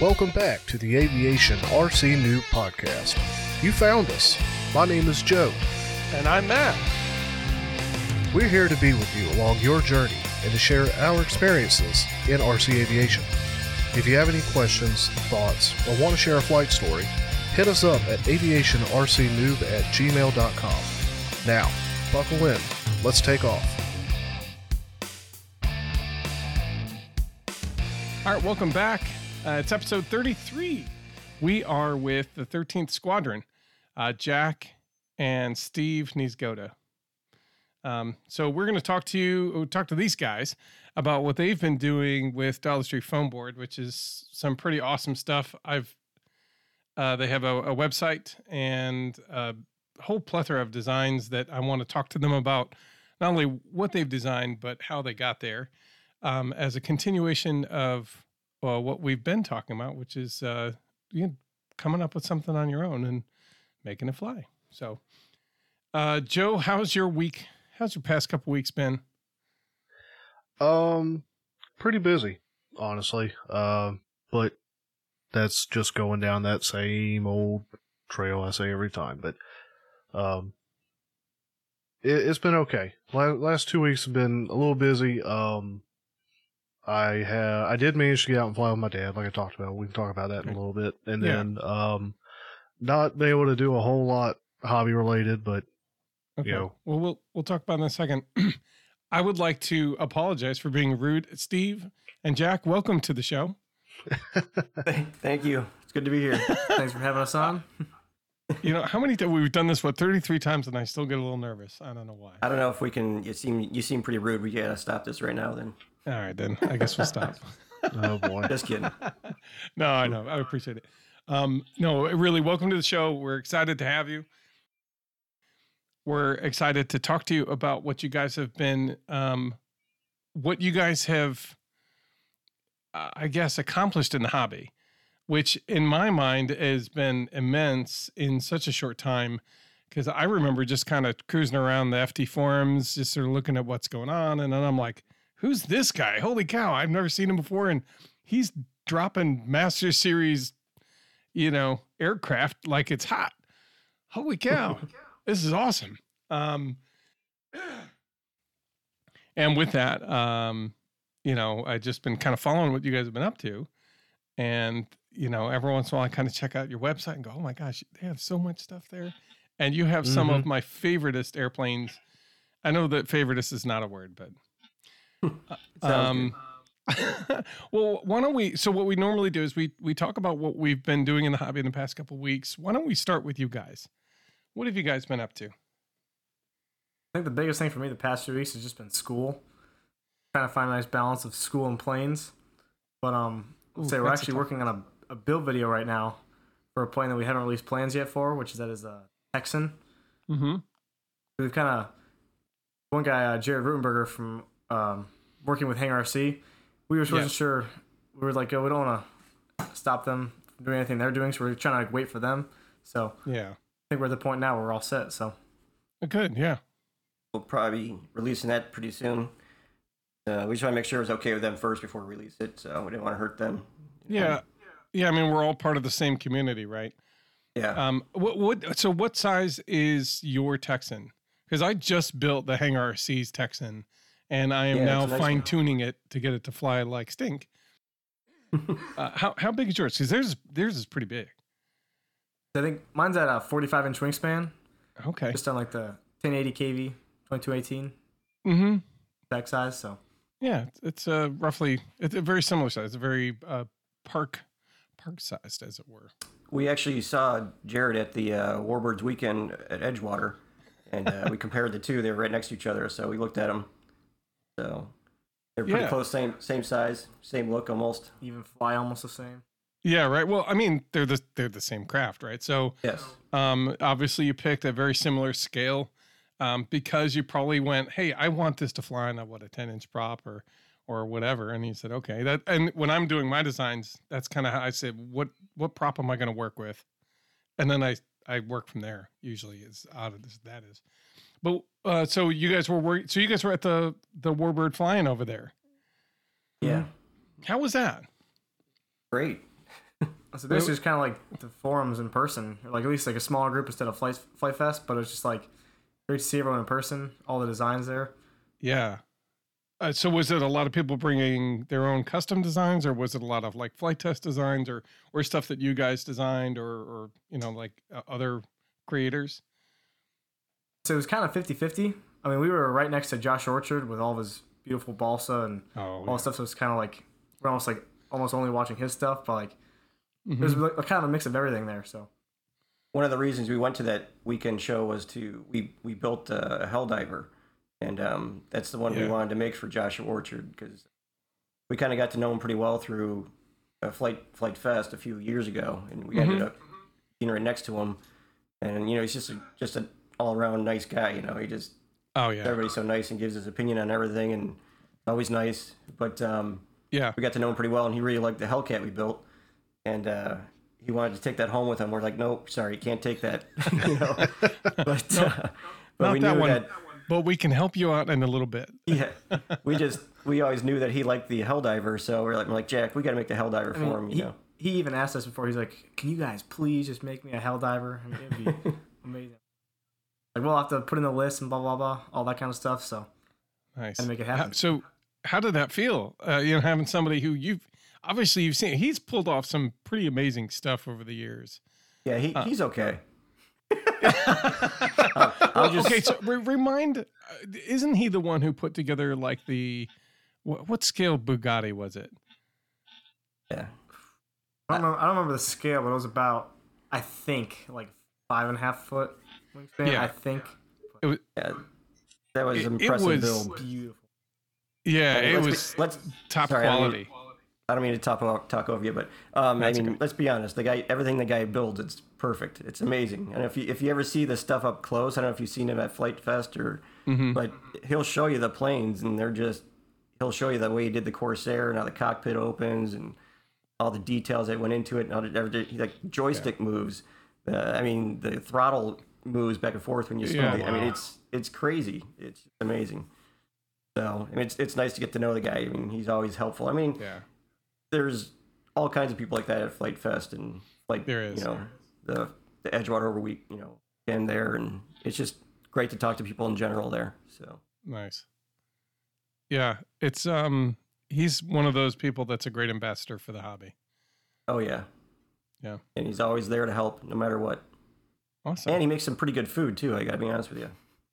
Welcome back to the Aviation RC Noob Podcast. You found us. My name is Joe. And I'm Matt. We're here to be with you along your journey and to share our experiences in RC aviation. If you have any questions, thoughts, or want to share a flight story, hit us up at aviationrcnoob at gmail.com. Now, buckle in. Let's take off. All right, welcome back. Uh, it's episode 33. We are with the 13th Squadron, uh, Jack and Steve Niezgoda. Um, so we're going to talk to you, talk to these guys about what they've been doing with Dollar Tree Foam Board, which is some pretty awesome stuff. I've uh, they have a, a, website and a whole plethora of designs that I want to talk to them about, not only what they've designed but how they got there, um, as a continuation of well, what we've been talking about, which is uh, you know, coming up with something on your own and making it fly. So, uh, Joe, how's your week? How's your past couple weeks been? Um, pretty busy, honestly. Uh, but that's just going down that same old trail I say every time. But um, it, has been okay. Last two weeks have been a little busy. Um, I have I did manage to get out and fly with my dad, like I talked about. We can talk about that in a little bit, and yeah. then um, not be able to do a whole lot hobby related, but okay. you know, well, we'll we'll talk about it in a second. I would like to apologize for being rude, Steve and Jack. Welcome to the show. Thank you. It's good to be here. Thanks for having us on. you know how many times we've done this? What thirty three times, and I still get a little nervous. I don't know why. I don't know if we can. You seem you seem pretty rude. We gotta stop this right now. Then. All right, then I guess we'll stop. oh boy, just kidding. no, I know. I appreciate it. Um, no, really, welcome to the show. We're excited to have you. We're excited to talk to you about what you guys have been, um, what you guys have, uh, I guess, accomplished in the hobby, which in my mind has been immense in such a short time. Because I remember just kind of cruising around the FT forums, just sort of looking at what's going on, and then I'm like, who's this guy? Holy cow, I've never seen him before. And he's dropping Master Series, you know, aircraft like it's hot. Holy cow, this is awesome. Um, and with that, um, you know, I've just been kind of following what you guys have been up to. And, you know, every once in a while I kind of check out your website and go, oh my gosh, they have so much stuff there. And you have some mm-hmm. of my favoriteest airplanes. I know that favoriteest is not a word, but um, well, why don't we? So, what we normally do is we we talk about what we've been doing in the hobby in the past couple weeks. Why don't we start with you guys? What have you guys been up to? I think the biggest thing for me the past few weeks has just been school. Trying to find a nice balance of school and planes. But um, Ooh, say we're actually working on a, a build video right now for a plane that we haven't released plans yet for, which is that is a Texan. Mm-hmm. We've kind of one guy, uh, Jared Rutenberger from um, working with Hangar RC, we were wasn't yeah. sure. We were like, oh, we don't want to stop them from doing anything they're doing, so we're trying to like, wait for them. So yeah, I think we're at the point now where we're all set. So good, yeah. We'll probably be releasing that pretty soon. Uh, we just want to make sure it's okay with them first before we release it. So we didn't want to hurt them. Yeah, yeah. I mean, we're all part of the same community, right? Yeah. Um. What? What? So, what size is your Texan? Because I just built the Hangar RC's Texan and I am yeah, now nice fine tuning it to get it to fly like stink. uh, how how big is yours? Because theirs theirs is pretty big. I think mine's at a 45 inch wingspan. Okay. Just on like the 1080 kV 2218. Mm-hmm. Back size. So. Yeah, it's a uh, roughly it's a very similar size. It's a very uh, park park sized, as it were. We actually saw Jared at the uh, Warbirds weekend at Edgewater, and uh, we compared the two. They were right next to each other, so we looked at them so they're pretty yeah. close, same same size, same look almost. Even fly almost the same. Yeah, right. Well, I mean, they're the they're the same craft, right? So yes. Um, obviously, you picked a very similar scale, um, because you probably went, "Hey, I want this to fly on a what a ten inch prop or or whatever," and he said, "Okay." That and when I'm doing my designs, that's kind of how I said, "What what prop am I going to work with?" And then I I work from there. Usually, as odd as that is. But uh, so you guys were working. So you guys were at the the Warbird flying over there. Yeah. How was that? Great. So this is kind of like the forums in person, like at least like a smaller group instead of Flight Flite Fest. But it's just like great to see everyone in person, all the designs there. Yeah. Uh, so was it a lot of people bringing their own custom designs, or was it a lot of like Flite Test designs, or or stuff that you guys designed, or or you know like uh, other creators? So it was kind of 50-50. I mean, we were right next to Josh Orchard with all of his beautiful balsa and Oh, all yeah. the stuff. So it's kind of like we're almost like almost only watching his stuff, but like Mhm. there's like a kind of a mix of everything there. So One of the reasons we went to that weekend show was to we we built a hell diver, and um, that's the one we wanted to make for Joshua Orchard because we kind of got to know him pretty well through a flight Flite Fest a few years ago, and we ended Mhm. up being right next to him, and you know he's just a, just an all around nice guy. You know he just Oh yeah. everybody's so nice and gives his opinion on everything, and always nice. But um, Yeah. we got to know him pretty well, and he really liked the Hellcat we built, and uh, he wanted to take that home with him. We're like, nope, sorry, you can't take that. you know, but uh, but Not we that knew one. that. But we can help you out in a little bit. Yeah, we just we always knew that he liked the Helldiver, so we're like, we're like Jack, we got to make the Helldiver I for him. mean, You he, know, he even asked us before. He's like, "Can you guys please just make me a hell diver? I mean, it'd be amazing." Like we'll have to put in the list and blah blah blah, all that kind of stuff. So Nice. And make it happen. so, how did that feel? Uh, you know, having somebody who you've obviously you've seen. He's pulled off some pretty amazing stuff over the years. yeah, he, Uh. he's okay. Well, just- okay, so re- remind, uh, isn't he the one who put together like the what, what scale Bugatti was it? Yeah, I don't, remember, I don't remember the scale, but it was about I think like five and a half foot wingspan. Yeah. I think it yeah, that was It- an it impressive was- build. beautiful. Yeah, I mean, it let's be- was let's top sorry, I mean- quality. I don't mean to talk over, talk over you, but um, I mean, okay. let's be honest. The guy, everything the guy builds, it's perfect. It's amazing. And if you if you ever see the stuff up close, I don't know if you've seen him at Flite Fest or, Mhm. but he'll show you the planes, and they're just he'll show you the way he did the Corsair and how the cockpit opens and all the details that went into it, and how the, every- like joystick moves. Uh, I mean, the throttle moves back and forth when you Yeah, slow. I mean, it's it's crazy. It's amazing. So I mean, it's it's nice to get to know the guy. I mean, he's always helpful. I mean, Yeah, there's all kinds of people like that at Flite Fest and like There is. you know the the Edgewater over week you know and there and it's just great to talk to people in general there. So nice. Yeah, it's um, he's one of those people that's a great ambassador for the hobby. oh yeah, Yeah. and he's always there to help no matter what. Awesome. And he makes some pretty good food too. I gotta be honest with you.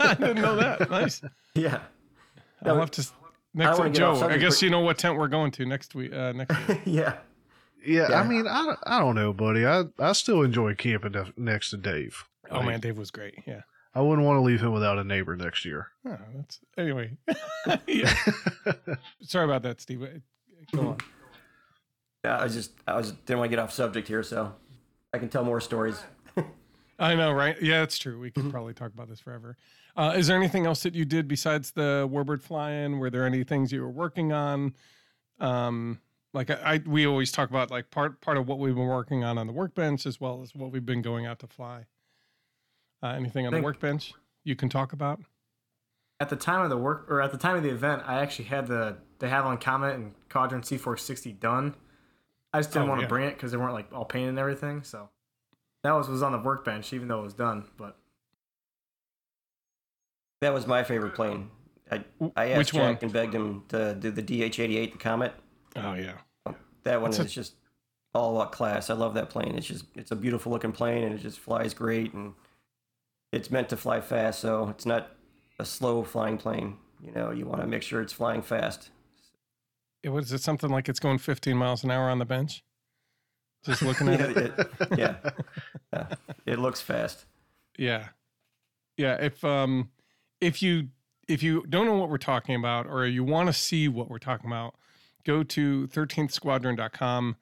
I didn't know that. Nice. Yeah, I'll No, have to. Next wanna week, get off Joe. I guess but- you know what tent we're going to next week. Uh, next week. yeah. Yeah, Yeah. I mean, I, don't- I don't know, buddy. I, I still enjoy camping ne- next to Dave. Oh Like, man, Dave was great. Yeah. I wouldn't want to leave him without a neighbor next year. Oh, that's anyway. Sorry about that, Steve. Go on. Yeah, I was just I was didn't want to get off subject here, so I can tell more stories. I know, right? Yeah, it's true. We could Mm-hmm. probably talk about this forever. Uh, is there anything else that you did besides the warbird fly-in? Were there any things you were working on? Um, like I, I, we always talk about like part part of what we've been working on on the workbench as well as what we've been going out to fly. Uh, anything on the workbench you can talk about? At the time of the work or at the time of the event, I actually had the De Havilland Comet and Caudron C460 done. I just didn't Oh, want to yeah. bring it because they weren't like all painted and everything. So that was was on the workbench, even though it was done. But That was my favorite plane. I asked which Jack one? and begged him to do the DH-88, the Comet. Oh yeah. That one That's a- is just all about class. I love that plane. It's just it's a beautiful looking plane and it just flies great and it's meant to fly fast, so it's not a slow flying plane. You know, you want to make sure it's flying fast. It was it something like it's going 15 miles an hour on the bench? Just looking at yeah, it. it, yeah. Yeah. It looks fast. Yeah. Yeah. If um if you if you don't know what we're talking about or you want to see what we're talking about, go to 13thsquadron.com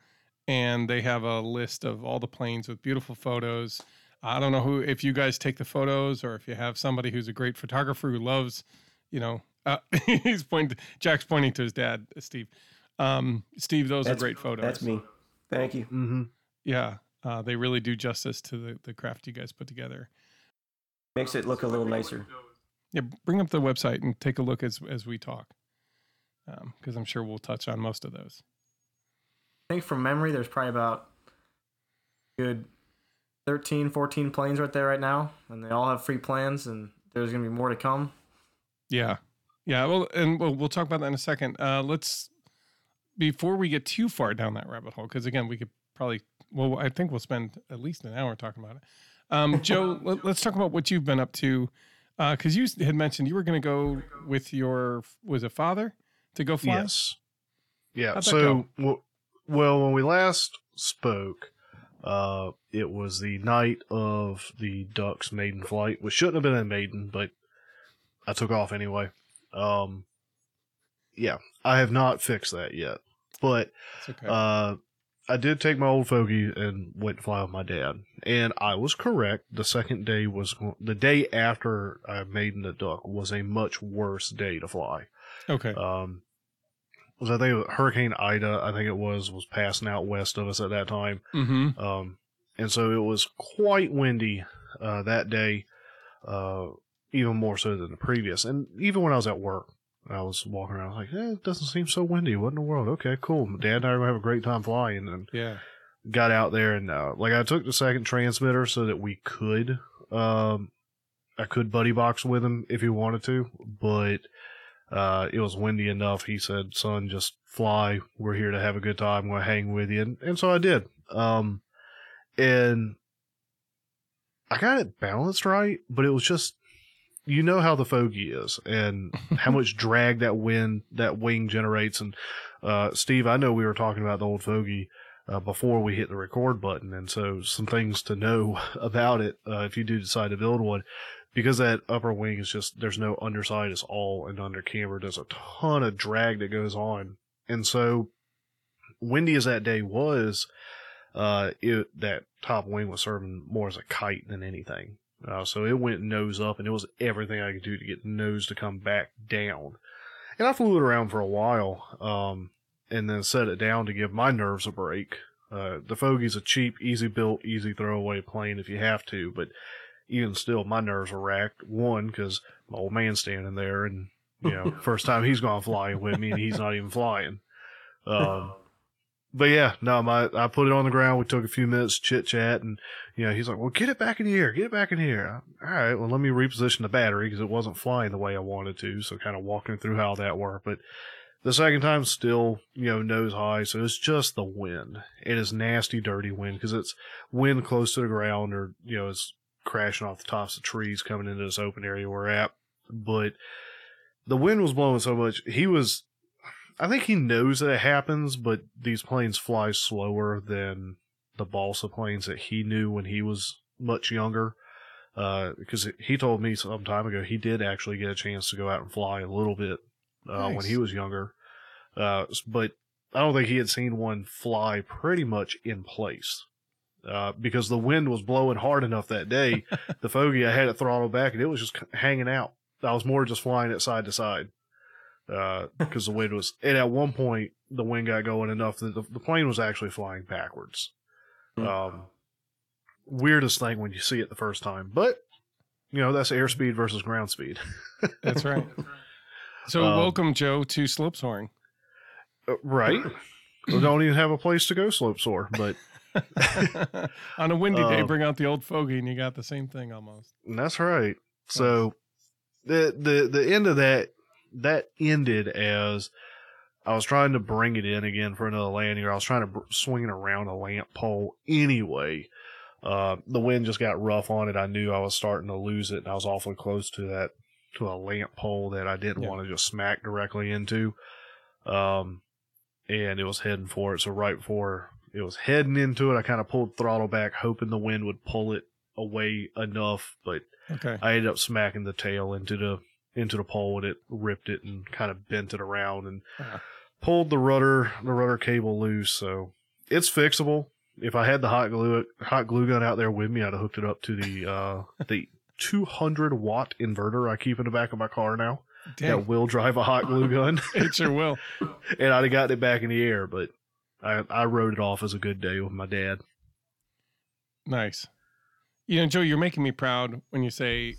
and they have a list of all the planes with beautiful photos. I don't know who if you guys take the photos or if you have somebody who's a great photographer who loves, you know, uh, he's pointing Jack's pointing to his dad, Steve. Um, Steve, those That's- are great photos. That's me. Thank you. hmm Yeah. Uh, they really do justice to the, the craft you guys put together. Makes it look a little nicer. Yeah, bring up the website and take a look as as we talk, because I'm sure we'll touch on most of those. I think from memory, there's probably about good 13, 14 planes right there right now, and they all have free plans, and there's going to be more to come. Yeah. Yeah. Well, and we'll, we'll talk about that in a second. Uh, let's, before we get too far down that rabbit hole, because again, we could probably, well, I think we'll spend at least an hour talking about it. Um, Joe, let, us talk about what you've been up to. Because uh, you had mentioned you were going to go with your, was it father to go fly? Yes. Yeah. So, well, well, when we last spoke, uh, it was the night of the Ducks maiden flight, which shouldn't have been a maiden, but I took off anyway. Um, yeah, I have not fixed that yet, but okay. uh, I did take my old fogey and went to fly with my dad, and I was correct. The second day was the day after I made the duck was a much worse day to fly. Okay. Um, was I think Hurricane Ida, I think it was, was passing out west of us at that time. Mm-hmm. Um, and so it was quite windy uh, that day, uh, even more so than the previous. And even when I was at work, I was walking around, I was like, eh, it doesn't seem so windy. What in the world? Okay, cool. Dad and I were having a great time flying. And yeah, got out there and uh, like I took the second transmitter so that we could, um, I could buddy box with him if he wanted to, but uh, it was windy enough. He said, "Son, just fly. We're here to have a good time. I'm going to hang with you," and, and so I did. Um, and I got it balanced right, but it was just you know how the fogey is and how much drag that wind that wing generates. And uh, Steve, I know we were talking about the old fogey uh, before we hit the record button, and so some things to know about it uh, if you do decide to build one because that upper wing is just there's no underside it's all an under camber there's a ton of drag that goes on. And so windy as that day was uh it that top wing was serving more as a kite than anything uh, so it went nose up and it was everything i could do to get the nose to come back down and i flew it around for a while um and then set it down to give my nerves a break uh, the fogey's a cheap, easy built, easy throwaway plane if you have to, but even still, my nerves were racked. One, because my old man's standing there, and you know, first time he's gone flying with me, and he's not even flying. Um, but yeah, no, my I put it on the ground. We took a few minutes chit chat, and you know, he's like, "Well, get it back in here, get it back in here." All right, well, let me reposition the battery because it wasn't flying the way I wanted to. So, kind of walking through how that worked, but. The second time, still, you know, nose high, so it's just the wind. It is nasty, dirty wind because it's wind close to the ground, or you know, it's crashing off the tops of trees coming into this open area we're at. But the wind was blowing so much, he was. I think he knows that it happens, but these planes fly slower than the balsa planes that he knew when he was much younger. Uh, because he told me some time ago he did actually get a chance to go out and fly a little bit uh, nice. when he was younger. Uh, but I don't think he had seen one fly pretty much in place uh, because the wind was blowing hard enough that day. the fogey, I had it throttled back and it was just hanging out. I was more just flying it side to side because uh, the wind was. And at one point, the wind got going enough that the, the plane was actually flying backwards. Mm-hmm. Um, weirdest thing when you see it the first time, but you know that's airspeed versus ground speed. that's right. So um, welcome, Joe, to slope soaring. Uh, right. we don't even have a place to go slope soar, but On a windy day, um, bring out the old fogey, and you got the same thing almost. That's right. So the the the end of that that ended as I was trying to bring it in again for another landing, or I was trying to br- swing it around a lamp pole anyway. Uh, the wind just got rough on it. I knew I was starting to lose it, and I was awfully close to that to a lamp pole that I didn't yeah. want to just smack directly into. Um, and it was heading for it. So right before it was heading into it. I kind of pulled throttle back, hoping the wind would pull it away enough, but okay. I ended up smacking the tail into the into the pole and it ripped it and kind of bent it around and uh-huh. pulled the rudder the rudder cable loose. So it's fixable. If I had the hot glue hot glue gun out there with me, I'd have hooked it up to the uh, the 200 watt inverter I keep in the back of my car now. Dang. That will drive a hot glue gun. it sure will. and I'd have gotten it back in the air, but I I wrote it off as a good day with my dad. Nice. You know, Joe, you're making me proud when you say,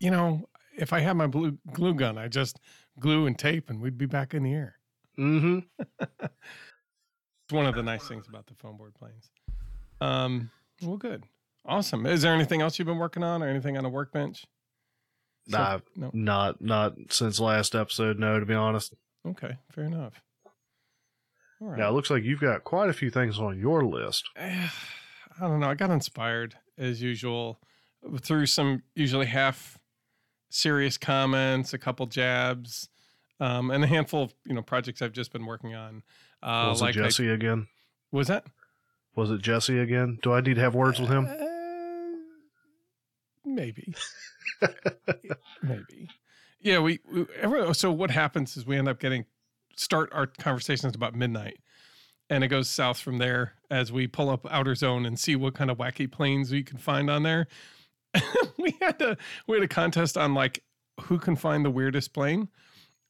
you know, if I had my blue glue gun, I just glue and tape and we'd be back in the air. Mm-hmm. it's one of the nice things about the foam board planes. Um, Well, good. Awesome. Is there anything else you've been working on or anything on a workbench? So, nah, no. Not not since last episode, no, to be honest. Okay, fair enough. All right. Now it looks like you've got quite a few things on your list. I don't know. I got inspired as usual through some usually half serious comments, a couple jabs, um, and a handful of you know projects I've just been working on. Uh, was like it Jesse I, again? Was that? Was it Jesse again? Do I need to have words with him? Uh, maybe. maybe. Yeah, we, we every, so what happens is we end up getting start our conversations about midnight and it goes south from there as we pull up Outerzone and see what kind of wacky planes we can find on there. we had a we had a contest on like who can find the weirdest plane,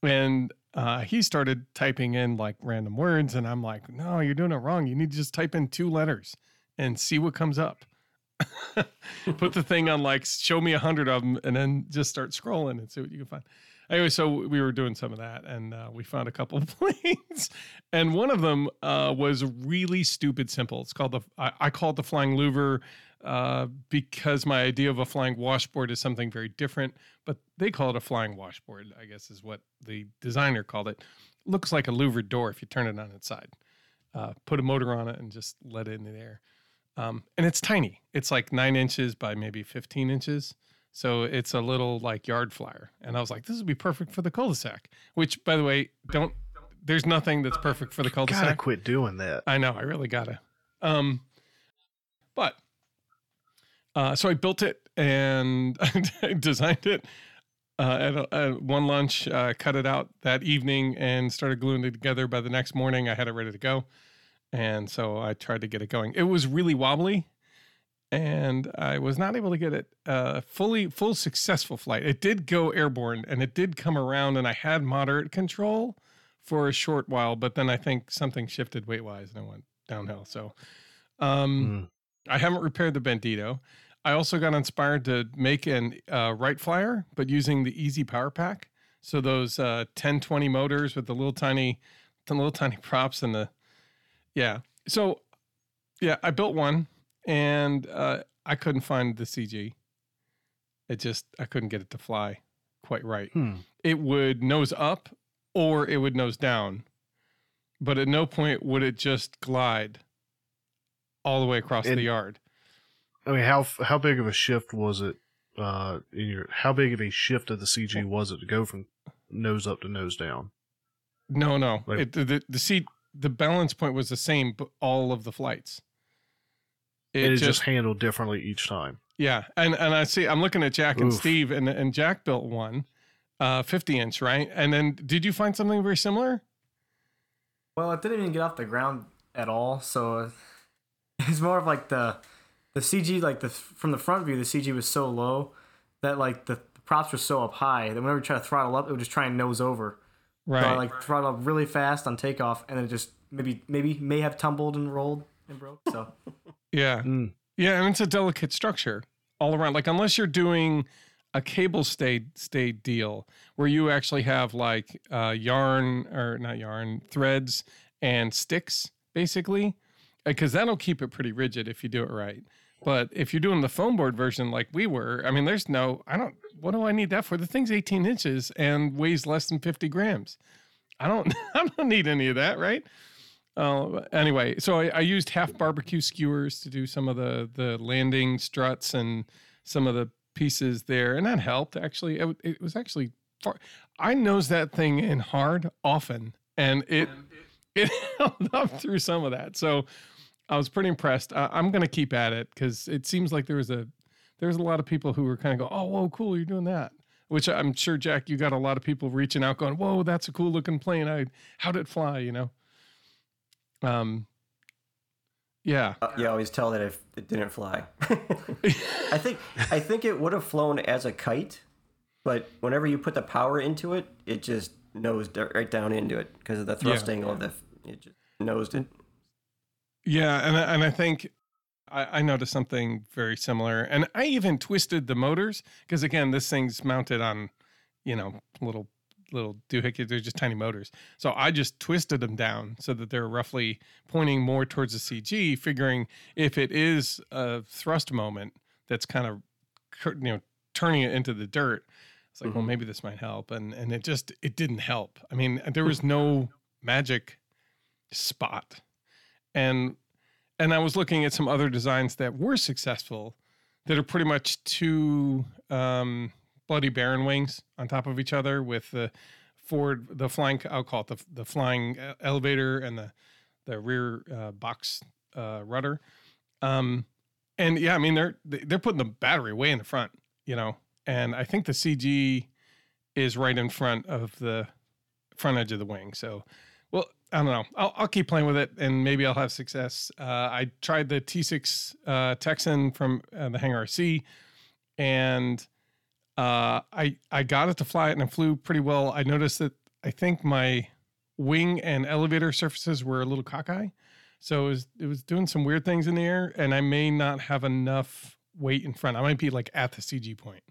and uh, he started typing in like random words, and I'm like, no, you're doing it wrong. You need to just type in two letters and see what comes up. Put the thing on like show me a hundred of them, and then just start scrolling and see what you can find. Anyway, so we were doing some of that, and uh, we found a couple of planes, and one of them uh, was really stupid simple. It's called the I, I call it the Flying Louver uh, because my idea of a flying washboard is something very different, but they call it a flying washboard, I guess is what the designer called it. Looks like a louvered door if you turn it on its side. Uh, put a motor on it and just let it in the air. Um, and it's tiny. It's like nine inches by maybe 15 inches. So it's a little like yard flyer. And I was like, this would be perfect for the cul-de-sac, which by the way, don't, there's nothing that's perfect for the cul-de-sac. Gotta quit doing that. I know. I really gotta. Um, but uh, so I built it and I designed it uh, at, a, at, one lunch, uh, cut it out that evening, and started gluing it together. By the next morning, I had it ready to go, and so I tried to get it going. It was really wobbly, and I was not able to get it uh, fully full successful flight. It did go airborne, and it did come around, and I had moderate control for a short while, but then I think something shifted weight wise, and I went downhill. So. Um, mm I haven't repaired the Bandito. I also got inspired to make an uh, Wright Flyer, but using the Easy Power Pack. So those uh, 1020 motors with the little tiny, the little tiny props and the, yeah. So, yeah, I built one, and uh, I couldn't find the CG. It just I couldn't get it to fly quite right. Hmm. It would nose up or it would nose down, but at no point would it just glide all the way across and, the yard. I mean, how how big of a shift was it? Uh, in your how big of a shift of the CG was it to go from nose up to nose down? No, no. Like, it, the the seat the balance point was the same, but all of the flights. It, it just, just, handled differently each time. Yeah, and and I see I'm looking at Jack and Oof. Steve, and and Jack built one, uh, 50 inch, right? And then did you find something very similar? Well, it didn't even get off the ground at all, so it's more of like the the CG like the from the front view the CG was so low that like the, the props were so up high that whenever you try to throttle up it would just try and nose over. Right. So, like throttle up really fast on takeoff and then it just maybe maybe may have tumbled and rolled and broke. So yeah, mm. yeah, and it's a delicate structure all around. Like unless you're doing a cable stay stayed deal where you actually have like uh, yarn or not yarn threads and sticks basically because that'll keep it pretty rigid if you do it right. But if you're doing the foam board version like we were, I mean, there's no, I don't, what do I need that for? The thing's 18 inches and weighs less than 50 grams. I don't, I don't need any of that, right? Uh, anyway, so I, I, used half barbecue skewers to do some of the the landing struts and some of the pieces there, and that helped. Actually, it, it was actually far. I nose that thing in hard often, and it it held up through some of that. So I was pretty impressed. Uh, I'm going to keep at it because it seems like there was a there's a lot of people who were kind of go, oh, whoa, cool, you're doing that. Which I'm sure, Jack, you got a lot of people reaching out, going, whoa, that's a cool looking plane. I how did it fly? You know. Um. Yeah. Uh, you always tell that if it didn't fly. I think I think it would have flown as a kite, but whenever you put the power into it, it just nosed right down into it because of the thrust yeah. angle of the. It just nosed it. Yeah, and and I think I, I noticed something very similar, and I even twisted the motors because again, this thing's mounted on, you know, little little doohickey. They're just tiny motors. So I just twisted them down so that they're roughly pointing more towards the CG, figuring if it is a thrust moment that's kind of you know turning it into the dirt. It's like, mm-hmm. well, maybe this might help, and and it just it didn't help. I mean, there was no magic spot, and and I was looking at some other designs that were successful that are pretty much two um, bloody baron wings on top of each other with the forward the flying I'll call it the the flying elevator and the the rear uh, box uh, rudder. Um, and yeah, I mean they're they're putting the battery way in the front, you know, and I think the CG is right in front of the front edge of the wing. So, well, I don't know. I'll, I'll keep playing with it and maybe I'll have success. Uh, I tried the T6 uh, Texan from uh, the Hangar C, and uh, I I got it to fly it and it flew pretty well. I noticed that I think my wing and elevator surfaces were a little cockeye. So it was, it was doing some weird things in the air and I may not have enough weight in front. I might be like at the CG point.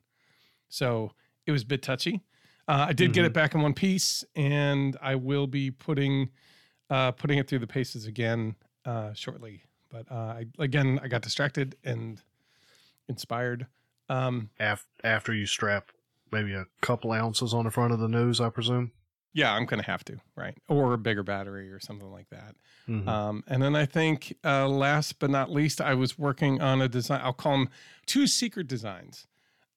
So it was a bit touchy. Uh, I did mm-hmm. get it back in one piece, and I will be putting uh, putting it through the paces again uh, shortly. But uh, I, again, I got distracted and inspired. Um, after after you strap maybe a couple ounces on the front of the nose, I presume. Yeah, I'm gonna have to, right? Or a bigger battery or something like that. Mm-hmm. Um, and then I think, uh, last but not least, I was working on a design. I'll call them two secret designs.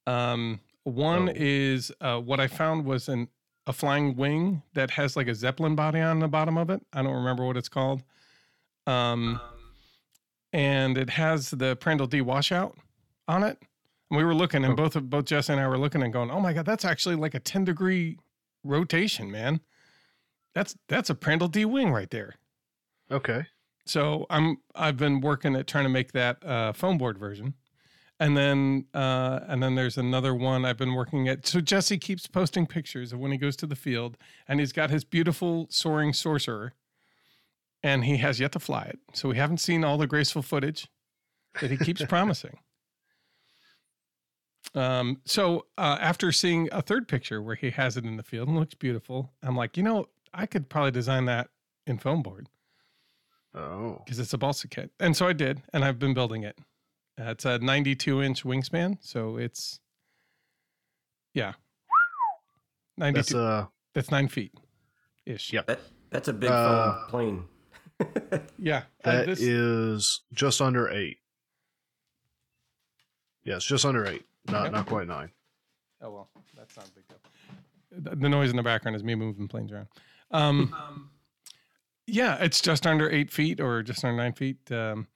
Um, one oh. is uh, what I found was an a flying wing that has like a zeppelin body on the bottom of it. I don't remember what it's called. Um, and it has the Prandtl D washout on it. And we were looking, and oh. both both Jess and I were looking and going, "Oh my god, that's actually like a ten degree rotation, man. That's that's a Prandtl D wing right there." Okay. So I'm I've been working at trying to make that uh, foam board version and then uh, and then there's another one I've been working at. So Jesse keeps posting pictures of when he goes to the field, and he's got his beautiful soaring sorcerer, and he has yet to fly it. So we haven't seen all the graceful footage that he keeps promising. Um, so uh, after seeing a third picture where he has it in the field and looks beautiful, I'm like, you know, I could probably design that in foam board. Oh, because it's a balsa kit, and so I did, and I've been building it. Uh, it's a 92 inch wingspan, so it's yeah, 92. That's, uh, that's nine feet ish. Yeah, That, that's a big uh, plane. yeah, that this... is just under eight. Yes, just under eight. Not yep. not quite nine. Oh well, that's not a big deal. The noise in the background is me moving planes around. Um, um, yeah, it's just under eight feet or just under nine feet. Um,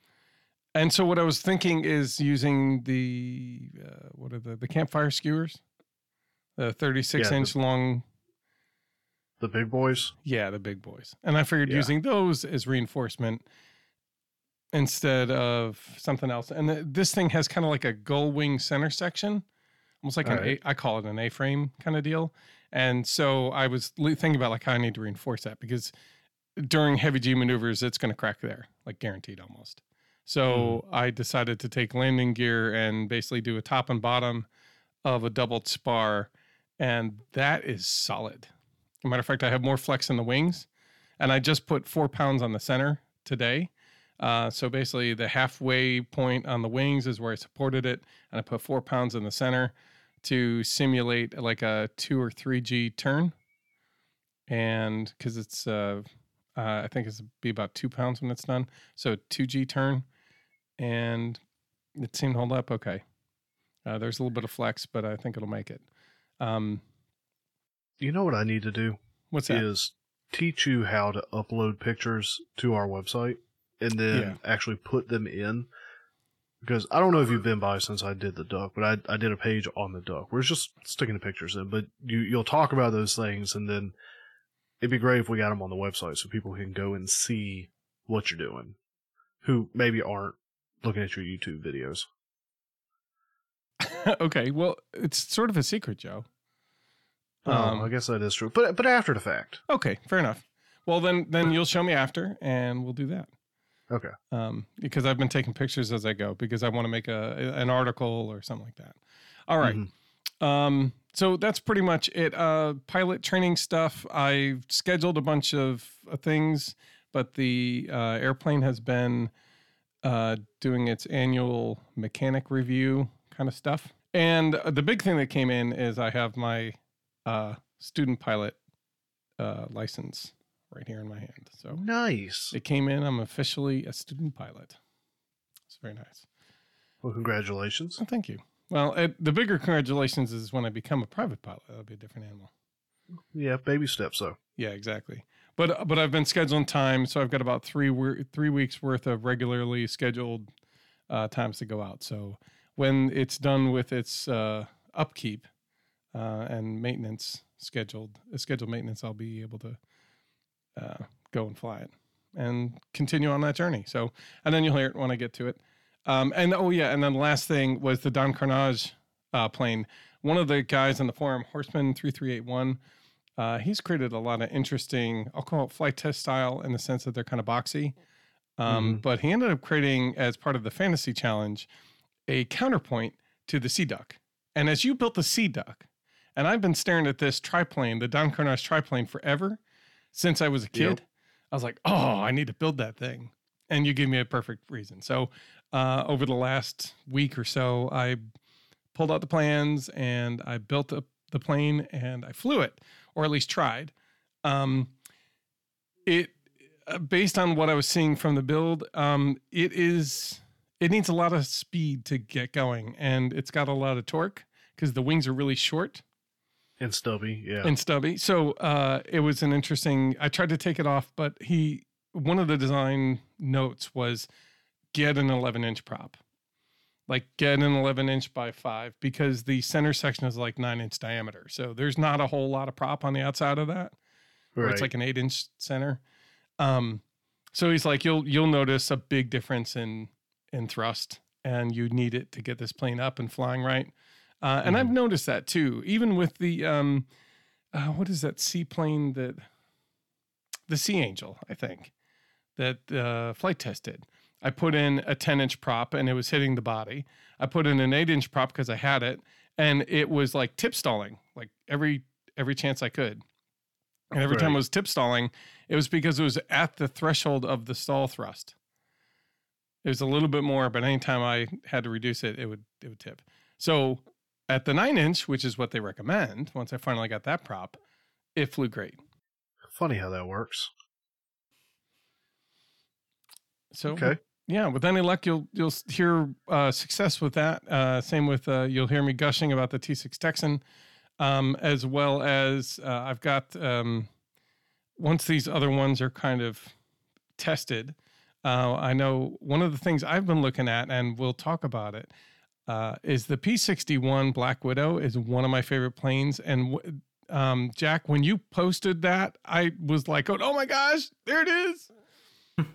and so what I was thinking is using the uh, what are the the campfire skewers, the 36 yeah, inch the, long. The big boys. Yeah, the big boys, and I figured yeah. using those as reinforcement instead of something else. And the, this thing has kind of like a gull wing center section, almost like All an right. A. I call it an A frame kind of deal. And so I was thinking about like how I need to reinforce that because during heavy G maneuvers, it's going to crack there, like guaranteed almost. So mm. I decided to take landing gear and basically do a top and bottom of a doubled spar. And that is solid. Matter of fact, I have more flex in the wings. And I just put four pounds on the center today. Uh, so basically, the halfway point on the wings is where I supported it. And I put four pounds in the center to simulate like a two or three G turn. And because it's, uh, uh, I think it's be about two pounds when it's done. So 2G turn and it seemed to hold up okay. Uh, there's a little bit of flex, but I think it'll make it. Um, you know what I need to do? What's that? Is teach you how to upload pictures to our website and then yeah. actually put them in. Because I don't know if you've been by since I did the duck, but I, I did a page on the duck where it's just sticking the pictures in. But you you'll talk about those things, and then it'd be great if we got them on the website so people can go and see what you're doing, who maybe aren't looking at your YouTube videos. okay, well, it's sort of a secret, Joe. Oh, um, I guess that is true, but but after the fact. Okay, fair enough. Well, then then you'll show me after, and we'll do that. Okay. Um, because I've been taking pictures as I go because I want to make a an article or something like that. All right. mm-hmm. Um, so that's pretty much it. Uh, pilot training stuff. I've scheduled a bunch of uh, things, but the uh, airplane has been uh, doing its annual mechanic review kind of stuff. And the big thing that came in is I have my uh, student pilot uh, license right here in my hand. So nice. It came in. I'm officially a student pilot. It's very nice. Well, congratulations. Oh, thank you. Well, it, the bigger congratulations is when I become a private pilot. That'll be a different animal. Yeah, baby steps. So yeah, exactly. But but I've been scheduling time, so I've got about three three weeks worth of regularly scheduled uh, times to go out. So when it's done with its uh, upkeep uh, and maintenance scheduled uh, scheduled maintenance, I'll be able to uh, go and fly it and continue on that journey. So and then you'll hear it when I get to it. Um, and oh yeah, and then the last thing was the Don Karnage uh, plane. One of the guys in the forum, Horseman three three eight one. Uh, he's created a lot of interesting, I'll call it Flite Test style in the sense that they're kind of boxy. Um, mm-hmm. But he ended up creating, as part of the fantasy challenge, a counterpoint to the Sea Duck. And as you built the Sea Duck, and I've been staring at this triplane, the Don Karnage triplane, forever since I was a kid. Yep. I was like, oh, I need to build that thing. And you gave me a perfect reason. So uh, over the last week or so, I pulled out the plans and I built up the plane and I flew it, or at least tried. Um, it uh, based on what I was seeing from the build, um, it is it needs a lot of speed to get going, and it's got a lot of torque because the wings are really short and stubby. Yeah, and stubby. So uh, it was an interesting. I tried to take it off, but he one of the design notes was get an 11 inch prop like get an 11 inch by 5 because the center section is like 9 inch diameter so there's not a whole lot of prop on the outside of that right. it's like an 8 inch center um so he's like you'll you'll notice a big difference in in thrust and you need it to get this plane up and flying right uh, and mm. i've noticed that too even with the um uh, what is that seaplane that the sea angel i think that uh, flight tested I put in a 10 inch prop and it was hitting the body. I put in an eight inch prop because I had it and it was like tip stalling, like every every chance I could. And every right. time it was tip stalling, it was because it was at the threshold of the stall thrust. It was a little bit more, but anytime I had to reduce it, it would it would tip. So at the nine inch, which is what they recommend, once I finally got that prop, it flew great. Funny how that works. So okay. Yeah, with any luck, you'll you'll hear uh, success with that. Uh, same with uh, you'll hear me gushing about the T6 Texan, um, as well as uh, I've got um, once these other ones are kind of tested. Uh, I know one of the things I've been looking at, and we'll talk about it, uh, is the P61 Black Widow is one of my favorite planes, and um, Jack, when you posted that, I was like, oh, oh my gosh, there it is.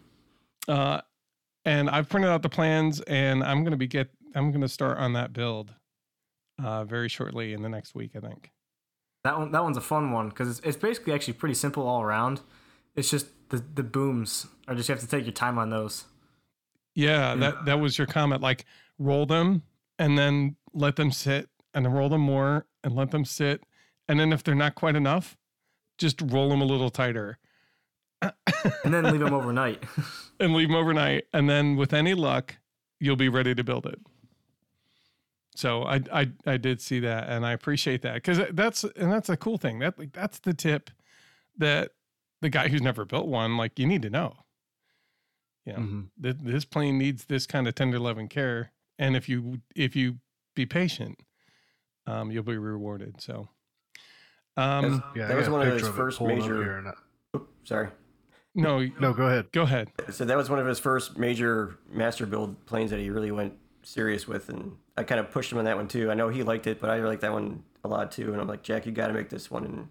Uh, and I've printed out the plans, and I'm gonna be get I'm gonna start on that build uh, very shortly in the next week, I think. That one that one's a fun one because it's, it's basically actually pretty simple all around. It's just the the booms are just you have to take your time on those. Yeah, that that was your comment. Like roll them and then let them sit, and then roll them more and let them sit, and then if they're not quite enough, just roll them a little tighter and then leave them overnight. and leave them overnight, and then with any luck, you'll be ready to build it. So I I I did see that, and I appreciate that because that's and that's a cool thing. That like that's the tip that the guy who's never built one like you need to know. You know, mm-hmm. th- this plane needs this kind of tender love and care, and if you if you be patient, um, you'll be rewarded. So, um, yeah, that was one of his first major. Oops, sorry. No, no, go ahead. Go ahead. So that was one of his first major master build planes that he really went serious with, and I kind of pushed him on that one too. I know he liked it, but I like that one a lot too. And I'm like, Jack, you got to make this one. And of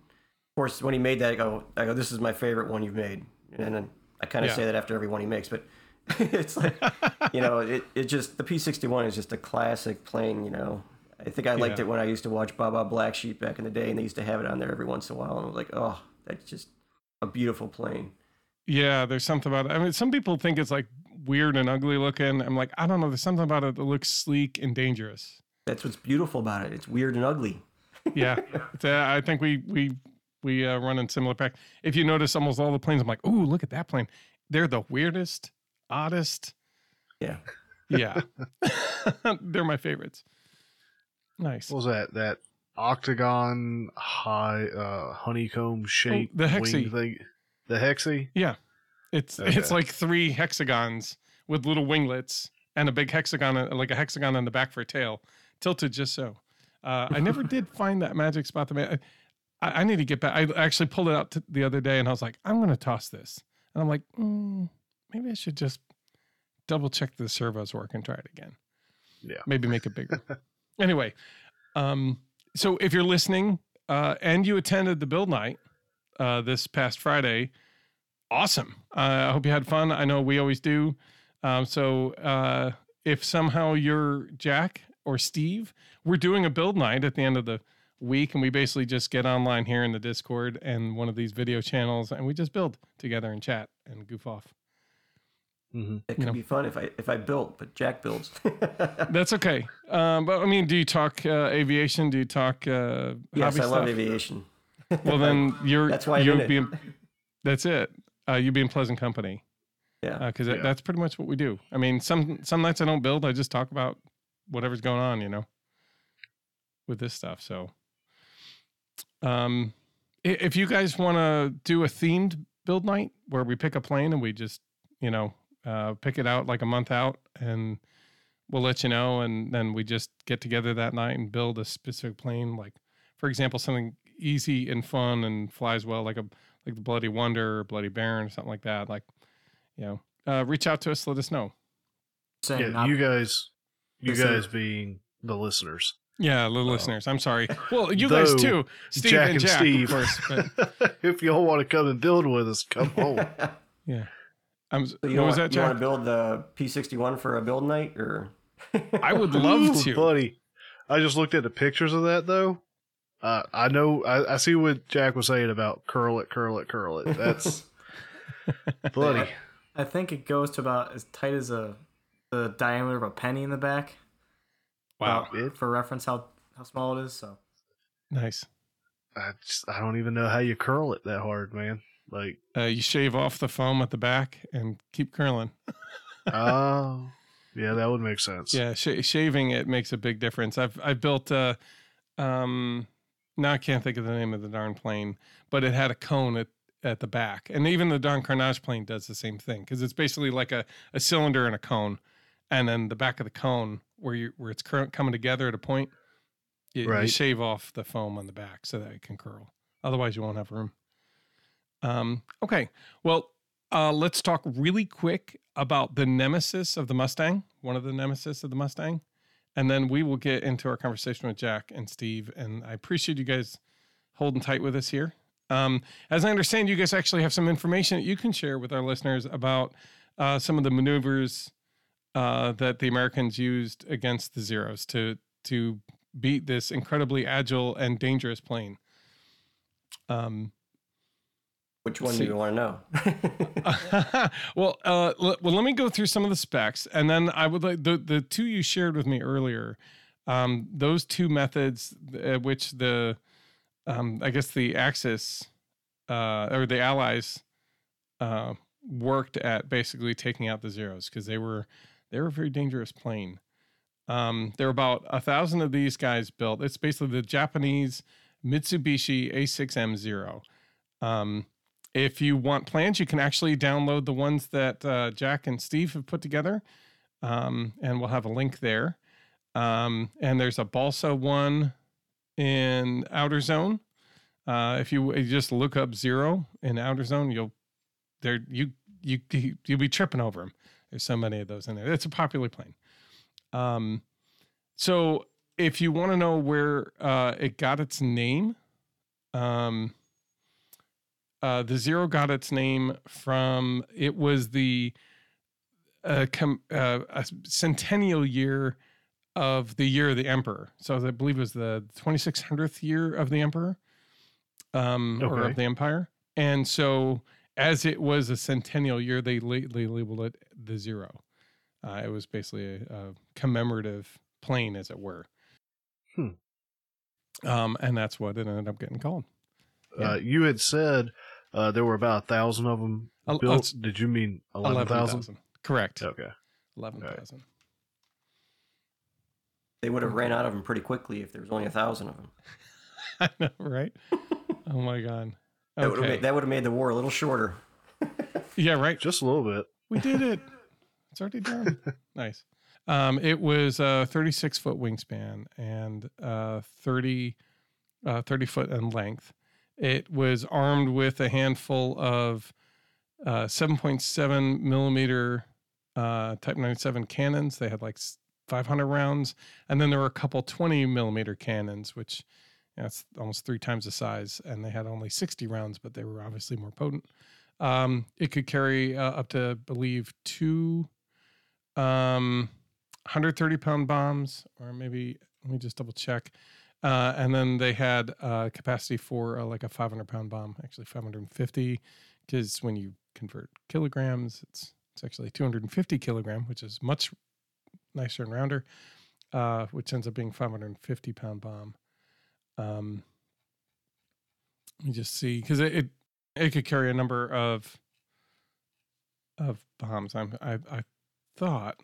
course, when he made that, I go, I go, this is my favorite one you've made. And then I kind of yeah. say that after every one he makes, but it's like, you know, it, it just the P61 is just a classic plane. You know, I think I liked yeah. it when I used to watch Baa Baa Black Sheep back in the day, and they used to have it on there every once in a while, and I was like, oh, that's just a beautiful plane. Yeah, there's something about it. I mean, some people think it's like weird and ugly looking. I'm like, I don't know. There's something about it that looks sleek and dangerous. That's what's beautiful about it. It's weird and ugly. yeah, uh, I think we we we uh, run in similar pack. If you notice, almost all the planes, I'm like, "Ooh, look at that plane." They're the weirdest, oddest. Yeah. Yeah, they're my favorites. Nice. What was that? That octagon high uh honeycomb shape Oh, the hexy. wing thing. The hexy? Yeah, it's it's like three hexagons with little winglets and a big hexagon, like a hexagon on the back for a tail, tilted just so. Uh, I never did find that magic spot. To ma- I, I need to get back. I actually pulled it out t- the other day, and I was like, I'm going to toss this, and I'm like, mm, maybe I should just double check the servos work and try it again. Yeah. maybe make it bigger. anyway, um, so if you're listening uh, and you attended the build night uh, this past Friday, awesome. Uh, I hope you had fun. I know we always do. Um, so uh, if somehow you're Jack or Steve, we're doing a build night at the end of the week, and we basically just get online here in the Discord and one of these video channels, and we just build together and chat and goof off. Mm-hmm. It You know. be fun if I if I built, but Jack builds. That's okay. Um, but I mean, do you talk uh, aviation? Do you talk uh, yes, hobby I stuff? love aviation. Well, then you're That's why you'll in it. be. That's it. Uh, you be in pleasant company. Yeah. because Yeah. that's pretty much what we do. I mean, some some nights I don't build; I just talk about whatever's going on, you know, with this stuff. So, um, if you guys want to do a themed build night where we pick a plane and we just, you know, uh, pick it out like a month out, and we'll let you know, and then we just get together that night and build a specific plane, like, for example, something easy and fun and flies well, like a like the Bloody Wonder or Bloody Baron or something like that, like you know, uh, reach out to us. Let us know. Saying Yeah, you guys you Listen. guys being the listeners. Yeah, the Uh, listeners. I'm sorry. Well, you guys too, Steve Jack and and Jack, Steve. of course. But if y'all want to come and build with us, come home. yeah, I'm. So you what was want, that, you want to build the P61 for a build night, or I would love Ooh, to. buddy. I just looked at the pictures of that though. Uh, I know. I, I see what Jack was saying about curl it, curl it, curl it. That's bloody. I think it goes to about as tight as a the diameter of a penny in the back. Wow, About- It- for reference, how how small it is. So nice. I just, I don't even know how you curl it that hard, man. Like, Uh, you shave off the foam at the back and keep curling. oh, yeah, that would make sense. Yeah, sh- shaving it makes a big difference. I've I've built uh um now I can't think of the name of the darn plane, but it had a cone at at the back, and even the darn Karnage plane does the same thing because it's basically like a, a cylinder and a cone, and then the back of the cone where you where it's cur- coming together at a point, you, you shave off the foam on the back so that it can curl. Otherwise, you won't have room. Um, okay, well, uh, let's talk really quick about the nemesis of the Mustang, one of the nemesis of the Mustang, and then we will get into our conversation with Jack and Steve. And I appreciate you guys holding tight with us here. Um, as I understand, you guys actually have some information that you can share with our listeners about uh, some of the maneuvers uh, that the Americans used against the Zeros to to beat this incredibly agile and dangerous plane. Um, which one See. do you want to know? well, uh, l- well, let me go through some of the specs, and then I would like the the two you shared with me earlier. Um, those two methods, at which the, um, I guess the Axis, uh, or the Allies, uh, worked at basically taking out the zeros because they were they were a very dangerous plane. Um, there are about a thousand of these guys built. It's basically the Japanese Mitsubishi A6M0. Um, if you want plans, you can actually download the ones that uh, Jack and Steve have put together, um, and we'll have a link there. Um, and there's a balsa one in Outerzone. Uh, if you, you just look up zero in Outerzone, you'll there you you you'll be tripping over them. There's so many of those in there. It's a popular plane. Um, so if you want to know where uh, it got its name, um, uh, the zero got its name from it was the uh, com, uh, a centennial year of the year of the emperor. So I believe it was the 2600th year of the emperor um, or of the empire. And so as it was a centennial year, they, lately labeled it the zero. Uh, it was basically a, a commemorative plane, as it were. Um, and that's what it ended up getting called. Uh, you had said uh, there were about a thousand of them El- built. it's Did you mean eleven thousand? Correct. Okay. Eleven thousand. They would have ran out of them pretty quickly if there was only a thousand of them. I know, right? oh my god. That would have Okay. made, that would have made the war a little shorter. Yeah, right. Just a little bit. We did it. It's already done. nice. Um, it was a 36 foot wingspan and uh, 30, uh, 30 foot in length. It was armed with a handful of uh, 7.7 millimeter uh, Type 97 cannons. They had like 500 rounds. And then there were a couple 20 millimeter cannons, which you know, that's almost three times the size. And they had only 60 rounds, but they were obviously more potent. Um, it could carry uh, up to, I believe, two um, 130 pound bombs, or maybe let me just double check. Uh, and then they had uh, capacity for uh, like a 500 pound bomb, actually 550, because when you convert kilograms, it's it's actually 250 kilogram, which is much nicer and rounder, uh, which ends up being 550 pound bomb. Um, let me just see, because it, it it could carry a number of of bombs. I'm I I thought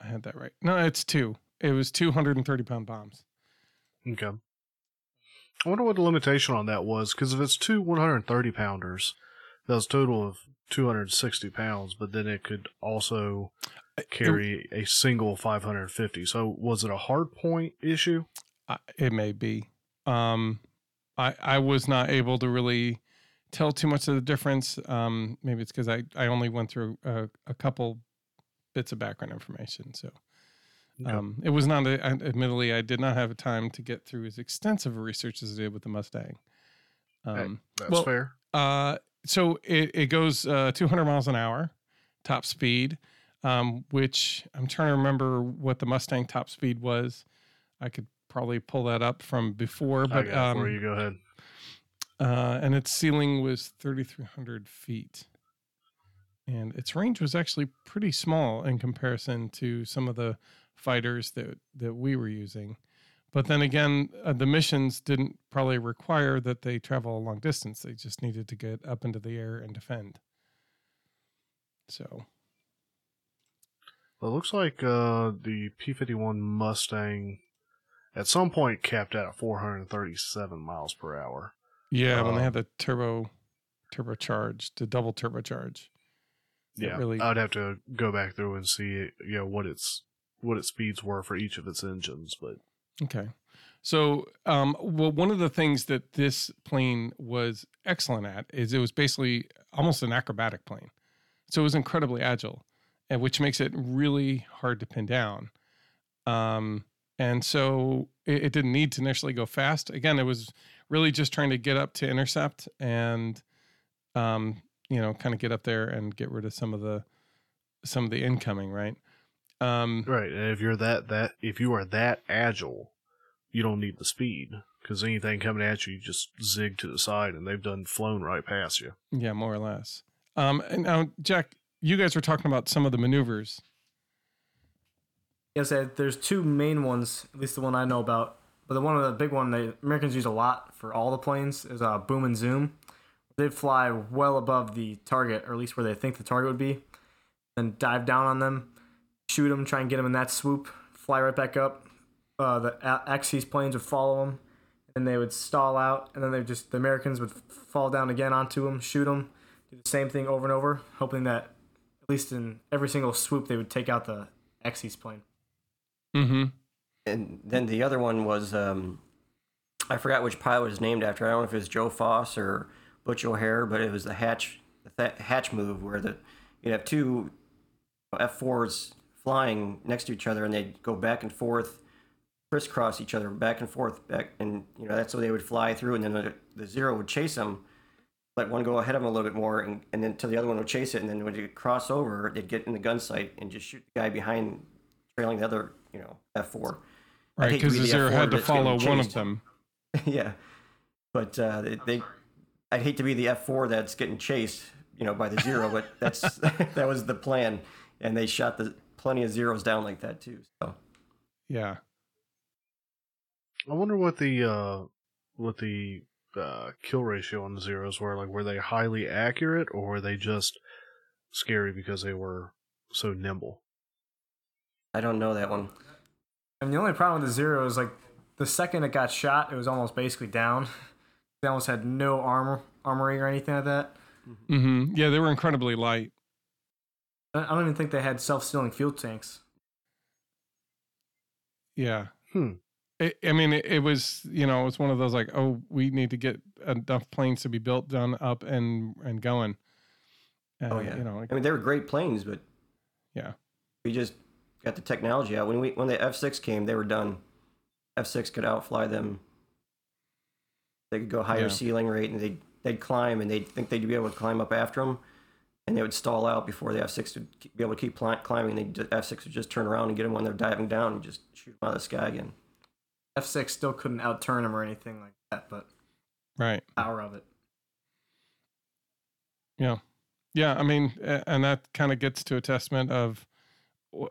I had that right. No, it's two. It was 230 pound bombs. Okay. I wonder what the limitation on that was, because if it's two 130 pounders, that was a total of 260 pounds, but then it could also carry a single 550. So was it a hard point issue? It may be. Um, I I was not able to really tell too much of the difference. Um, maybe it's because I I only went through a, a couple bits of background information, so Um, it was not. A, admittedly, I did not have a time to get through as extensive a research as I did with the Mustang. Um, That's well, fair. Uh, so it, it goes uh, 200 miles an hour, top speed, um, which I'm trying to remember what the Mustang top speed was. I could probably pull that up from before, but um, you. Go ahead. uh, and its ceiling was 3,300 feet, and its range was actually pretty small in comparison to some of the fighters that that we were using. But then again, uh, the missions didn't probably require that they travel a long distance. They just needed to get up into the air and defend. So Well, it looks like uh, the P51 Mustang at some point capped out at 437 miles per hour. yeah, when they Um, had the turbo turbocharged, the double turbocharge. Yeah, really- I'd have to go back through and see, you know, what its what its speeds were for each of its engines, but Okay. So, um, well, one of the things that this plane was excellent at is it was basically almost an acrobatic plane. So it was incredibly agile, and which makes it really hard to pin down. Um, and so it, it didn't need to initially go fast. Again, it was really just trying to get up to intercept and, um, you know, kind of get up there and get rid of some of the some of the incoming, right? Um, right. And if you're that that if you are that agile, you don't need the speed because anything coming at you, you just zig to the side, and they've done flown right past you. Yeah, more or less. Um, and now, Jack, you guys were talking about some of the maneuvers. Yes, there's two main ones, at least the one I know about. But the one of the big one the Americans use a lot for all the planes is uh, boom and zoom. They fly well above the target, or at least where they think the target would be, then dive down on them, shoot them, try and get them in that swoop, fly right back up. Uh, the Axis planes would follow them, and they would stall out, and then they just the Americans would fall down again onto them, shoot them, do the same thing over and over, hoping that at least in every single swoop they would take out the Axis plane. Mm-hmm. And then the other one was um, I forgot which pilot was named after. I don't know if it was Joe Foss or Butch O'Hare, but it was the Thach the Thach move where the you'd have two F fours flying next to each other and they'd go back and forth, crisscross each other, back and forth, back, and you know that's what they would fly through, and then the, the zero would chase them. Let one go ahead of them a little bit more, and, and then till the other one would chase it, and then when they cross over, they'd get in the gun sight and just shoot the guy behind, trailing the other, you know, F four. Right, because the the zero F4 had to follow one of them. yeah, but uh, they, they, I'd hate to be the F four that's getting chased, you know, by the zero. but that's that was the plan, and they shot the plenty of zeros down like that too. So Yeah. I wonder what the uh, what the uh, kill ratio on the zeros were. Like, were they highly accurate, or were they just scary because they were so nimble? I don't know that one. And the only problem with the zero is like the second it got shot, it was almost basically down. They almost had no armor, armoring or anything like that. Mm-hmm. Yeah, they were incredibly light. I don't even think they had self-sealing fuel tanks. Yeah. Hmm. It, I mean, it, it, was you know it was one of those like oh we need to get enough planes to be built, done up, and and going. And, oh yeah. You know, like, I mean they were great planes, but yeah, we just got the technology out when we when the F six came, they were done. F six could outfly them. They could go higher yeah. ceiling rate, and they they'd climb, and they'd think they'd be able to climb up after them, and they would stall out before the F six would be able to keep climbing. The F six would just turn around and get them when they're diving down, and just shoot them out of the sky again. F six still couldn't outturn them or anything like that, but right power of it. Yeah, yeah. I mean, and that kind of gets to a testament of,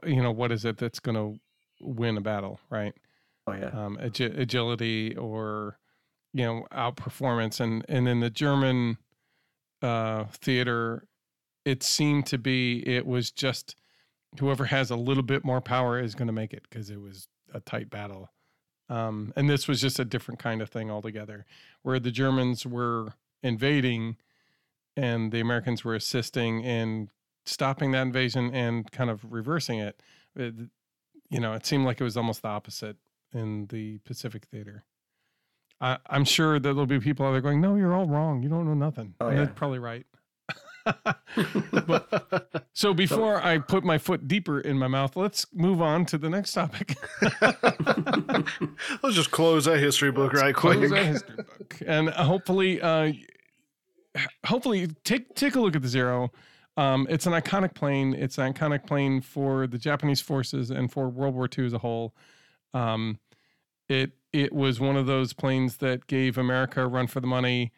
you know, what is it that's going to win a battle, right? Oh yeah. Um, ag- agility or you know outperformance, and and in the German uh, theater, it seemed to be it was just whoever has a little bit more power is going to make it because it was a tight battle. Um, and this was just a different kind of thing altogether, where the Germans were invading and the Americans were assisting in stopping that invasion and kind of reversing it. it you know, it seemed like it was almost the opposite in the Pacific Theater. I, am sure that there'll be people out there going, "No, you're all wrong. You don't know nothing." Oh, yeah. That's probably right. but, so before I put my foot deeper in my mouth, let's move on to the next topic. let's just close that history book let's right quick. history book, and hopefully, uh, hopefully, take take a look at the zero. Um, it's an iconic plane. It's an iconic plane for the Japanese forces and for World War II as a whole. Um, it it was one of those planes that gave America a run for the money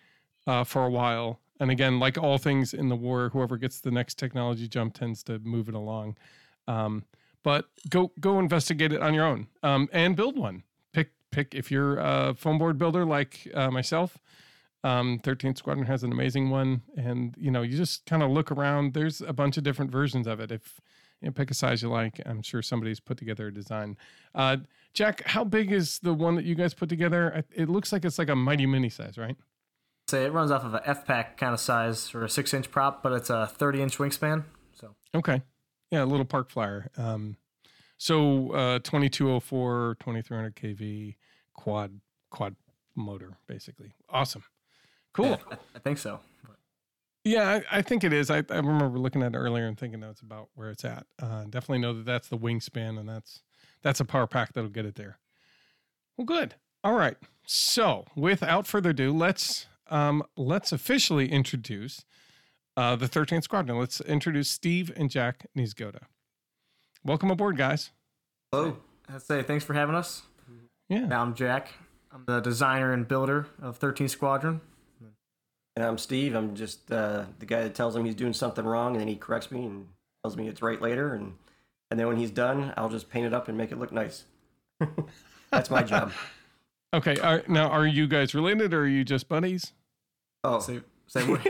uh, for a while. And again, like all things in the war, whoever gets the next technology jump tends to move it along. Um, but go go investigate it on your own um, and build one. Pick pick if you're a foam board builder like uh, myself. Um, 13th Squadron has an amazing one, and you know you just kind of look around. There's a bunch of different versions of it. If you know, pick a size you like, I'm sure somebody's put together a design. Uh, Jack, how big is the one that you guys put together? It looks like it's like a mighty mini size, right? Say it runs off of a F-Pack kind of size or a six inch prop, but it's a 30 inch wingspan. So okay, yeah, a little park flyer. Um, so uh, 2204, 2300 kV quad quad motor, basically. Awesome, cool. Yeah, I, I, think so. Yeah, I, I, think it is. I, I remember looking at it earlier and thinking that's about where it's at. Uh, definitely know that that's the wingspan, and that's that's a power pack that'll get it there. Well, good. All right. So, without further ado, let's um, let's officially introduce uh, the 13th Squadron. Let's introduce Steve and Jack Niezgoda. Welcome aboard, guys. Hello. I say thanks for having us. Yeah. Now I'm Jack. I'm the designer and builder of 13th Squadron. And I'm Steve. I'm just uh, the guy that tells him he's doing something wrong, and then he corrects me and tells me it's right later. And and then when he's done, I'll just paint it up and make it look nice. That's my job. Okay. Are, now, are you guys related, or are you just buddies? Oh, same, same way.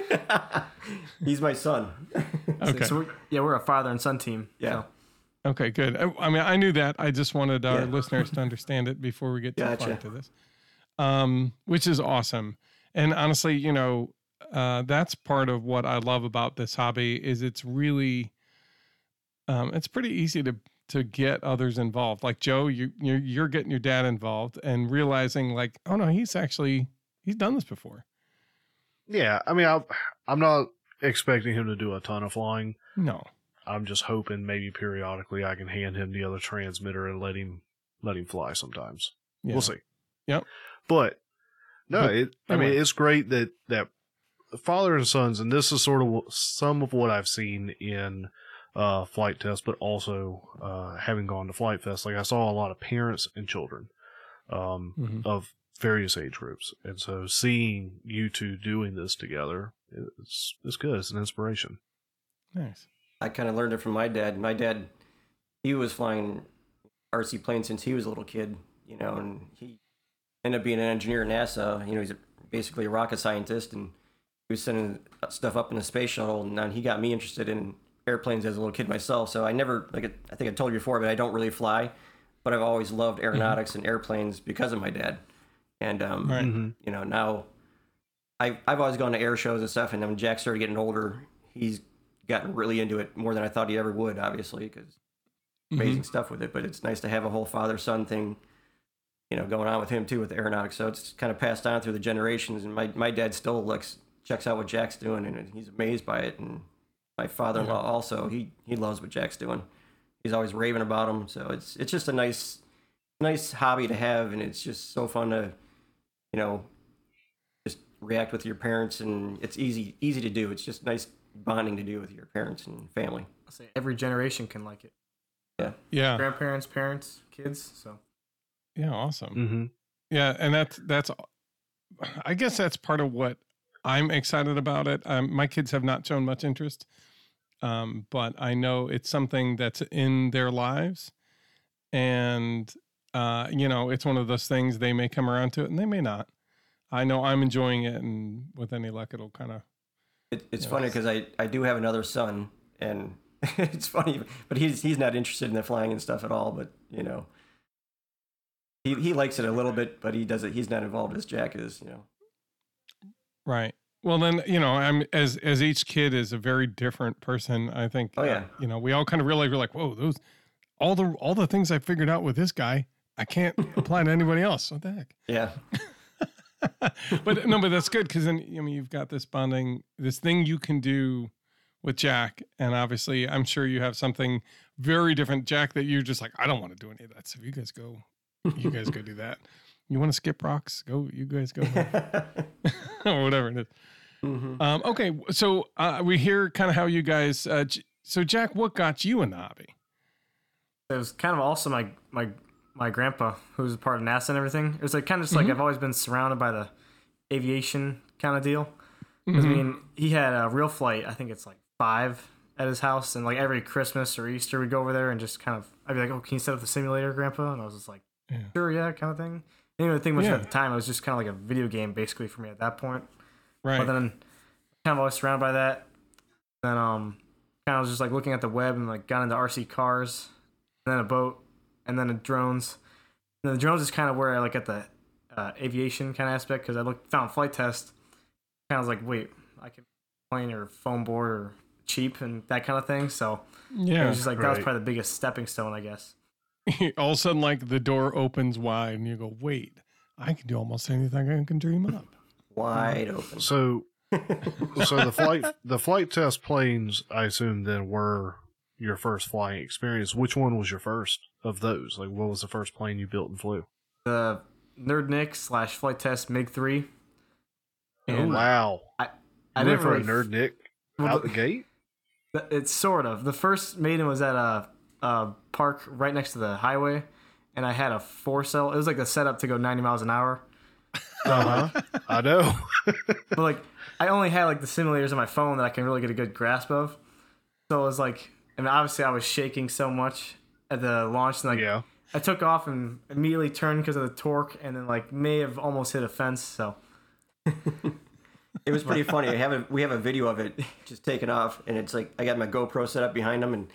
He's my son. okay. So, we're, yeah, we're a father and son team. Yeah. So. Okay, good. I, I, mean, I knew that. I just wanted our yeah. listeners to understand it before we get too gotcha. far into this, um, which is awesome. And honestly, you know, uh, that's part of what I love about this hobby is it's really, um, it's pretty easy to to get others involved. Like Joe, you you're, you're getting your dad involved and realizing like, oh no, he's actually he's done this before. Yeah, I mean, I, I'm not expecting him to do a ton of flying. No, I'm just hoping maybe periodically I can hand him the other transmitter and let him let him fly sometimes. Yeah. We'll see. Yep. But no, but, it. I mean, it's great that that father and sons, and this is sort of some of what I've seen in uh, Flite Test, but also uh, having gone to Flite Fest, like I saw a lot of parents and children um, mm-hmm. of various age groups, and so seeing you two doing this together, it's it's good. It's an inspiration. Nice. I kind of learned it from my dad. My dad, he was flying RC planes since he was a little kid, you know, and he ended up being an engineer at NASA. You know, he's basically a rocket scientist, and he was sending stuff up in the space shuttle. And then he got me interested in airplanes as a little kid myself. So I never, like I think I told you before, but I don't really fly. But I've always loved aeronautics mm-hmm. and airplanes because of my dad. And um, right. mm-hmm. you know, now I I've always gone to air shows and stuff. And then when Jack started getting older, he's gotten really into it more than I thought he ever would. Obviously, because amazing mm-hmm. stuff with it. But it's nice to have a whole father son thing you know, going on with him too with aeronautics. So it's kind of passed on through the generations. And my, my dad still looks checks out what Jack's doing and he's amazed by it. And my father-in-law yeah. also he he loves what Jack's doing. He's always raving about him. So it's it's just a nice nice hobby to have, and it's just so fun to you know just react with your parents, and it's easy easy to do. It's just nice bonding to do with your parents and family. I'll say every generation can like it. Yeah. Yeah. Grandparents, parents, kids. So yeah, awesome. Mm-hmm. Yeah, and that's that's. I guess that's part of what I'm excited about it. Um, my kids have not shown much interest, um, but I know it's something that's in their lives, and uh, you know, it's one of those things they may come around to it and they may not. I know I'm enjoying it, and with any luck, it'll kind of. It, it's funny because I I do have another son, and it's funny, but he's he's not interested in the flying and stuff at all. But you know, he he likes it a little bit, but he does it. He's not involved as Jack is. You know. Right. Well, then you know, I'm as as each kid is a very different person. I think. Oh yeah. Uh, you know, we all kind of realize we're like, whoa, those all the all the things I figured out with this guy, I can't apply to anybody else. What the heck? Yeah. but no, but that's good because then I mean you've got this bonding, this thing you can do with Jack, and obviously I'm sure you have something very different, Jack, that you're just like I don't want to do any of that. So you guys go you guys go do that. You want to skip rocks? Go. You guys go. or whatever it is. Mm-hmm. Um, okay, so uh, we hear kind of how you guys. Uh, so Jack, what got you in the hobby? It was kind of also my my my grandpa, who's a part of NASA and everything. It was like kind of just like mm-hmm. I've always been surrounded by the aviation kind of deal. Mm-hmm. I mean, he had a RealFlight. I think it's like five at his house, and like every Christmas or Easter, we'd go over there and just kind of. I'd be like, "Oh, can you set up the simulator, Grandpa?" And I was just like, yeah. sure, yeah, kind of thing. I didn't even think much yeah. at the time. It was just kind of like a video game basically for me at that point. Right. But then kind of always surrounded by that. Then um kind of was just like looking at the web and like got into RC cars, and then a boat, and then the drones. And the drones is kind of where I like at the uh, aviation kind of aspect because I looked found Flite Test. Kind of was like, wait, I can plane or foam board or cheap and that kind of thing. So yeah, it was just like right. that was probably the biggest stepping stone, I guess. all of a sudden, like the door opens wide, and you go, "Wait, I can do almost anything I can dream up." Wide open. So, so the flight the Flite Test planes, I assume, then were your first flying experience. Which one was your first of those? Like, what was the first plane you built and flew? The Nerd Nick slash Flite Test MiG three. Oh wow! I I didn't for really a Nerd Nick out the gate. It's sort of the first maiden was at a uh, park right next to the highway, and I had a four cell. It was like a setup to go 90 miles an hour. Uh huh. I know. but like, I only had like the simulators on my phone that I can really get a good grasp of. So it was like, and obviously I was shaking so much at the launch, and like, yeah. I took off and immediately turned because of the torque, and then like may have almost hit a fence. So. it was pretty funny. I have a, we have a video of it just taking off, and it's like I got my GoPro set up behind him, and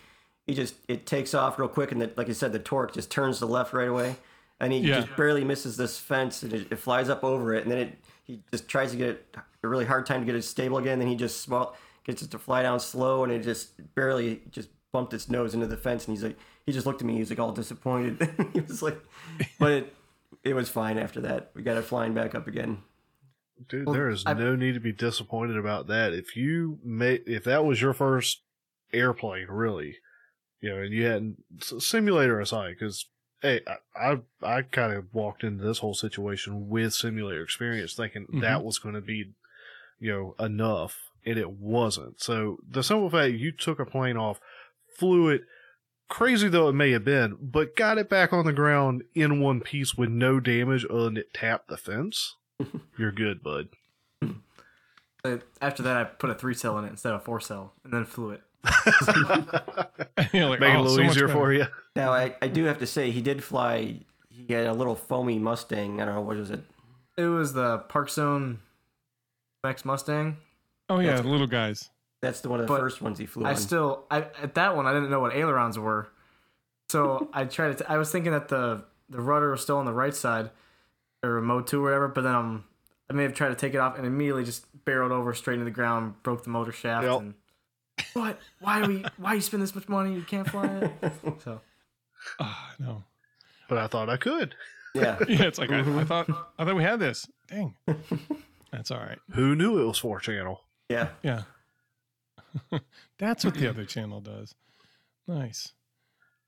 he just it takes off real quick, and the, like I said, the torque just turns to the left right away, and he yeah. just barely misses this fence, and it, it, flies up over it, and then it he just tries to get it a really hard time to get it stable again. Then he just small gets it to fly down slow, and it just barely just bumped its nose into the fence, and he's like he just looked at me, he's like all disappointed. he was like, but it, it was fine after that. We got it flying back up again. Dude, well, there is I, no need to be disappointed about that. If you made, if that was your first airplane, really, you know, and you hadn't simulator aside, because hey, I I, I kind of walked into this whole situation with simulator experience, thinking mm-hmm. that was going to be, you know, enough, and it wasn't. So the simple fact you took a plane off, flew it, crazy though it may have been, but got it back on the ground in one piece with no damage other than it tapped the fence. You're good, bud. After that, I put a three cell in it instead of four cell, and then flew it. like, Make oh, it a little so easier for you. Now, I, I do have to say, he did fly he had a little foamy Mustang. I don't know what was it. It was the ParkZone X Mustang. Oh yeah, the little guys. That's the one of the But first ones he flew I on. still, I at that one, I didn't know what ailerons were, so I tried to. I was thinking that the the rudder was still on the right side, or mode two or whatever. But then um, I may have tried to take it off and immediately just barreled over straight into the ground, broke the motor shaft. Yep. And what? Why do we? Why you spend this much money? You can't fly it. So Oh, no. But I thought I could. yeah. Yeah, it's like I, I thought. I thought we had this. Dang. That's all right. Who knew it was four channel? Yeah. Yeah. That's what the other channel does. Nice.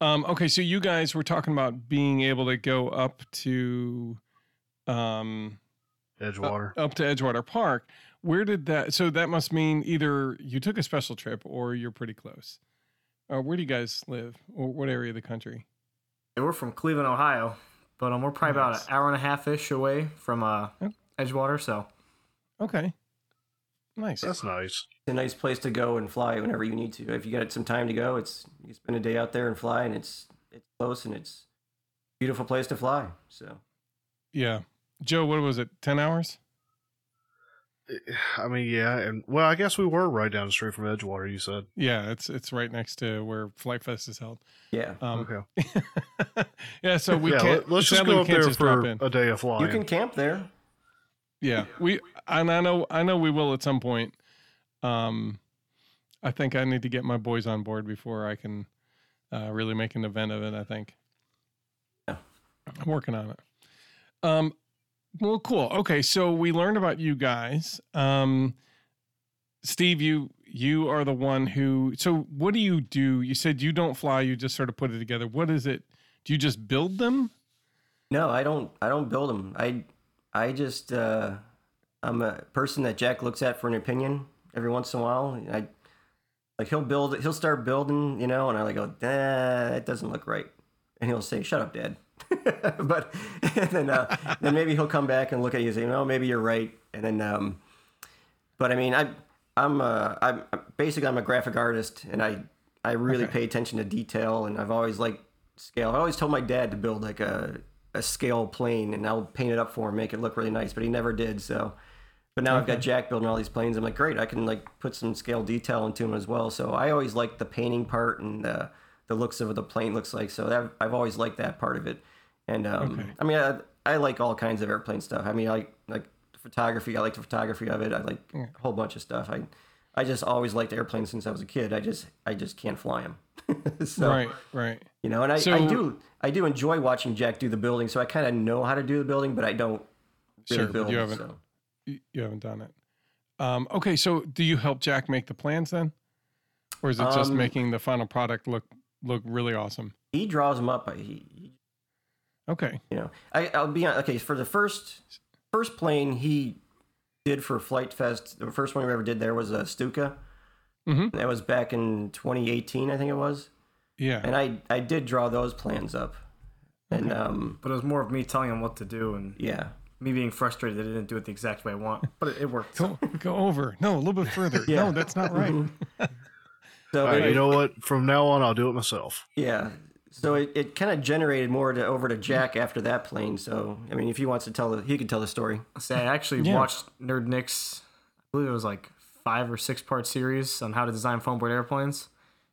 Um, okay, so you guys were talking about being able to go up to um Edgewater. up to Edgewater Park. Where did that so that must mean either you took a special trip or you're pretty close. Uh, where do you guys live? Or what area of the country? Yeah, we're from Cleveland, Ohio, but um, we're probably Nice. about an hour and a half ish away from uh, Yep. Edgewater. So Okay. Nice. That's nice. It's a nice place to go and fly whenever you need to. If you got some time to go, it's you spend a day out there and fly, and it's it's close and it's a beautiful place to fly. So Yeah. Joe, what was it? 10 hours? I mean, yeah, and well, I guess we were right down the street from Edgewater. You said Yeah, it's it's right next to where Flite Fest is held. yeah, Um, okay. yeah, so we yeah, can't. let, us just go up there just for a day of flying. you can camp there. Yeah, we and I know I know we will at some point. Um, I think I need to get my boys on board before I can uh, really make an event of it. I think. Yeah. I'm working on it. Um, well, cool. Okay, so we learned about you guys. Um, Steve, you you are the one who. So, what do you do? You said you don't fly. You just sort of put it together. What is it? Do you just build them? No, I don't. I don't build them. I I just uh, I'm a person that Jack looks at for an opinion every once in a while. I like he'll build. He'll start building, you know, and I like go, that doesn't look right, and he'll say, "Shut up, Dad." but and then uh, then maybe he'll come back and look at you and say, "No, maybe you're right," and then um, but I mean, I I'm uh, I'm I'm- basically I'm a graphic artist, and I I really Okay. pay attention to detail, and I've always liked scale. I always told my dad to build like a a scale plane, and I'll paint it up for him, make it look really nice, but he never did. So, but now I've got Jack building all these planes. I'm like, great, I can like put some scale detail into them as well. So I always like the painting part and the the looks of what the plane looks like. So that I've always liked that part of it. And um, Okay. I mean, I, I like all kinds of airplane stuff. I mean, I like photography. I like the photography of it. I like Yeah. a whole bunch of stuff. I I just always liked airplanes since I was a kid. I just I just can't fly them. so right, right. you know, and I, I do I do enjoy watching Jack do the building. So I kind of know how to do the building, but I don't really Sure, build. you haven't- so. You haven't done it. Um, okay, so do you help Jack make the plans then, or is it just Um, making the final product look look really awesome? He draws them up. I- He, he Okay, you know, I I'll be on, okay for the first first plane he did for Flite Fest. The first one we ever did there was a Stuka. Mhm. That was back in 2018, I think it was. yeah, And I I did draw those plans up. And um But it was more of me telling him what to do and yeah. me being frustrated that I didn't do it the exact way I want. But it, it worked. go go over. No, a little bit further. Yeah. No, that's not right. So All right, you know what? From now on, I'll do it myself. Yeah. So it, it kind of generated more to over to Jack after that plane. So I mean, if he wants to tell, the, he could tell the story. Say, I actually Yeah. watched Nerd Nick's, I believe it was like five or six part series on how to design foam board airplanes.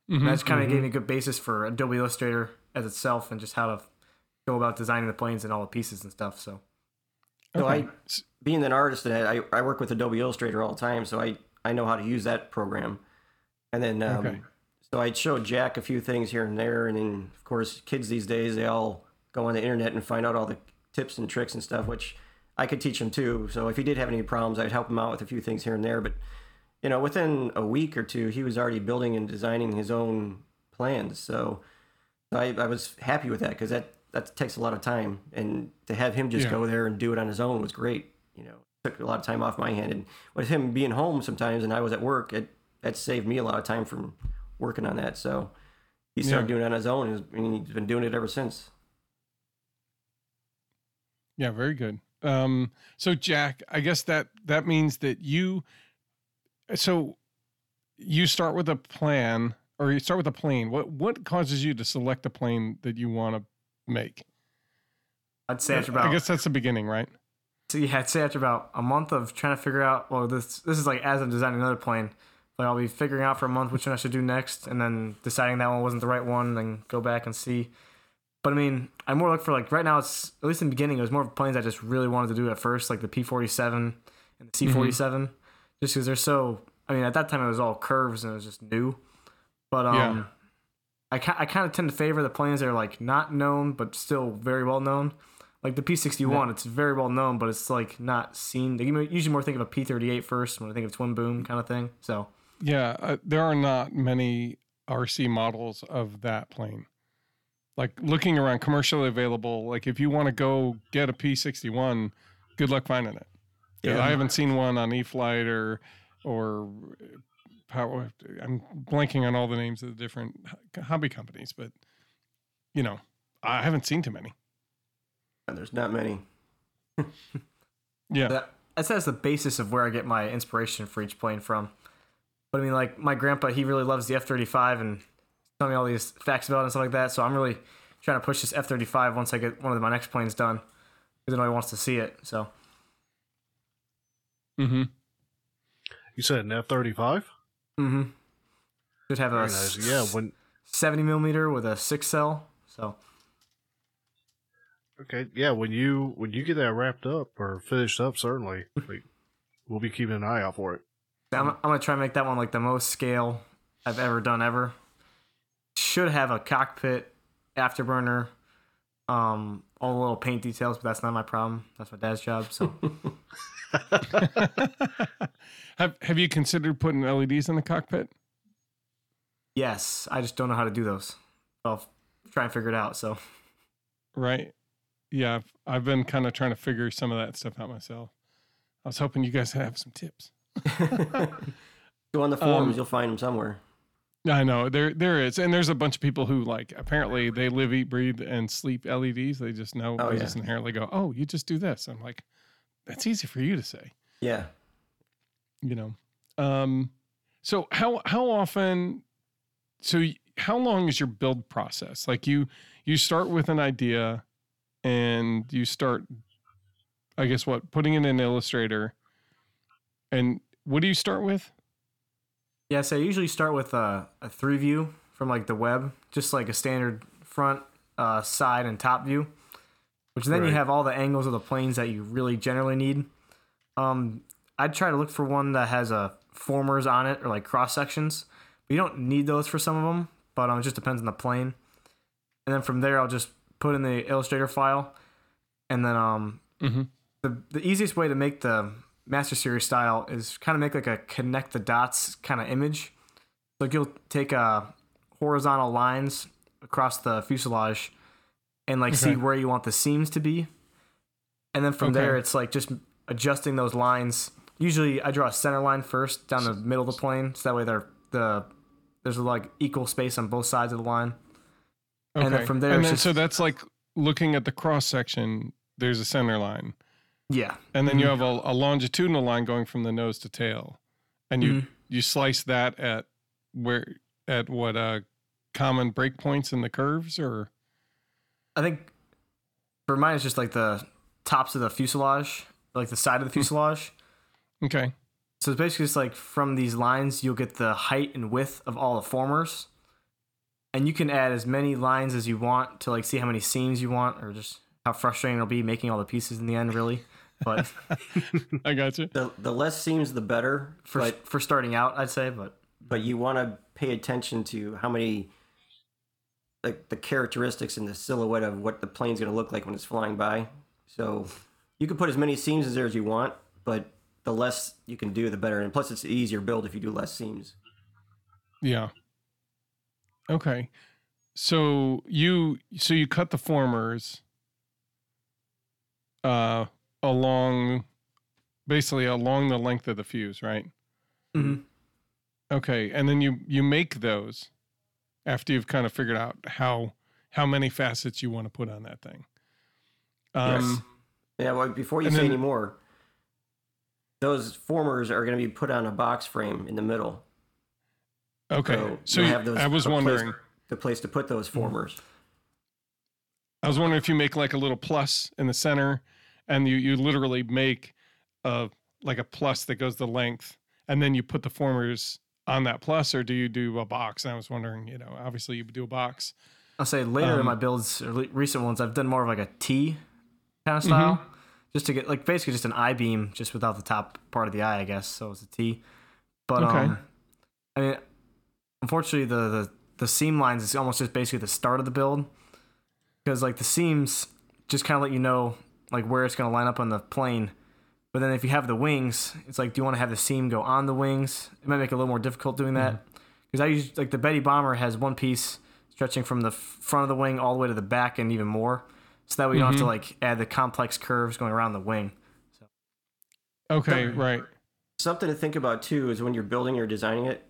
And that just kind of gave me a good basis for Adobe Illustrator as itself and just how to go about designing the planes and all the pieces and stuff. So So I, being an artist, and I, I work with Adobe Illustrator all the time, so I, I know how to use that program. And then, um, Okay. So I showed Jack a few things here and there, and then of course, kids these days they all go on the internet and find out all the tips and tricks and stuff, which I could teach him too. So if he did have any problems, I'd help him out with a few things here and there. But you know, within a week or two, he was already building and designing his own plans. So I, I was happy with that because that that takes a lot of time, and to have him just Yeah. go there and do it on his own was great. You know, took a lot of time off my hand, and with him being home sometimes and I was at work, it that saved me a lot of time from working on that. So he started Yeah. doing it on his own, and he's been doing it ever since. Yeah, very good. Um, so Jack, I guess that that means that you, so you start with a plan, or you start with a plane. What what causes you to select a plane that you want to make? I'd say after about. I guess that's the beginning, right? So yeah, I'd say after about a month of trying to figure out. Well, this this is like as I'm designing another plane. Like I'll be figuring out for a month which one I should do next, and then deciding that one wasn't the right one, and then go back and see. But I mean, I more look for like right now. It's at least in the beginning, it was more of planes I just really wanted to do at first, like the P47 and the C47, mm-hmm. just because they're so. I mean, at that time it was all curves and it was just new. But um, yeah. I I kind of tend to favor the planes that are like not known but still very well known. Like the P61, it's very well known, but it's like not seen. They usually more think of a P38 first when I think of twin boom kind of thing. So yeah, uh, there are not many RC models of that plane. Like looking around commercially available, like if you want to go get a P61, good luck finding it. Yeah. I haven't seen one on E-flite or or power. I'm blanking on all the names of the different hobby companies, but you know, I haven't seen too many. There's not many. yeah, that, that's the basis of where I get my inspiration for each plane from. But I mean, like my grandpa, he really loves the F thirty five and telling me all these facts about it and stuff like that. So I'm really trying to push this F thirty five once I get one of my next planes done, because nobody wants to see it. So. Hmm. You said an F thirty five. Hmm. Should have a nice. yeah when seventy millimeter with a six cell. So. Okay, yeah. When you when you get that wrapped up or finished up, certainly like, we'll be keeping an eye out for it. I'm, I'm gonna try and make that one like the most scale I've ever done ever. Should have a cockpit, afterburner, um, all the little paint details, but that's not my problem. That's my dad's job. So, have have you considered putting LEDs in the cockpit? Yes, I just don't know how to do those. I'll try and figure it out. So, right, yeah, I've, I've been kind of trying to figure some of that stuff out myself. I was hoping you guys have some tips. Go on the forums, um, you'll find them somewhere. I know there there is, and there's a bunch of people who like apparently they live, eat, breathe, and sleep LEDs. They just know. Oh, they yeah. just inherently go, "Oh, you just do this." I'm like, that's easy for you to say. Yeah. You know, um, so how how often? So how long is your build process? Like you you start with an idea, and you start, I guess what putting it in Illustrator and what do you start with? Yeah, so I usually start with a, a three view from like the web, just like a standard front, uh, side, and top view. Which then right. you have all the angles of the planes that you really generally need. Um, I'd try to look for one that has a uh, formers on it or like cross sections. But you don't need those for some of them, but um, it just depends on the plane. And then from there, I'll just put in the Illustrator file, and then um, mm-hmm. the the easiest way to make the Master Series style is kind of make like a connect the dots kind of image. Like you'll take uh, horizontal lines across the fuselage and like okay. see where you want the seams to be. And then from okay. there, it's like just adjusting those lines. Usually, I draw a center line first down the middle of the plane, so that way they're the there's like equal space on both sides of the line. Okay. And then from there, and then, just, so that's like looking at the cross section. There's a center line. Yeah. And then mm-hmm. you have a, a, longitudinal line going from the nose to tail. And you mm-hmm. you slice that at where at what uh common breakpoints in the curves or I think for mine it's just like the tops of the fuselage, like the side of the fuselage. Okay. So it's basically just like from these lines you'll get the height and width of all the formers. And you can add as many lines as you want to like see how many seams you want or just how frustrating it'll be making all the pieces in the end really but I got you. The the less seams, the better for but, for starting out, I'd say. But but you want to pay attention to how many like the characteristics and the silhouette of what the plane's going to look like when it's flying by. So you can put as many seams in there as you want, but the less you can do, the better. And plus, it's an easier build if you do less seams. Yeah. Okay. So you so you cut the formers uh along basically along the length of the fuse, right? Mm-hmm. Okay, and then you you make those after you've kind of figured out how how many facets you want to put on that thing. Um, yes. Yeah. Well, before you say then, any more, those formers are going to be put on a box frame in the middle. Okay. So, so you, have those. I was wondering place, the place to put those mm-hmm. formers. I was wondering if you make like a little plus in the center, and you you literally make a like a plus that goes the length, and then you put the formers on that plus, or do you do a box? And I was wondering, you know, obviously you do a box. I'll say later um, in my builds, or recent ones, I've done more of like a T kind of style, mm-hmm. just to get like basically just an I beam, just without the top part of the eye, I guess. So it's a T. But okay. um, I mean, unfortunately, the, the the seam lines is almost just basically the start of the build, because like the seams just kind of let you know like where it's going to line up on the plane. But then if you have the wings, it's like, do you want to have the seam go on the wings? It might make it a little more difficult doing that. Because mm-hmm. I use like the Betty Bomber has one piece stretching from the front of the wing all the way to the back and even more. So that way you mm-hmm. don't have to mm-hmm. like add the complex curves going around the wing. So. Okay, right. Something to think about too is when you're building or designing it,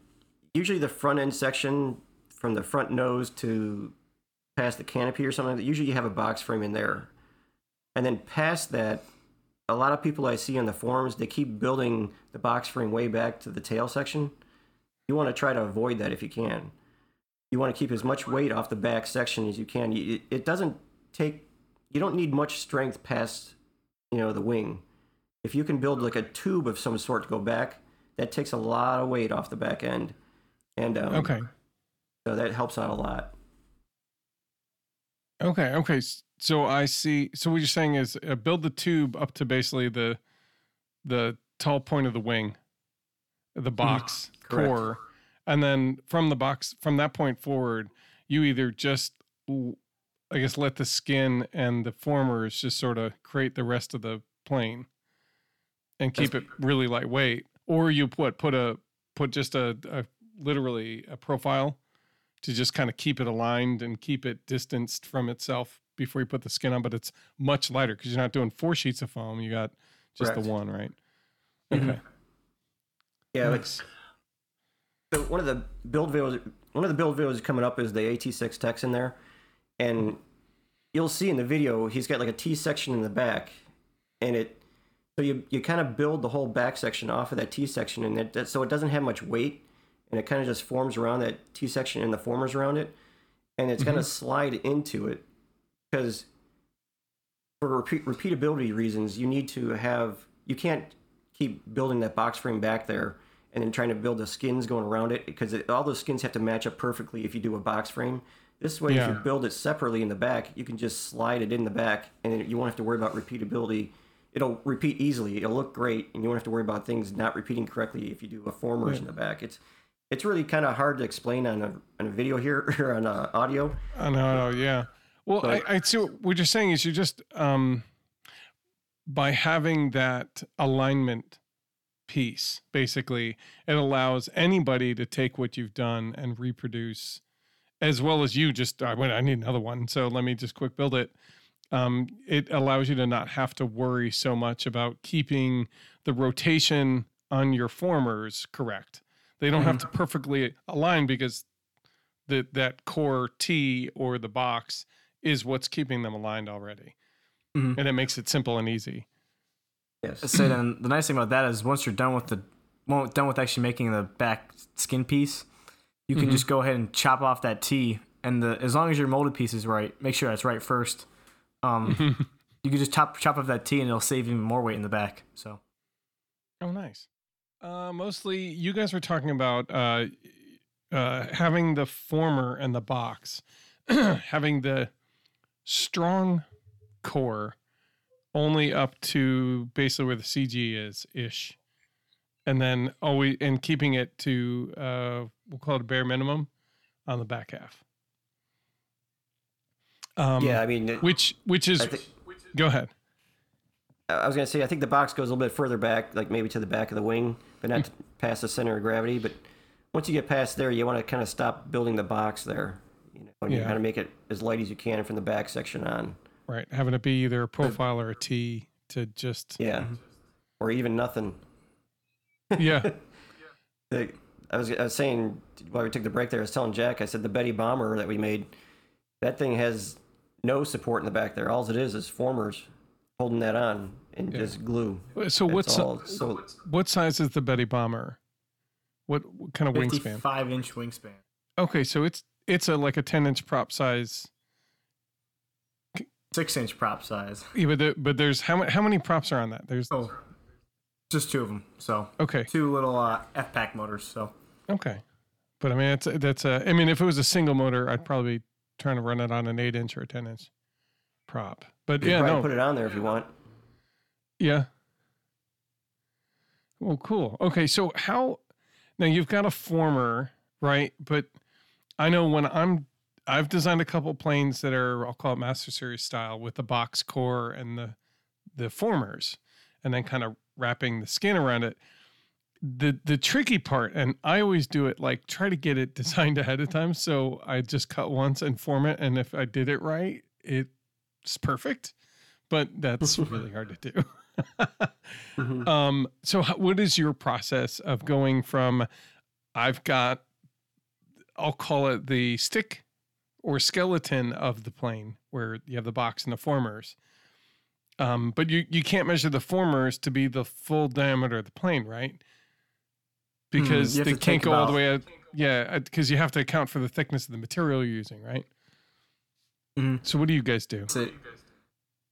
usually the front end section from the front nose to past the canopy or something, usually you have a box frame in there. And then past that, a lot of people I see on the forums, they keep building the box frame way back to the tail section. You want to try to avoid that if you can. You want to keep as much weight off the back section as you can. It doesn't take, you don't need much strength past, you know, the wing. If you can build like a tube of some sort to go back, that takes a lot of weight off the back end. And um, okay, so that helps out a lot. Okay, okay. So I see. So what you're saying is uh, build the tube up to basically the the tall point of the wing, the hmm, box core, and then from the box from that point forward, you either just I guess let the skin and the formers just sort of create the rest of the plane and keep That's, it really lightweight, or you put put a put just a, a literally a profile to just kind of keep it aligned and keep it distanced from itself before you put the skin on, but it's much lighter because you're not doing four sheets of foam. You got just Correct. the one, right? Mm-hmm. Okay. Yeah, nice. so one of the build videos, one of the build videos coming up is the AT6 Texan there, and you'll see in the video he's got like a T section in the back, and it so you you kind of build the whole back section off of that T section, and it so it doesn't have much weight, and it kind of just forms around that T section and the formers around it, and it's mm-hmm. going to slide into it because for repeat, repeatability reasons, you need to have you can't keep building that box frame back there and then trying to build the skins going around it because it, all those skins have to match up perfectly if you do a box frame. This way, yeah. if you build it separately in the back, you can just slide it in the back, and you won't have to worry about repeatability. It'll repeat easily. It'll look great, and you won't have to worry about things not repeating correctly if you do a formers yeah. in the back. It's it's really kind of hard to explain on a, on a video here or on uh, audio. I know, yeah. Well, but, I, I see what you're saying is you just um, by having that alignment piece, basically, it allows anybody to take what you've done and reproduce, as well as you. Just I went, I need another one, so let me just quick build it. Um, it allows you to not have to worry so much about keeping the rotation on your formers correct. They don't mm-hmm. have to perfectly align because the, that core T or the box is what's keeping them aligned already. Mm-hmm. And it makes it simple and easy. Yes. So then the nice thing about that is once you're done with the well, done with actually making the back skin piece, you can mm-hmm. just go ahead and chop off that T and the as long as your molded piece is right, make sure that's right first. Um, you can just chop chop off that T and it'll save even more weight in the back. So. Oh, nice. Uh, mostly, you guys were talking about uh, uh, having the former and the box, having the strong core only up to basically where the CG is ish. And then always and keeping it to uh we'll call it a bare minimum on the back half. Um, yeah, I mean, it, which which is think, go ahead. I was gonna say I think the box goes a little bit further back, like maybe to the back of the wing, but not past the center of gravity. But once you get past there, you want to kind of stop building the box there. You know, and yeah. you kind of make it as light as you can from the back section on. Right, having it be either a profile or a T to just yeah, mhm. or even nothing. Yeah. the, I was I was saying while we took the break there, I was telling Jack, I said the Betty Bomber that we made, that thing has no support in the back there. All it is is formers holding that on and yeah. just glue. So what's uh, all. so what size is the Betty Bomber? What, what kind of wingspan? Five inch wingspan. Okay, so it's it's a like a ten inch prop size six inch prop size. Yeah, but the, but there's how many how many props are on that? There's Oh, just two of them. So okay, two little uh, F pack motors. So okay, but I mean it's that's a I mean if it was a single motor, I'd probably be trying to run it on an eight inch or a ten inch prop. But You yeah, no, put it on there if you want. yeah. Well, cool. Okay, so how now you've got a former, right? But I know when I'm I've designed a couple planes that are I'll call it Master Series style with the box core and the the formers, and then kind of wrapping the skin around it. The the tricky part, and I always do it like try to get it designed ahead of time. So I just cut once and form it, and if I did it right, it's perfect. But that's really hard to do. Mhm. Um, so how, what is your process of going from I've got I'll call it the stick or skeleton of the plane where you have the box and the formers. Um, but you, you can't measure the formers to be the full diameter of the plane, right? Because have they can't go all the way out. Yeah, because you have to account for the thickness of the material you're using, right? Mhm. So what do you guys do? say,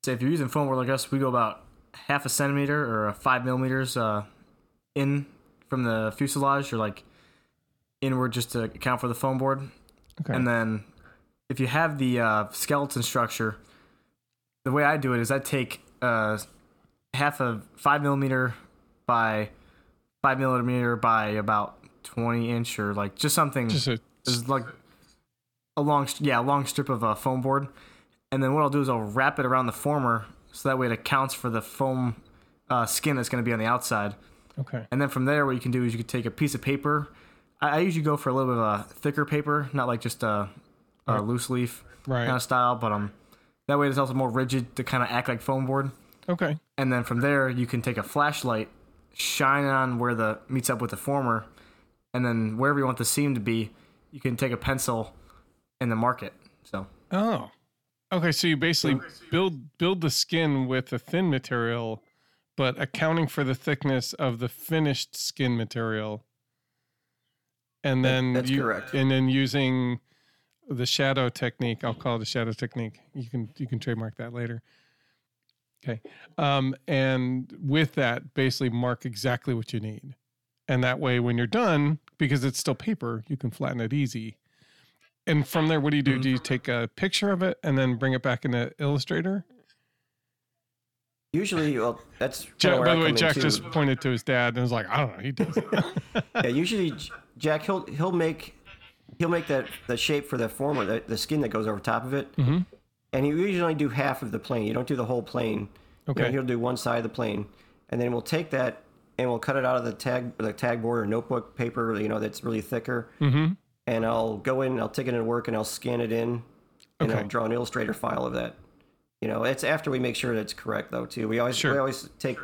say if you're using foam board like us, we go about half a centimeter or a five millimeters uh, in from the fuselage or like inward just to account for the foam board. Okay. And then if you have the uh, skeleton structure, the way I do it is I take uh, half a five millimeter by five millimeter by about 20 inch or like just something Just a like a long, yeah, a long strip of uh, foam board. And then what I'll do is I'll wrap it around the former so that way it accounts for the foam uh, skin that's going to be on the outside. okay. And then from there, what you can do is you can take a piece of paper. I, I usually go for a little bit of a thicker paper, not like just a, a Right. loose leaf Right. kind of style, but um, that way it's also more rigid to kind of act like foam board. Okay. And then from there, you can take a flashlight, shine on where the meets up with the former, and then wherever you want the seam to be, you can take a pencil and then mark it. So Oh. Okay, so you basically build build the skin with a thin material, but accounting for the thickness of the finished skin material. And That- then that's you, correct. and then using the shadow technique, I'll call it a shadow technique. You can you can trademark that later. Okay. Um, and with that, basically mark exactly what you need. And that way when you're done, because it's still paper, you can flatten it easy. And from there, what do you do? Mhm. Do you take a picture of it and then bring it back into Illustrator? Usually, well, that's Jack, by the way, Jack too. just pointed to his dad and was like, I don't know, he does it. yeah, usually Jack he'll he'll make he'll make that the shape for the former the, the skin that goes over top of it, Mhm. and you usually only do half of the plane. You don't do the whole plane. You know, Okay. he'll do one side of the plane, and then we'll take that and we'll cut it out of the tag the tag board or notebook paper. You know that's really thicker, mm-hmm. and I'll go in, I'll take it into work, and I'll scan it in, and Okay. I'll draw an Illustrator file of that. You know, it's after we make sure that it's correct though too. We always Sure. we always take,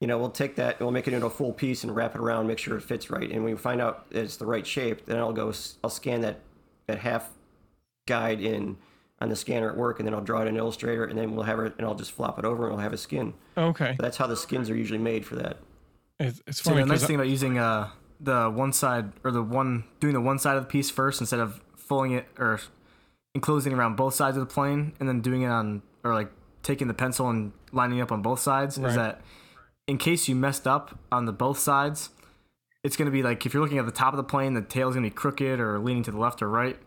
you know, we'll take that and we'll make it into a full piece and wrap it around, make sure it fits right, and when we find out that it's the right shape, then I'll go I'll scan that that half guide in on the scanner at work, and then I'll draw it in Illustrator, and then we'll have it, and I'll just flop it over, and we'll have a skin. Okay. That's how the skins are usually made for that. It's, it's So funny the nice 'cause thing about using uh, the one side or the one doing the one side of the piece first instead of folding it or enclosing around both sides of the plane and then doing it on or like taking the pencil and lining up on both sides Right. is that in case you messed up on the both sides, it's going to be like if you're looking at the top of the plane, the tail's going to be crooked or leaning to the left or right.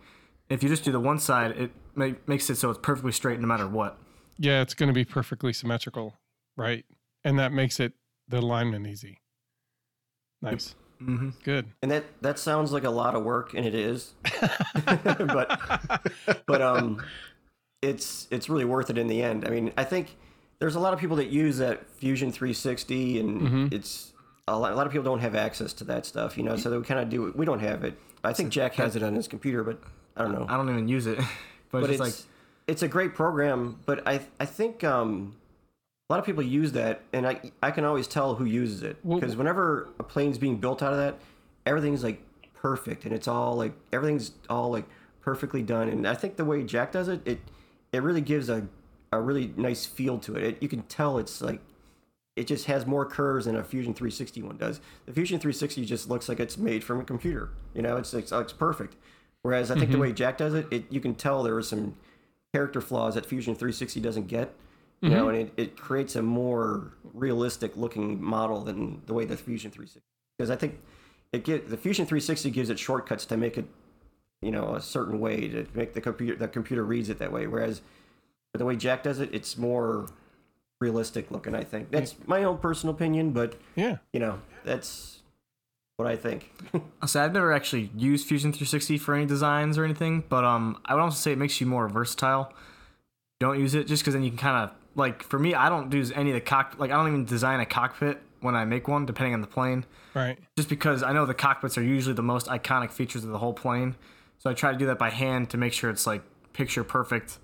If you just do the one side, it ma- makes it so it's perfectly straight no matter what. yeah, it's going to be perfectly symmetrical, right? And that makes it the alignment easy. Nice. Mm-hmm. Good. And that that sounds like a lot of work, and it is. but but um, it's it's really worth it in the end. I mean, I think there's a lot of people that use that Fusion 360, and Mhm. it's a lot, a lot of people don't have access to that stuff, you know. So they kind of do. We don't have it. I think Jack has it on his computer, but I don't know. I don't even use it, but, but it's, it's just it's a great program. But I I think um, a lot of people use that, and I I can always tell who uses it because whenever a plane's being built out of that, everything's like perfect, and it's all like everything's all like perfectly done. And I think the way Jack does it, it it really gives a a really nice feel to it. it you can tell it's like it just has more curves than a Fusion 360 one does. The Fusion 360 just looks like it's made from a computer. You know, it's it's, it's perfect. Whereas I think the mm-hmm. way Jack does it, it you can tell there are some character flaws that Fusion 360 doesn't get. You know, mm-hmm. and it, it creates a more realistic looking model than the way the Fusion 360. Because I think it get the Fusion 360 gives it shortcuts to make it, you know, a certain way to make the computer the computer reads it that way. Whereas the way Jack does it, it's more realistic looking. I think that's my own personal opinion, but Yeah. you know, that's what I think. So I've never actually used Fusion 360 for any designs or anything, but um, I would also say it makes you more versatile. Don't use it just because then you can kind of like for me, I don't do any of the cock like I don't even design a cockpit when I make one, depending on the plane, Right. just because I know the cockpits are usually the most iconic features of the whole plane. So I try to do that by hand to make sure it's like picture perfect.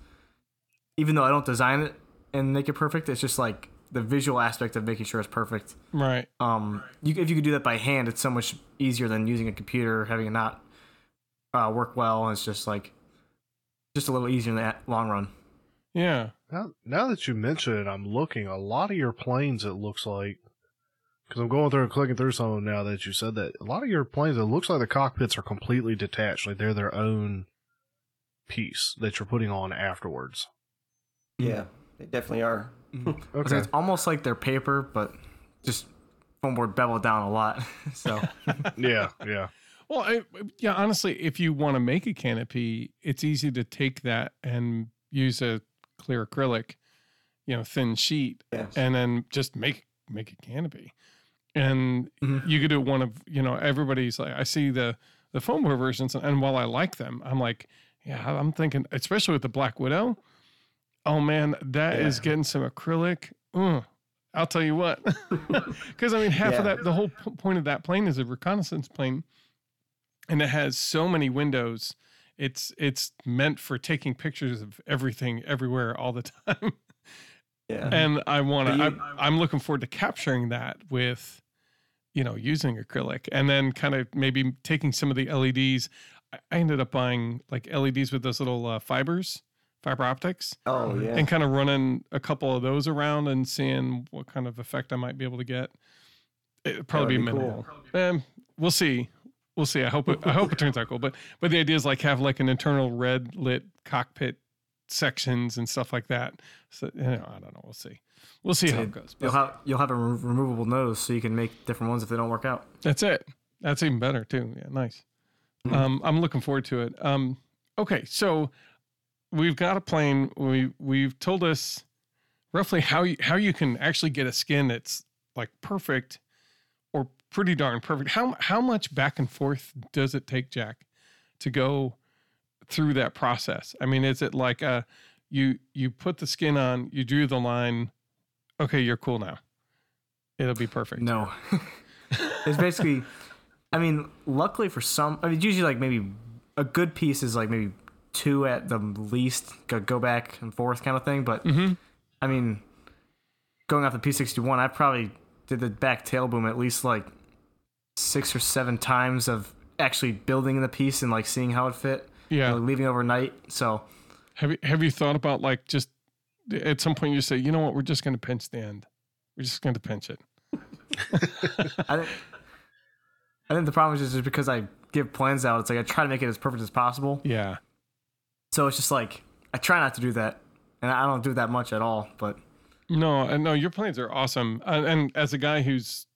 Even though I don't design it and make it perfect, it's just like the visual aspect of making sure it's perfect Right. um, you, if you could do that by hand, it's so much easier than using a computer, having it not uh, work well. And it's just like, just a little easier in the long run. Yeah. Now, now that you mention it, I'm looking. A lot of your planes, it looks like, because I'm going through and clicking through some of them now that you said that. A lot of your planes, it looks like the cockpits are completely detached, like they're their own piece that you're putting on afterwards. Yeah, they definitely are. So Okay. It's almost like they're paper, but just foam board beveled down a lot. so yeah, yeah. Well, I, yeah, honestly, if you want to make a canopy, it's easy to take that and use a clear acrylic, you know, thin sheet, Yeah. and then just make make a canopy. And Mhm. you could do one of, you know, everybody's like, I see the the foam board versions, and while I like them, I'm like, yeah, I'm thinking, especially with the Black Widow. Oh man, that is Yeah. getting some acrylic. Ugh. I'll tell you what, because I mean, half of that, the whole p- point of that plane is a reconnaissance plane and it has so many windows it's it's meant for taking pictures of everything everywhere all the time Yeah. and i want to I'm, I'm looking forward to capturing that with you know using acrylic and then kind of maybe taking some of the leds i I ended up buying like leds with those little uh, fibers fiber optics oh yeah. and kind of running a couple of those around and seeing what kind of effect i might be able to get. It'd probably be, be minimal. Um, we'll see. We'll see. I hope it i hope it turns out cool. But but the idea is like have like an internal red lit cockpit sections and stuff like that. So you know, i don't know. We'll see. We'll see how it goes you'll But have you'll have a re- removable nose, so you can make different ones if they don't work out. that's it. That's even better too. Yeah nice. Um i'm looking forward to it. Um okay so we've got a plane. We we've told us roughly how you how you can actually get a skin that's like perfect or pretty darn perfect. How how much back and forth does it take jack to go through that process? I mean is it like uh you you put the skin on you drew the line okay you're cool now. It'll be perfect. No, it's basically. I mean, luckily for some, I mean, usually like maybe a good piece is like maybe two at the least, go, back and forth kind of thing. But Mhm. I mean, going off the P61, I probably did the back tail boom at least like six or seven times of actually building the piece and like seeing how it fit. yeah you know, leaving overnight. So Have you have you thought about like just at some point you say, you know what, we're just going to pinch the end. We're just going to pinch it. I think I think the problem is just because I give plans out, it's like I try to make it as perfect as possible. Yeah. So it's just like I try not to do that, and I don't do that much at all. But No, and no, your plans are awesome. And, and as a guy who's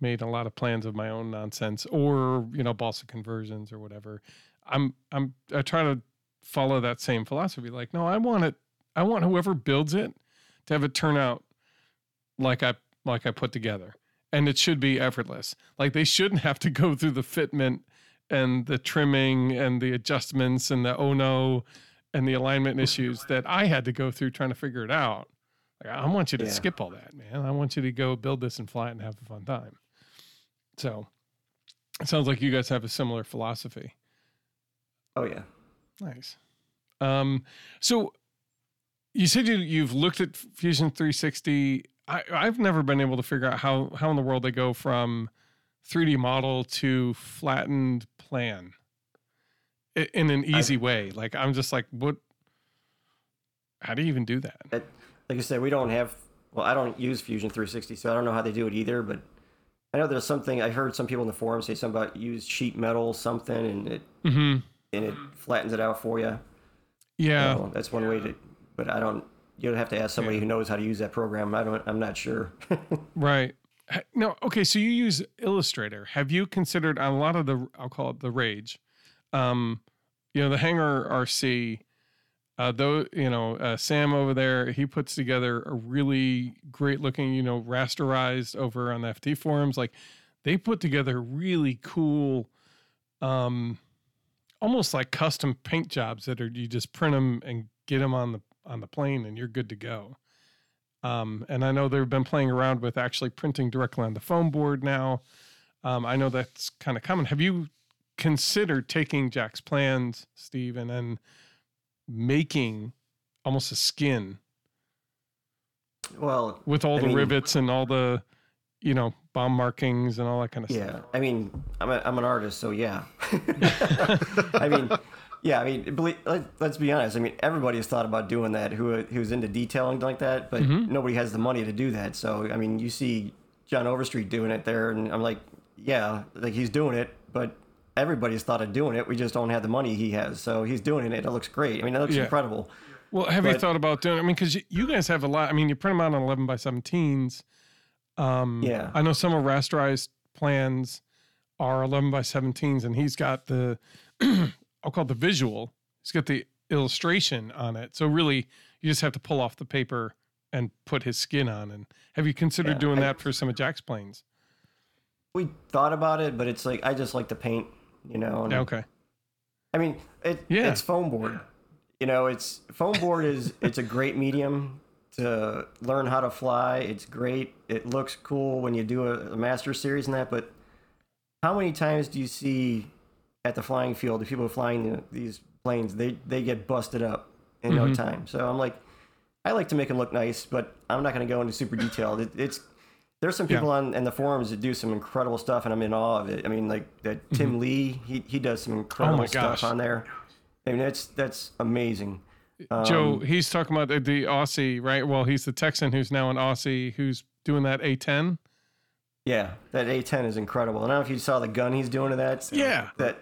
made a lot of plans of my own nonsense, or you know, balsa conversions or whatever, I'm I'm I try to follow that same philosophy. Like, no, I want it. I want whoever builds it to have it turn out like I like I put together, and it should be effortless. Like they shouldn't have to go through the fitment and the trimming and the adjustments and the oh no and the alignment issues that I had to go through trying to figure it out. Like, I want you to Yeah. skip all that, man. I want you to go build this and fly it and have a fun time. So it sounds like you guys have a similar philosophy. Oh yeah. Nice. Um, so you said you, you've looked at Fusion 360. I, I've never been able to figure out how, how in the world they go from 3D model to flattened plan in an easy way. Like, I'm just like, what? How do you even do that? It, like I said, we don't have. Well, I don't use Fusion 360, so I don't know how they do it either. But I know there's something. I heard some people in the forum say something about use sheet metal something, and it hmm and it flattens it out for you. Yeah, So that's one way to. But I don't. You'll have to ask somebody who knows how to use that program. I don't. I'm not sure. right. No, okay. So you use Illustrator. Have you considered a lot of the I'll call it the rage, um, you know, the Hanger RC. Uh, though you know uh, Sam over there, he puts together a really great looking, you know, rasterized over on the FT forums. Like they put together really cool, um, almost like custom paint jobs that are you just print them and get them on the on the plane and you're good to go. Um, and I know they've been playing around with actually printing directly on the foam board now. Um, I know that's kind of common. Have you considered taking Jack's plans, Steve, and then making almost a skin well, with all I the mean- rivets and all the, you know, bomb markings and all that kind of yeah. stuff? I mean, I'm a, I'm an artist, so yeah. I mean, yeah. I mean, let's be honest. I mean, everybody has thought about doing that. Who who's into detailing like that, but Mm-hmm. nobody has the money to do that. So I mean, you see John Overstreet doing it there, and I'm like, yeah, like he's doing it, but. Everybody's thought of doing it. We just don't have the money he has, so he's doing it. It looks great. I mean, it looks Yeah. incredible. Well, have you thought about doing? I mean, because you, guys have a lot. I mean, you print them out on eleven by seventeens. Um, Yeah. I know some of rasterized plans are eleven by seventeens, and he's got the I'll call it the visual. He's got the illustration on it. So really, you just have to pull off the paper and put his skin on. And have you considered Yeah, doing I- that for some of Jack's planes? We thought about it, but it's like I just like to paint, you know. And okay. I mean, it, Yeah. it's foam board. You know, it's foam board is it's a great medium to learn how to fly. It's great. It looks cool when you do a, a master series and that. But how many times do you see at the flying field the people flying the, these planes? They they get busted up in no time. So I'm like, I like to make them look nice, but I'm not going to go into super detailed. It, it's there's some Yeah. people on in the forums that do some incredible stuff, and I'm in awe of it. I mean, like that Tim Lee, he he does some incredible gosh. stuff on there. I mean, that's that's amazing. Joe, Um, he's talking about the, the Aussie, right? Well, he's the Texan who's now an Aussie who's doing that A10. Yeah, that A10 is incredible. I don't know if you saw the gun he's doing to that. Yeah. that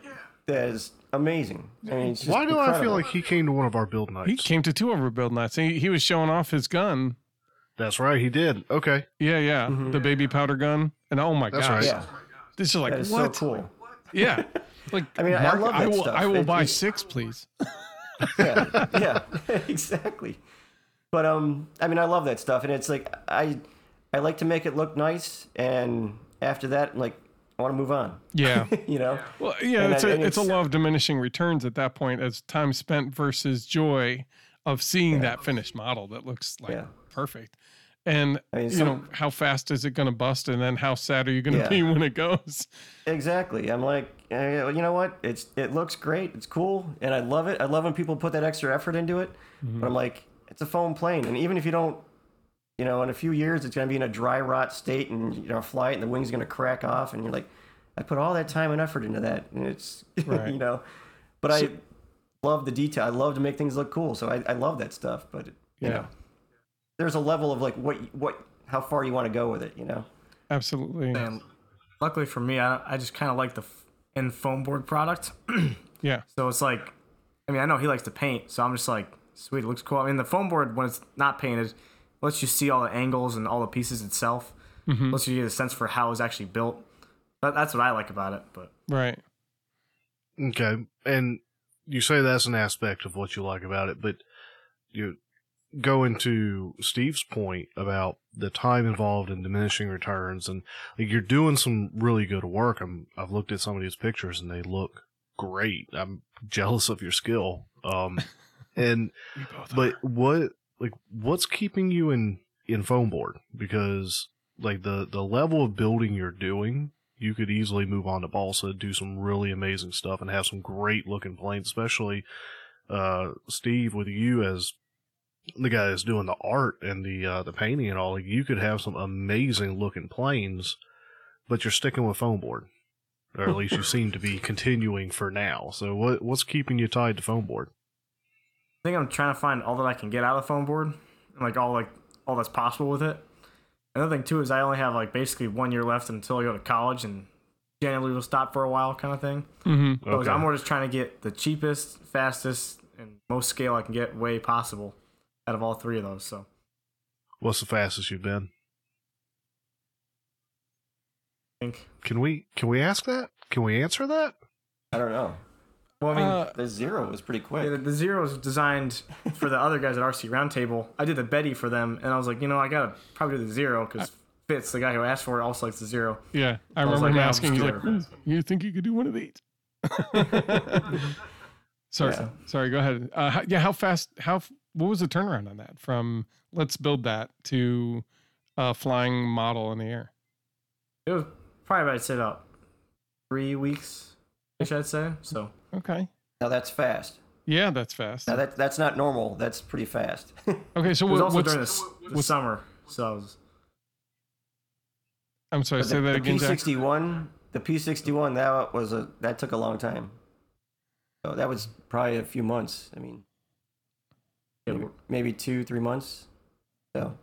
that is amazing. I mean, it's just Why do I feel like he came to one of our build nights? He came to two of our build nights. He, he was showing off his gun. That's right, he did. Okay. Yeah, yeah, Mm-hmm. the baby powder gun. And oh my That's gosh, right. Yeah, this is like that is what? so cool. Yeah, like I mean, I love that will, stuff. I will It- buy it's- six, please. yeah, yeah, exactly. But um, I mean, I love that stuff, and it's like I, I like to make it look nice, and after that, like I want to move on. Yeah. You know? Well, yeah, And it's I- a and it's a law of diminishing returns at that point as time spent versus joy of seeing that finished model that looks like Yeah. perfect. And I mean, you know, how fast is it going to bust and then how sad are you going to Yeah. be when it goes? Exactly. I'm like, you know what? It's it looks great. It's cool, and I love it. I love when people put that extra effort into it. Mm-hmm. But I'm like, it's a foam plane, and even if you don't, you know, in a few years it's gonna be in a dry rot state, and you know, fly it, and the wing's gonna crack off, and you're like, I put all that time and effort into that, and it's, Right. you know, but I love the detail. I love to make things look cool, so I, I love that stuff. But you Yeah. know, there's a level of like what what how far you want to go with it, you know. Absolutely. And luckily for me, I, I just kind of like the f- in foam board product. Yeah. So it's like, I mean, I know he likes to paint, so I'm just like, sweet, it looks cool. I mean, the foam board when it's not painted lets you see all the angles and all the pieces itself. Lets you get a sense for how it's actually built. That, that's what I like about it. But Right. Okay. And you say that's an aspect of what you like about it, but you go into Steve's point about the time involved in diminishing returns and like you're doing some really good work. I'm I've looked at some of these pictures and they look great. I'm jealous of your skill. Um and We both but what like what's keeping you in in foam board? Because like the the level of building you're doing you could easily move on to balsa do some really amazing stuff and have some great looking planes especially uh steve with you as the guy that's doing the art and the uh the painting and all like, you could have some amazing looking planes but you're sticking with foam board. Or at least you seem to be continuing for now. So what what's keeping you tied to foam board I think I'm trying to find all that I can get out of the foam board, and like all like all that's possible with it. Another thing too is I only have like basically one year left until I go to college, and generally will stop for a while, kind of thing. Mm-hmm. So Okay. I'm more just trying to get the cheapest, fastest, and most scale I can get way possible out of all three of those. So, what's the fastest you've been? I think. Can we can we ask that? Can we answer that? I don't know. Well, I mean, Uh, The zero was pretty quick. Yeah, the, the zero was designed for the other guys at RC Roundtable. I did the Betty for them, and I was like, you know, I gotta probably do the zero because Fitz, the guy who asked for it, also likes the zero. Yeah, I was remember like, him yeah, I'll asking. just He's like, "Hmm, "You think you could do one of these?" sorry, Yeah. sorry. Go ahead. Uh, how, yeah, how fast? How? What was the turnaround on that? From let's build that to a flying model in the air. It was probably I'd say about three weeks, ish, I'd say. So Okay. Now that's fast. Yeah, that's fast. Now that that's not normal. That's pretty fast. Okay, so it was what, also what's? during the, the what's- summer. So I was I'm sorry. the, Say that the again, Jack. P61, the P61, that was a that took a long time. So that was probably a few months. I mean, maybe, maybe two, three months. So,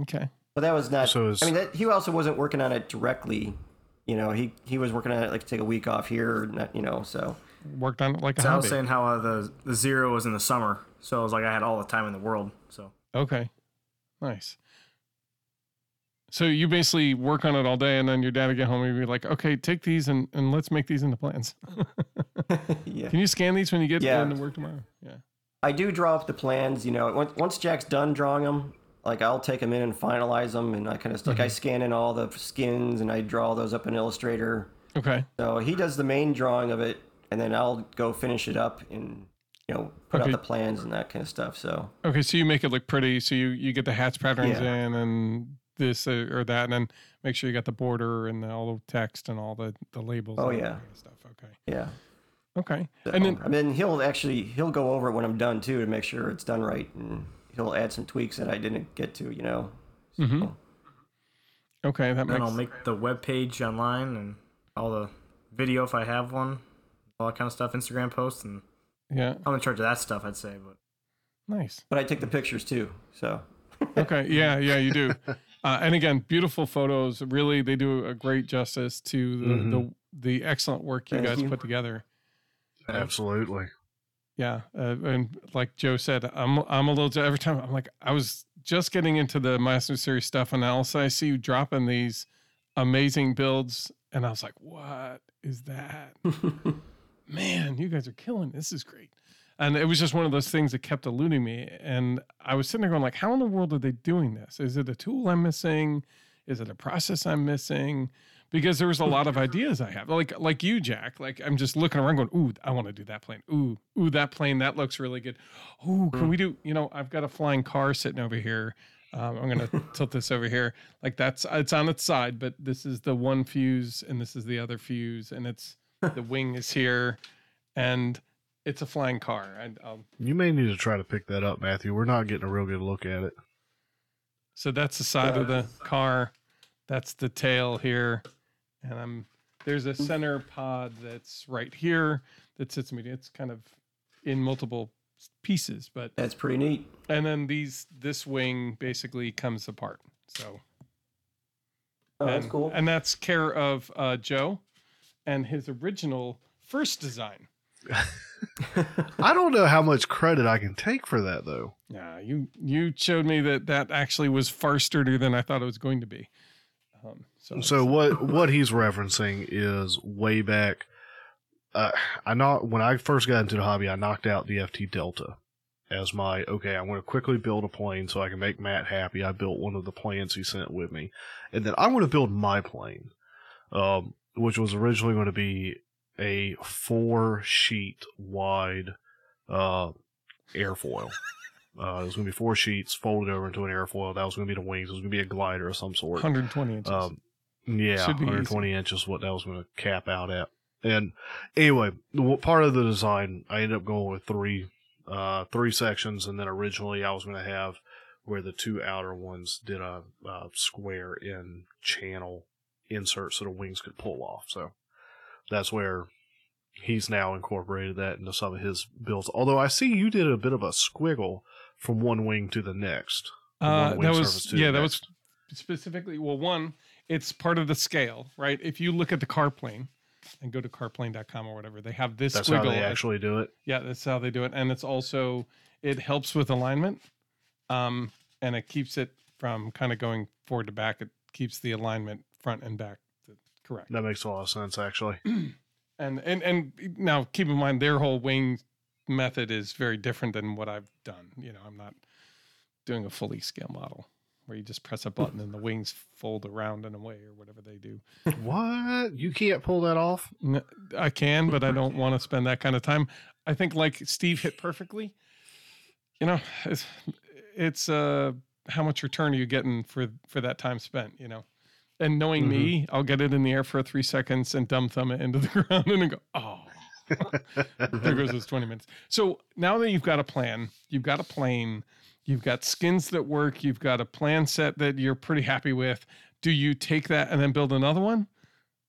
Okay. but that was not. So is- I mean, that, he also wasn't working on it directly. You know, he he was working on it like take a week off here, not, you know. So Worked on it like a So I was saying how uh, the the zero was in the summer, so it was like I had all the time in the world. So Okay. Nice. So you basically work on it all day, and then your dad would get home and you be like, "Okay, take these and, and let's make these into plans." yeah. Can you scan these when you get Yeah. into work tomorrow? Yeah. I do draw up the plans. You know, once, once Jack's done drawing them, like I'll take them in and finalize them, and I kind of like I scan in all the skins and I draw those up in Illustrator. Okay. So he does the main drawing of it, and then I'll go finish it up and you know put Okay. out the plans and that kind of stuff. So Okay. So you make it look pretty. So you you get the hats patterns Yeah. in and this uh, or that, and then make sure you got the border and all the text and all the the labels. Oh, and all that yeah. kind of stuff. Okay. yeah, Okay. So, And then I mean he'll actually he'll go over it when I'm done too to make sure it's done right, and he'll add some tweaks that I didn't get to. You know. Mhm. okay, that then makes I'll make the web page online and all the video if I have one, all that kind of stuff, Instagram posts, and yeah I'm in charge of that stuff. I'd say, but nice. But I take the pictures too. So okay yeah yeah you do uh, and again beautiful photos really they do a great justice to the Mhm. the, the excellent work you Thank guys you. put together Absolutely. yeah uh, and like joe said i'm i'm a little every time i'm like i was just getting into the master series stuff and also i see you dropping these amazing builds and i was like what is that man, you guys are killing. This is great. And it was just one of those things that kept eluding me. And I was sitting there going, like, how in the world are they doing this? Is it a tool I'm missing? Is it a process I'm missing? Because there was a lot of ideas I have. Like like you, Jack. Like I'm just looking around going, ooh, I want to do that plane. Ooh, ooh, that plane, that looks really good. Ooh, can we do, you know, I've got a flying car sitting over here. Um, I'm gonna tilt this over here. Like that's it's on its side, but this is the one fuse and this is the other fuse, and it's the wing is here, and it's a flying car. And um, You may need to try to pick that up, Matthew. We're not getting a real good look at it. so that's the side of the car. That's the tail here, and I'm there's a center pod that's right here that sits me. It's kind of in multiple pieces, but that's pretty neat. and then these this wing basically comes apart. So Oh, that's and, cool. and that's care of uh, Joe and his original first design. I don't know how much credit I can take for that, though. Yeah, you you showed me that that actually was far sturdier than I thought it was going to be. Um, so So what what he's referencing is way back. Uh, I not when I first got into the hobby, I knocked out the FT Delta as my okay. I want to quickly build a plane so I can make Matt happy. I built one of the planes he sent with me, and then I want to build my plane, um, which was originally going to be a four sheet wide uh, airfoil. Uh, it was going to be four sheets folded over into an airfoil. That was going to be the wings. It was going to be a glider of some sort. 120 inches. Um, yeah, Should be 120 inches, what that was going to cap out at. And anyway, part of the design, I ended up going with three, uh, three sections, and then originally I was going to have where the two outer ones did a, uh square in channel insert so the wings could pull off. So that's where he's now incorporated that into some of his builds. Although I see you did a bit of a squiggle from one wing to the next. Uh, that was yeah, that was specifically well. One, it's part of the scale, right? If you look at the car plane, and go to carplane.com or whatever. They have this That's squiggle. how they actually do it. yeah, that's how they do it, and it's also it helps with alignment, um, and it keeps it from kind of going forward to back. It keeps the alignment front and back correct. That makes a lot of sense, actually. And and and now keep in mind their whole wing method is very different than what I've done. You know, I'm not doing a fully scale model where you just press a button and the wings fold around and away or whatever they do. what? You can't pull that off? I can, but I don't want to spend that kind of time. I think like Steve hit perfectly. You know, it's it's uh how much return are you getting for for that time spent, you know? And knowing mm-hmm. me, I'll get it in the air for 3 seconds and dumb thumb it into the ground and go, "Oh." Mm-hmm. there goes those 20 minutes. So, now that you've got a plan, you've got a plane, you've got skins that work, you've got a plan set that you're pretty happy with, do you take that and then build another one?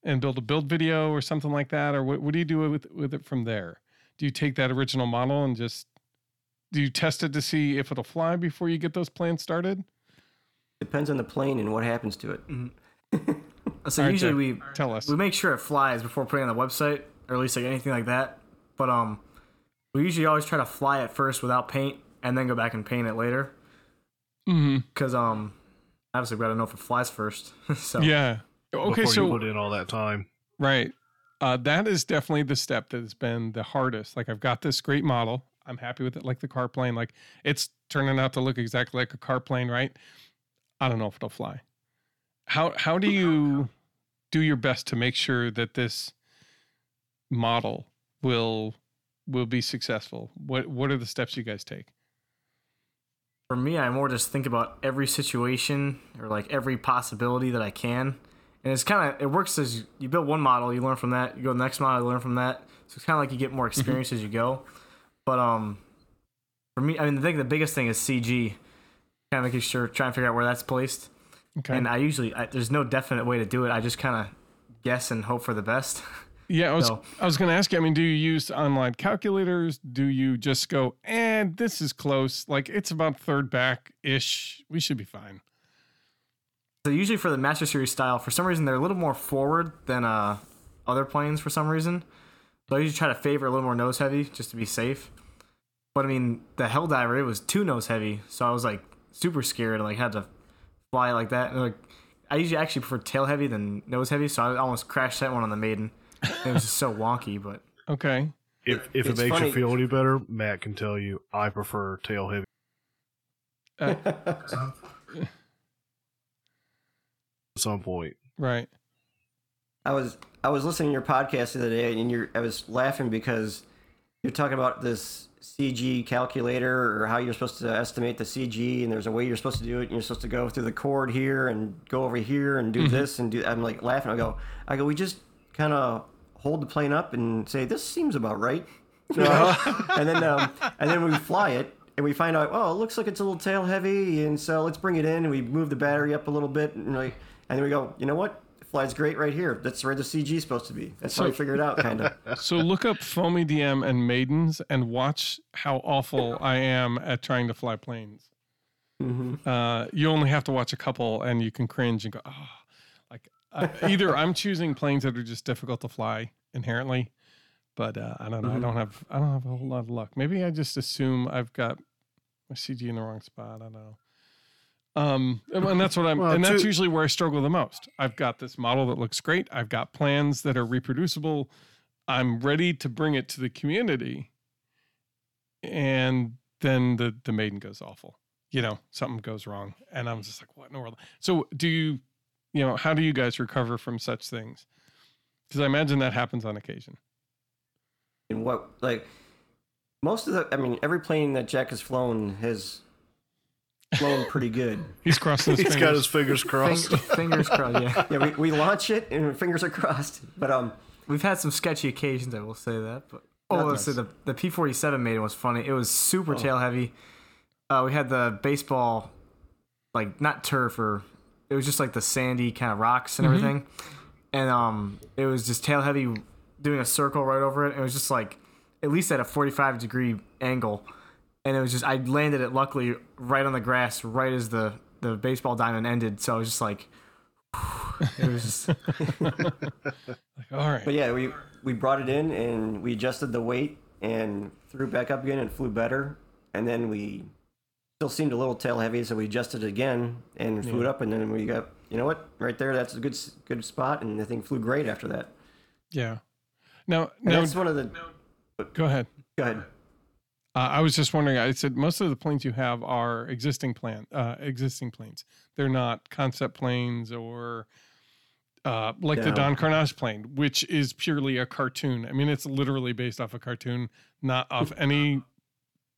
and build a build video or something like that or what, what do you do with with it from there do you take that original model and just do you test it to see if it'll fly before you get those plans started Depends on the plane and what happens to it. Mm-hmm. So All right, usually Jeff, we tell us we make sure it flies before putting it on the website, or at least like anything like that. But um, we usually always try to fly it first without paint, and then go back and paint it later. mm-hmm. Because um, obviously we got to know if it flies first. so yeah okay before so you put in all that time. right uh, that is definitely the step that has been the hardest like i've got this great model i'm happy with it like the car plane like it's turning out to look exactly like a car plane right i don't know if it'll fly how how do you do your best to make sure that this model will will be successful what what are the steps you guys take for me, I more just think about every situation or like every possibility that I can. And it's kind of it works as you, build one model, you learn from that. You go to the next model, you learn from that. So it's kind of like you get more experience as you go. But um, for me, I mean, I think the biggest thing is CG. Kind of making sure, trying to figure out where that's placed. Okay And I usually I, there's no definite way to do it. I just kind of guess and hope for the best. yeah i was so- i was going to ask you i mean do you use online calculators do you just go and this is close like it's about third back ish we should be fine So usually for the Master Series style, for some reason they're a little more forward than uh, other planes. For some reason, so I usually try to favor a little more nose heavy just to be safe. But I mean, the Helldiver it was too nose heavy, so I was like super scared and like had to fly like that. And like I usually actually prefer tail heavy than nose heavy, so I almost crashed that one on the Maiden. It was just so wonky, but okay If if it makes funny- you feel any better, Matt can tell you I prefer tail heavy. uh, At some point, right I was I was listening to your podcast the other day, and you're I was laughing because you're talking about this CG calculator or how you're supposed to estimate the CG, and there's a way you're supposed to do it, and you're supposed to go through the chord here and go over here and do this and do. I'm like laughing. I go, I go, we just kind of hold the plane up and say this seems about right, You know? and then um, and then we fly it. And we find out, oh, it looks like it's a little tail heavy, and so let's bring it in. And we move the battery up a little bit, and like, and then we go, you know what? Flies great right here. That's where the CG is supposed to be. That's how we figure it out, kind of. so look up foamy dm and maidens and watch how awful i am at trying to fly planes Mm-hmm. uh, you only have to watch a couple and you can cringe and go, oh, like uh, either I'm choosing planes that are just difficult to fly inherently, but uh, I don't know. I Mhm. don't have I don't have a whole lot of luck. Maybe I just assume I've got my CG in the wrong spot. I don't know. Um, and and that's what I'm, Well, and that's to- usually where I struggle the most. I've got this model that looks great. I've got plans that are reproducible. I'm ready to bring it to the community, and then the the maiden goes awful you know something goes wrong and i'm just like what in the world so do you you know how do you guys recover from such things because i imagine that happens on occasion And what, like, most of the, I mean, every plane that Jack has flown has flown pretty good. he's crossing his he's fingers got his fingers crossed. fing- fingers crossed. Yeah, Yeah, we, we launch it and fingers are crossed. But um, we've had some sketchy occasions. I will say that, but oh, Not let's say nice. the the P forty seven maiden was funny. It was super Oh. tail heavy. Uh, we had the baseball, like not turf or it was just like the sandy kind of rocks and Mhm. everything, and um, it was just tail heavy, doing a circle right over it. It was just like at least at a forty five degree angle, and it was just I landed it luckily right on the grass right as the the baseball diamond ended. So I was just like, it was just like, all right. But yeah, we we brought it in and we adjusted the weight and threw it back up again and flew better. And then we still seemed a little tail heavy, so we adjusted it again and flew it up. And then we got you know what right there, that's a good good spot, and the thing flew great after that. Yeah. Now, And now that's one of the. go ahead. Go ahead. Uh, I was just wondering. I said most of the planes you have are existing plan, uh, existing planes. They're not concept planes or uh, like the Don Karnage plane, which is purely a cartoon. I mean, it's literally based off a cartoon, not off any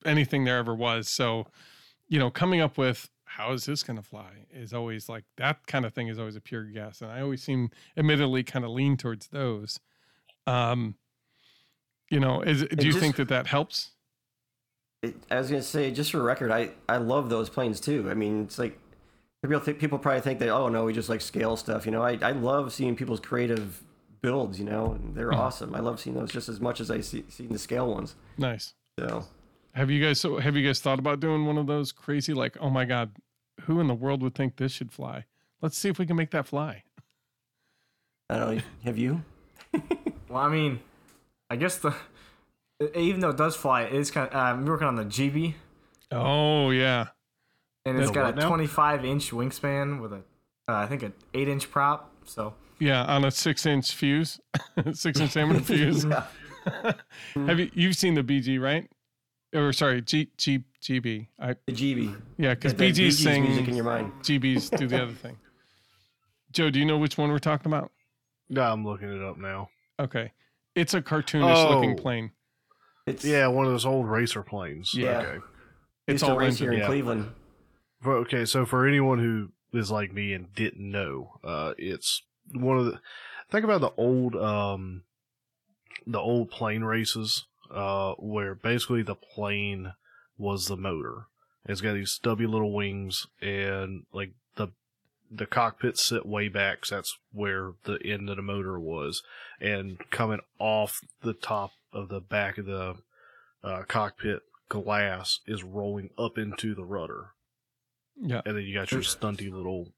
anything there ever was. So, you know, coming up with how is this going to fly is always like that kind of thing is always a pure guess, and I always seem, admittedly, kind of lean towards those. Um, you know, is do you just- think that that helps? It, I was gonna say, just for record, I I love those planes too. I mean, it's like people think people probably think that oh no, we just like scale stuff. You know, I I love seeing people's creative builds. You know, and they're hmm. awesome. I love seeing those just as much as I see seeing the scale ones. Nice. So Have you guys so have you guys thought about doing one of those crazy like oh my god, who in the world would think this should fly? Let's see if we can make that fly. I don't know. Have you? well, I mean, I guess the even though it does fly, it is kind of. Uh, I'm working on the GB, Oh yeah. and it's The got what a now? 25 inch wingspan with a, uh, I think an eight inch prop. So Yeah, on a six inch fuse. six inch diameter fuse. Have you you've seen the BG, right? Or sorry, G G GB. I The GB. yeah, because Get that BG's Gees sing music in your mind. GBs do the other thing. Joe, do you know which one we're talking about? No, I'm looking it up now. Okay. It's a cartoonish looking Oh. plane. It's Yeah, one of those old racer planes. Yeah. Okay. It's used to all race engine. here in yeah. Cleveland. But, okay, so for anyone who is like me and didn't know, uh, it's one of the. Think about the old, um, the old plane races, uh, where basically the plane was the motor. It's got these stubby little wings, and like the the cockpit sit way back. So that's where the end of the motor was, and coming off the top of the back of the uh, cockpit glass is rolling up into the rudder Yeah. and then you got your stunty little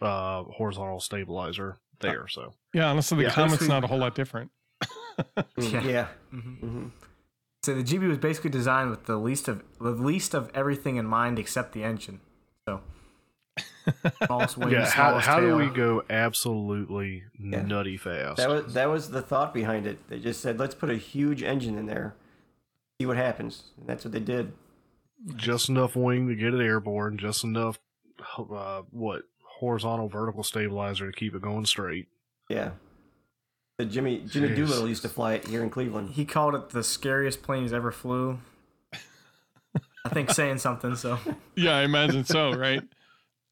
uh horizontal stabilizer there so Yeah, honestly the Yeah, comment's not a whole lot different. Yeah. yeah. Mhm. hmm So the GB was basically designed with the least of the least of everything in mind except the engine. So smallest wings, yeah how, how do we go absolutely nutty fast That was that was the thought behind it. They just said, let's put a huge engine in there, see what happens. And that's what they did. just enough wing to get it airborne just enough uh what horizontal vertical stabilizer to keep it going straight Yeah. The Jimmy Jimmy Jeez. Doolittle used to fly it here in Cleveland. He called it the scariest plane he's ever flew. I think saying something. So Yeah, I imagine so, right?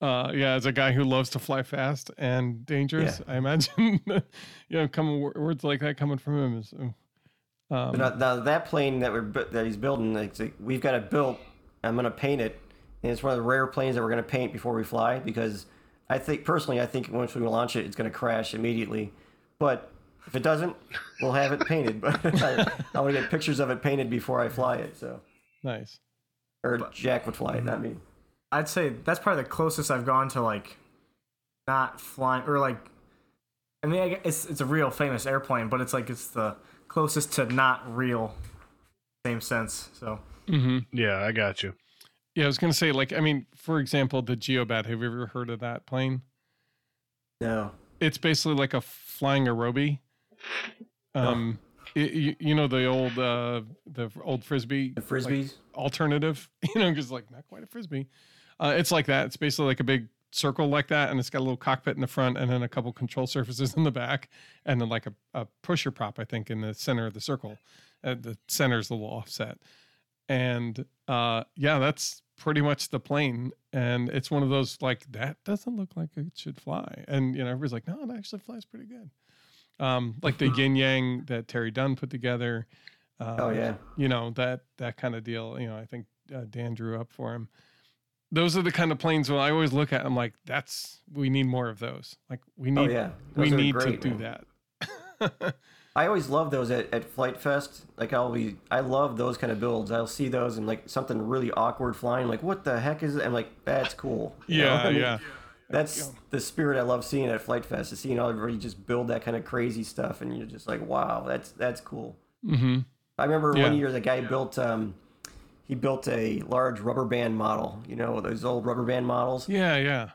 Uh, yeah, as a guy who loves to fly fast and dangerous, I imagine, you know, coming words like that coming from him is. uh, Um, But now, now that plane that we're that he's building, like, we've got it built. I'm gonna paint it, and it's one of the rare planes that we're gonna paint before we fly because I think personally, I think once we launch it, it's gonna crash immediately. But if it doesn't, we'll have it painted. But I, I want to get pictures of it painted before I fly it. So, nice. or Jack would fly it, not me. I'd say that's probably the closest I've gone to like not flying or like. I mean, it's it's a real famous airplane, but it's like it's the closest to not real. Same sense. So hmm yeah i got you Yeah, I was gonna say, like, I mean, for example, the Geobat. Have you ever heard of that plane? No. It's basically like a flying Aerobie. Um, it- you, you know the old uh the old frisbee The frisbees. alternative, you know, because like not quite a frisbee. Uh, it's like that. It's basically like a big circle like that, and it's got a little cockpit in the front, and then a couple control surfaces in the back, and then like a, a pusher prop, I think, in the center of the circle. Uh, the center's a little offset, and uh, yeah, that's pretty much the plane. And it's one of those like that doesn't look like it should fly, and you know everybody's like, no, it actually flies pretty good. Um, like the yin yang that Terry Dunn put together. Uh, Oh yeah. you know that that kind of deal you know i think uh, dan drew up for him those are the kind of planes where i always look at i'm like that's we need more of those like we Oh need yeah. we need great, to do man. that I always love those at, at Flite Fest. Like I'll be, I love those kind of builds. I'll see those and like something really awkward flying. Like what the heck is it? I'm like, that's cool. You yeah I mean, yeah that's the spirit I love seeing at Flite Fest. Is seeing everybody just build that kind of crazy stuff, and you're just like, wow, that's that's cool. Mm-hmm. I remember yeah. one year the guy built um, he built a large rubber band model. You know those old rubber band models. Yeah, yeah.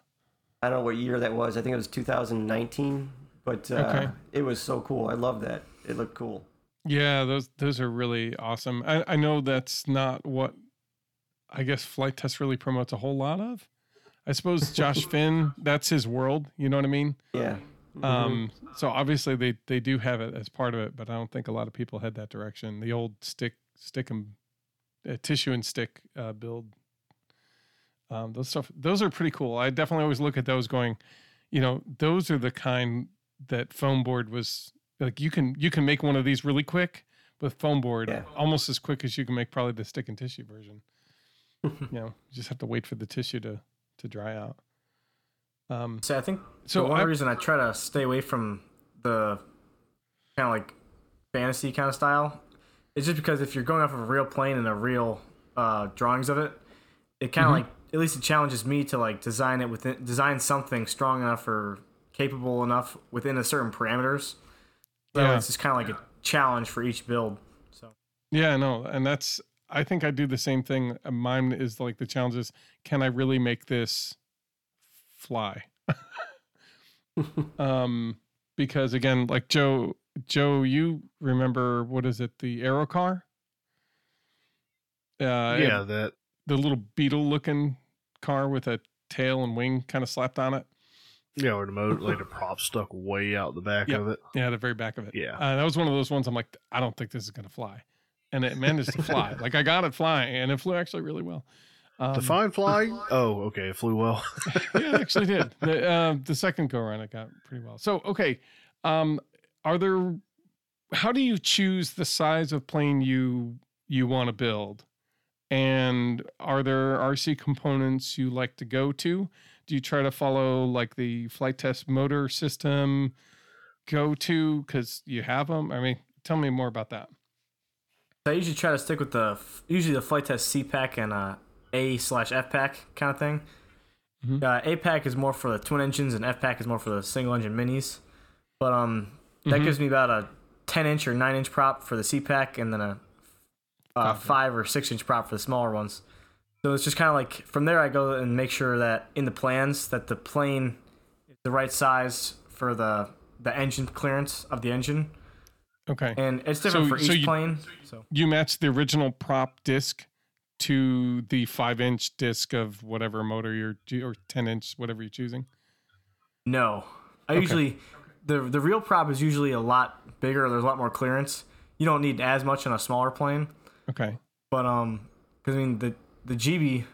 I don't know what year that was. I think it was 2019, but uh, okay. it was so cool. I love that. It looked cool. Yeah, those those are really awesome. I, I know that's not what I guess Flite Test really promotes a whole lot of. I suppose Josh Finn, that's his world. You know what I mean? Yeah. Mm-hmm. Um, so obviously they they do have it as part of it, but I don't think a lot of people head that direction. The old stick stick and uh, tissue and stick uh, build. Um, those stuff those are pretty cool. I definitely always look at those going, you know, those are the kind that foam board was like you can you can make one of these really quick with foam board yeah. almost as quick as you can make probably the stick and tissue version. you know, you just have to wait for the tissue to to dry out. Um, so I think so the one I, reason I try to stay away from the kind of like fantasy kind of style is just because if you're going off of a real plane and a real uh, drawings of it, it kind of mm-hmm. like at least it challenges me to like design it within design something strong enough or capable enough within a certain parameters. So yeah. it's just kind of like a challenge for each build. So yeah, no, and that's I think I do the same thing. Mine is like the challenge is can I really make this fly? um, because again, like Joe, Joe, you remember what is it? The Aero car? Uh, yeah, that the little beetle looking car with a tail and wing kind of slapped on it. Yeah, or the motor, like the prop stuck way out the back yeah. of it. Yeah, the very back of it. Yeah, uh, that was one of those ones. I'm like, I don't think this is gonna fly, and it managed to fly. like I got it flying, and it flew actually really well. Um, Define fly. Oh, okay, it flew well. yeah, it actually did. The, uh, the second go around, it got pretty well. So, okay, um, are there? How do you choose the size of plane you you want to build? And are there RC components you like to go to? Do you try to follow like the Flite Test motor system go to because you have them? I mean, tell me more about that. I usually try to stick with the usually the Flite Test C pack and uh, a slash F pack kind of thing. Mm-hmm. Uh, A pack is more for the twin engines, and F pack is more for the single engine minis. But um, that mm-hmm. gives me about a 10 inch or 9 inch prop for the C pack and then a, a five or six inch prop for the smaller ones. So it's just kind of like from there I go and make sure that in the plans that the plane is the right size for the the engine clearance of the engine. Okay. And it's different so, for each so you, plane. So you match the original prop disc to the five inch disc of whatever motor you're or 10 inch whatever you're choosing no i okay. usually the the real prop is usually a lot bigger. There's a lot more clearance. You don't need as much on a smaller plane. Okay. But um because i mean the the gb if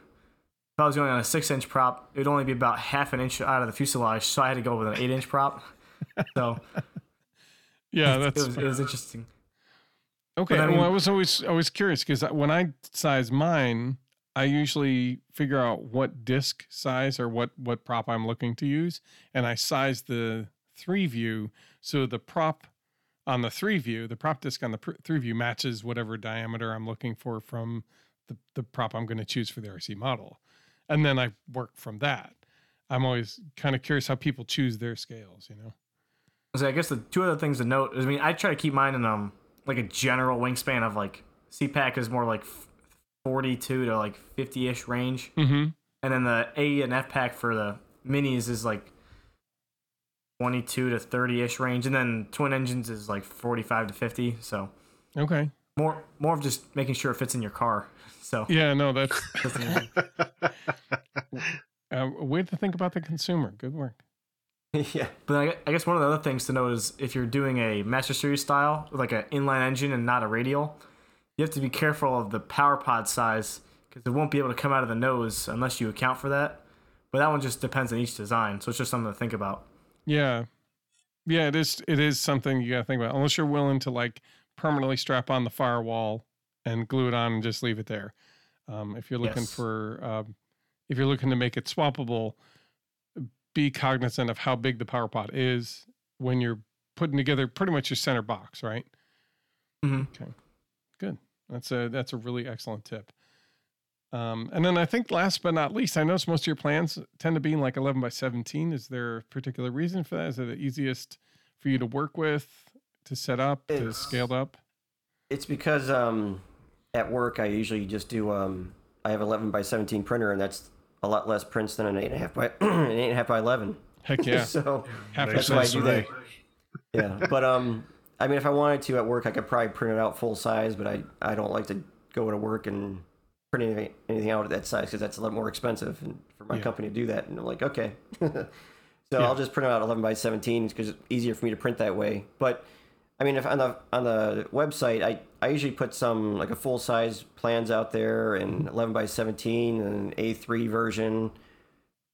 i was going on a six inch prop it would only be about half an inch out of the fuselage so i had to go with an eight inch prop. So yeah that's it was, it was interesting. Okay. I mean, well, I was always always curious because when I size mine, I usually figure out what disc size or what what prop I'm looking to use, and I size the three view so the prop on the three view, the prop disc on the pr- three view matches whatever diameter I'm looking for from the the prop I'm going to choose for the RC model, and then I work from that. I'm always kind of curious how people choose their scales, you know. So I guess the two other things to note is, I mean, I try to keep mine in um like a general wingspan of like C pack is more like 42 to like 50 ish range. Mm-hmm. And then the A and F pack for the minis is like 22 to 30 ish range. And then twin engines is like 45 to 50. So, okay. More, more of just making sure it fits in your car. So, yeah, no, that's uh, way to think about the consumer. Good work. yeah. But I, guess one of the other things to note is if you're doing a Master Series style like an inline engine and not a radial, you have to be careful of the power pod size because it won't be able to come out of the nose unless you account for that. But that one just depends on each design, so it's just something to think about. Yeah, yeah, it is. It is something you got to think about. Unless you're willing to like permanently strap on the firewall and glue it on and just leave it there. Um, if you're looking yes. for, uh, if you're looking to make it swappable, be cognizant of how big the power pod is when you're putting together pretty much your center box, right? Mm-hmm. Okay, good. That's a that's a really excellent tip. Um, and then I think last but not least, I noticed most of your plans tend to be in like 11 by 17. Is there a particular reason for that? Is it the easiest for you to work with, to set up, to It's- scale up? It's because um, at work I usually just do. Um, I have 11 by 17 printer, and that's a lot less prints than an eight and a half by an eight and a half by 11. Heck yeah. so Half that's why I do to that. Yeah, but um, I mean, if I wanted to at work, I could probably print it out full size, but I I don't like to go to work and print anything, out at that size because that's a lot more expensive, and for my Yeah. company to do that, and I'm like, okay. so Yeah. I'll just print out 11 by 17 because it's easier for me to print that way. But I mean, if on the on the website, I I usually put some like a full size plans out there and 11 by 17 and an A3 version,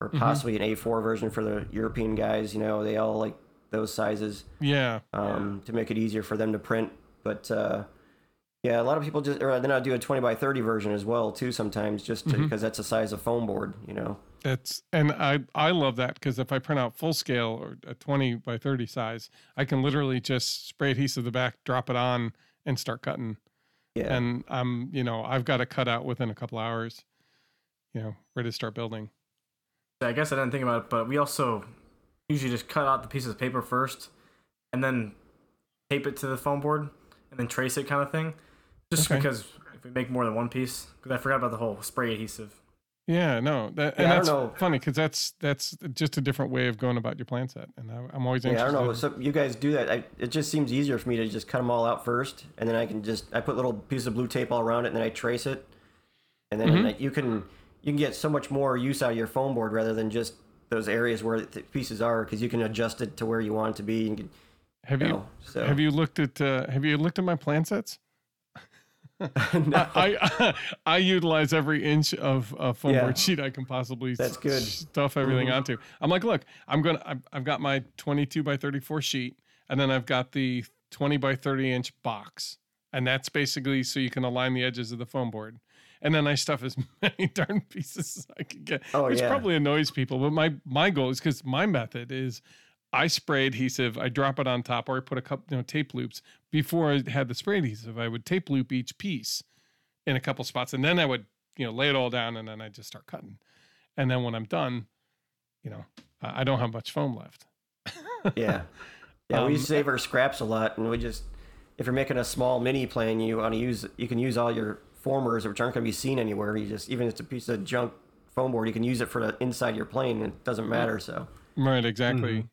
or Mm-hmm. possibly an A4 version for the European guys. You know, they all like those sizes Yeah. um, to make it easier for them to print. But uh, yeah, a lot of people just or then I'll do a 20 by 30 version as well too sometimes just Mm-hmm. because that's the size of foam board. You know. That's and I I love that because if I print out full scale or a 20 by 30 size, I can literally just spray adhesive the back, drop it on, and start cutting. Yeah. And I'm you know I've got it cut out within a couple hours. You know, ready to start building. I guess I didn't think about it, but we also usually just cut out the pieces of paper first, and then tape it to the foam board, and then trace it, kind of thing. Just Okay. because if we make more than one piece, because I forgot about the whole spray adhesive. Yeah, no, that, Yeah, and I that's don't know. funny because that's that's just a different way of going about your plan set, and I, I'm always Yeah, I don't know. So you guys do that. I, it just seems easier for me to just cut them all out first, and then I can just I put little pieces of blue tape all around it, and then I trace it, and then Mhm. you can you can get so much more use out of your foam board rather than just those areas where the pieces are, because you can adjust it to where you want it to be. And, have you you know, so have you looked at uh, have you looked at my plan sets? No. I, I I utilize every inch of a foam Yeah. board sheet I can possibly That's good. stuff everything Mhm. onto. I'm like, look, I'm gonna I've, I've got my 22 by 34 sheet, and then I've got the 20 by 30 inch box, and that's basically so you can align the edges of the foam board. And then I stuff as many darn pieces as I can get, Oh, which yeah. probably annoys people. But my my goal is because my method is I spray adhesive, I drop it on top, or I put a couple, you know, tape loops. Before I had the spray adhesive, I would tape loop each piece in a couple spots, and then I would, you know, lay it all down, and then I just start cutting. And then when I'm done, you know, I I don't have much foam left. yeah, yeah. Um, we save our scraps a lot, and we just if you're making a small mini plane, you want to use you can use all your formers which aren't going to be seen anywhere. You just even if it's a piece of junk foam board, you can use it for the inside your plane. and It doesn't matter. So Right, exactly.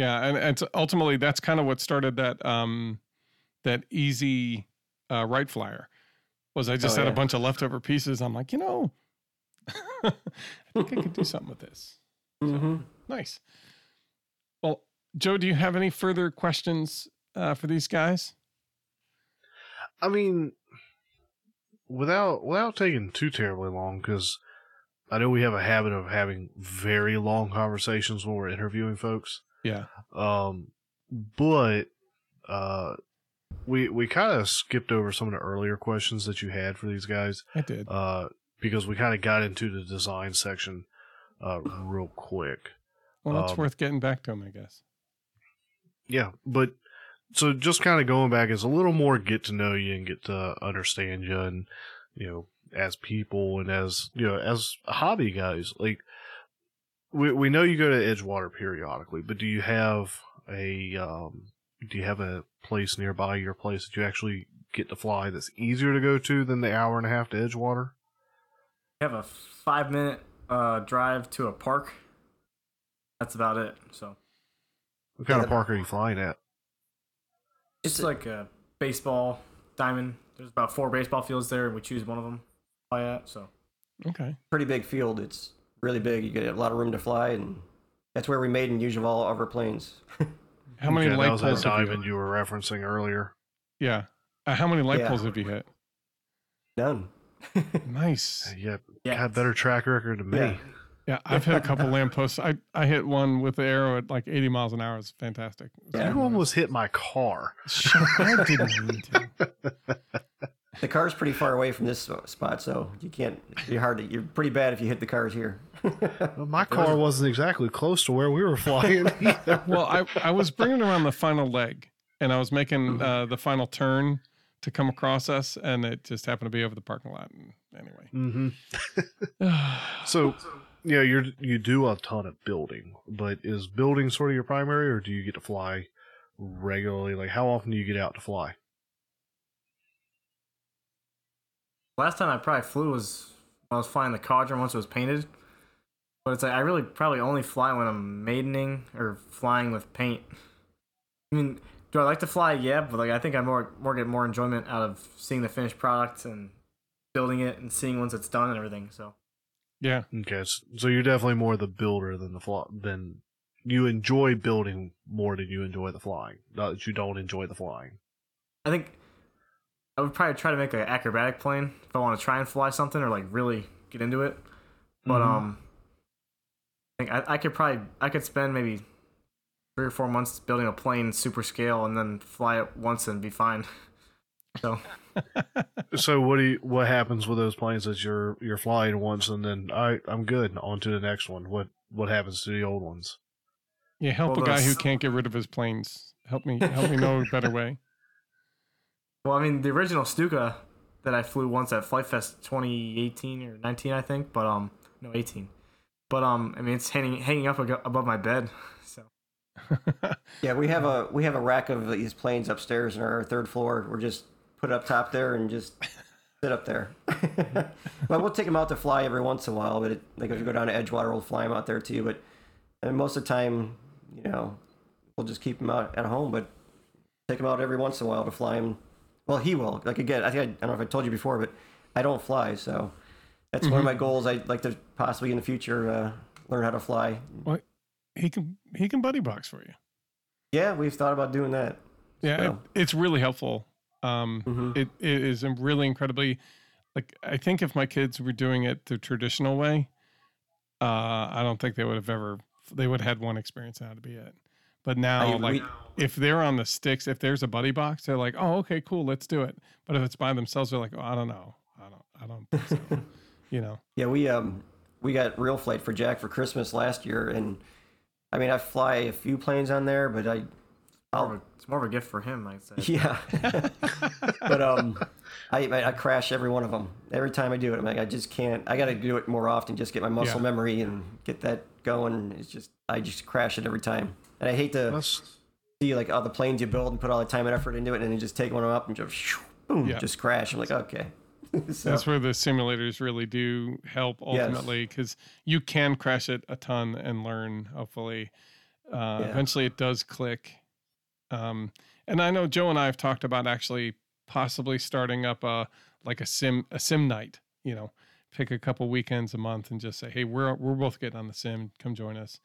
Yeah, and ultimately that's kind of what started that um that easy uh Wright flyer. Was I just Oh, had a bunch of leftover pieces. I'm like, you know, I think I could do something with this. hmm Nice. Well, Joe, do you have any further questions uh, for these guys? I mean, without without taking too terribly long, because I know we have a habit of having very long conversations when we're interviewing folks. Yeah. Um, but uh, we we kind of skipped over some of the earlier questions that you had for these guys. I did. Uh, because we kind of got into the design section uh real quick. Well, that's um, worth getting back to them, I guess. Yeah, but so just kind of going back is a little more get to know you and get to understand you and you know as people and as you know as hobby guys like we we know you go to Edgewater periodically, but do you have a um do you have a place nearby your place that you actually get to fly that's easier to go to than the hour and a half to Edgewater? We have a five minute uh, drive to a park. That's about it. So What kind Yeah, of park are you flying at? it's like a baseball diamond. There's about four baseball fields there, and we choose one of them to fly at. So Okay. pretty big field. It's really big. You get a lot of room to fly, and that's where we made and use of all of our planes. How many Okay, light that was that poles have you diamond you were referencing earlier. Yeah. Uh, how many light Yeah. poles have you hit? None. Nice. Yeah, yeah, got better track record than me. Yeah. Yeah, I've hit a couple lampposts. I, I hit one with the arrow at like 80 miles an hour. It's fantastic. It Yeah. You almost hit my car. Shut- I didn't mean to. The car's pretty far away from this spot, so you can't. You're hard to. You're pretty bad if you hit the cars here. Well, my car wasn't exactly close to where we were flying either. Well, I, I was bringing around the final leg and I was making uh, the final turn to come across us, and it just happened to be over the parking lot. And anyway, Mm-hmm. so, yeah, you're you do a ton of building, but is building sort of your primary, or do you get to fly regularly? Like, how often do you get out to fly? Last time I probably flew was when I was flying the Caudron once it was painted. But it's like I really probably only fly when I'm maidening or flying with paint. I mean, do I like to fly? Yeah, but like I think I more more get more enjoyment out of seeing the finished product and building it and seeing once it's done and everything. So yeah, okay, so you're definitely more the builder than the fly. Than you enjoy building more than you enjoy the flying. Not that you don't enjoy the flying. I think I would probably try to make an acrobatic plane if I want to try and fly something or like really get into it. But mm-hmm. um, I think I, I could probably I could spend maybe three or four months building a plane super scale and then fly it once and be fine. So, so what do you, what happens with those planes that you're you're flying once and then I I'm good on to the next one. What what happens to the old ones? Yeah, help well, a guy who can't get rid of his planes. Help me help me know a better way. Well, I mean, the original Stuka that I flew once at Flite Fest 2018 or 19, I think, but um, no, 18. But um, I mean, it's hanging hanging up above my bed. So. yeah, we have a we have a rack of these planes upstairs in our third floor. We're just put up top there and just sit up there. well, we'll take them out to fly every once in a while, but it, like if you go down to Edgewater, we'll fly them out there too. But and most of the time, you know, we'll just keep them out at home, but take them out every once in a while to fly them well, he will. Like again, I think I, I don't know if I told you before, but I don't fly, so that's mm-hmm. one of my mm-hmm. goals. I'd like to possibly in the future uh, learn how to fly. Well, he can he can buddy box for you. Yeah, we've thought about doing that. Yeah, so. it, it's really helpful. Um, mm-hmm. it, it is really incredibly like I think if my kids were doing it the traditional way, uh, I don't think they would have ever they would have had one experience and how to be it. But now, I, like, we, if they're on the sticks, if there's a buddy box, they're like, "Oh, okay, cool, let's do it." But if it's by themselves, they're like, "Oh, I don't know, I don't, I don't so." you know? Yeah, we um we got RealFlight for Jack for Christmas last year, and I mean, I fly a few planes on there, but I, I'll, it's more of a gift for him, I'd say. Yeah, but um, I, I crash every one of them every time I do it. I'm like, I just can't. I got to do it more often, just get my muscle yeah. memory and get that going. It's just I just crash it every time. And I hate to That's... see like all the planes you build and put all the time and effort into it, and then you just take one up and just boom, yeah. just crash. I'm like, okay. so. That's where the simulators really do help ultimately because yes. you can crash it a ton and learn. Hopefully, uh, yeah. eventually it does click. Um, and I know Joe and I have talked about actually possibly starting up a like a sim a sim night. You know, pick a couple weekends a month and just say, hey, we're we're both getting on the sim. Come join us.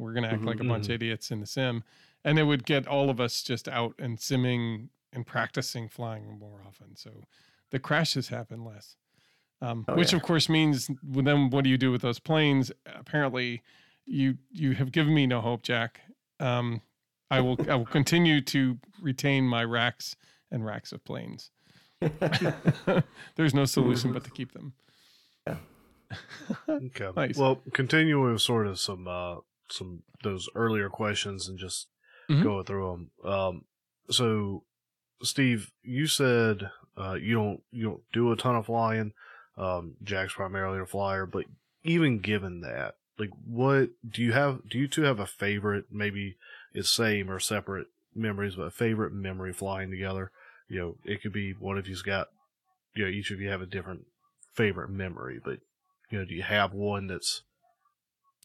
We're going to act mm-hmm, like a bunch mm-hmm. of idiots in the sim. And it would get all of us just out and simming and practicing flying more often. So the crashes happen less. Um, oh, which yeah. of course means then what do you do with those planes? Apparently, you you have given me no hope, Jack. Um, I will I will continue to retain my racks and racks of planes. There's no solution but to keep them. Yeah. okay. Nice. Well, continuing with sort of some uh, some those earlier questions and just mm-hmm. go through them. Um, so, Steve, you said uh, you don't you don't do a ton of flying. Um, Jack's primarily a flyer, but even given that, like, what do you have? Do you two have a favorite? Maybe it's same or separate memories, but a favorite memory flying together. You know, it could be one of you's got. You know, each of you have a different favorite memory, but you know, do you have one that's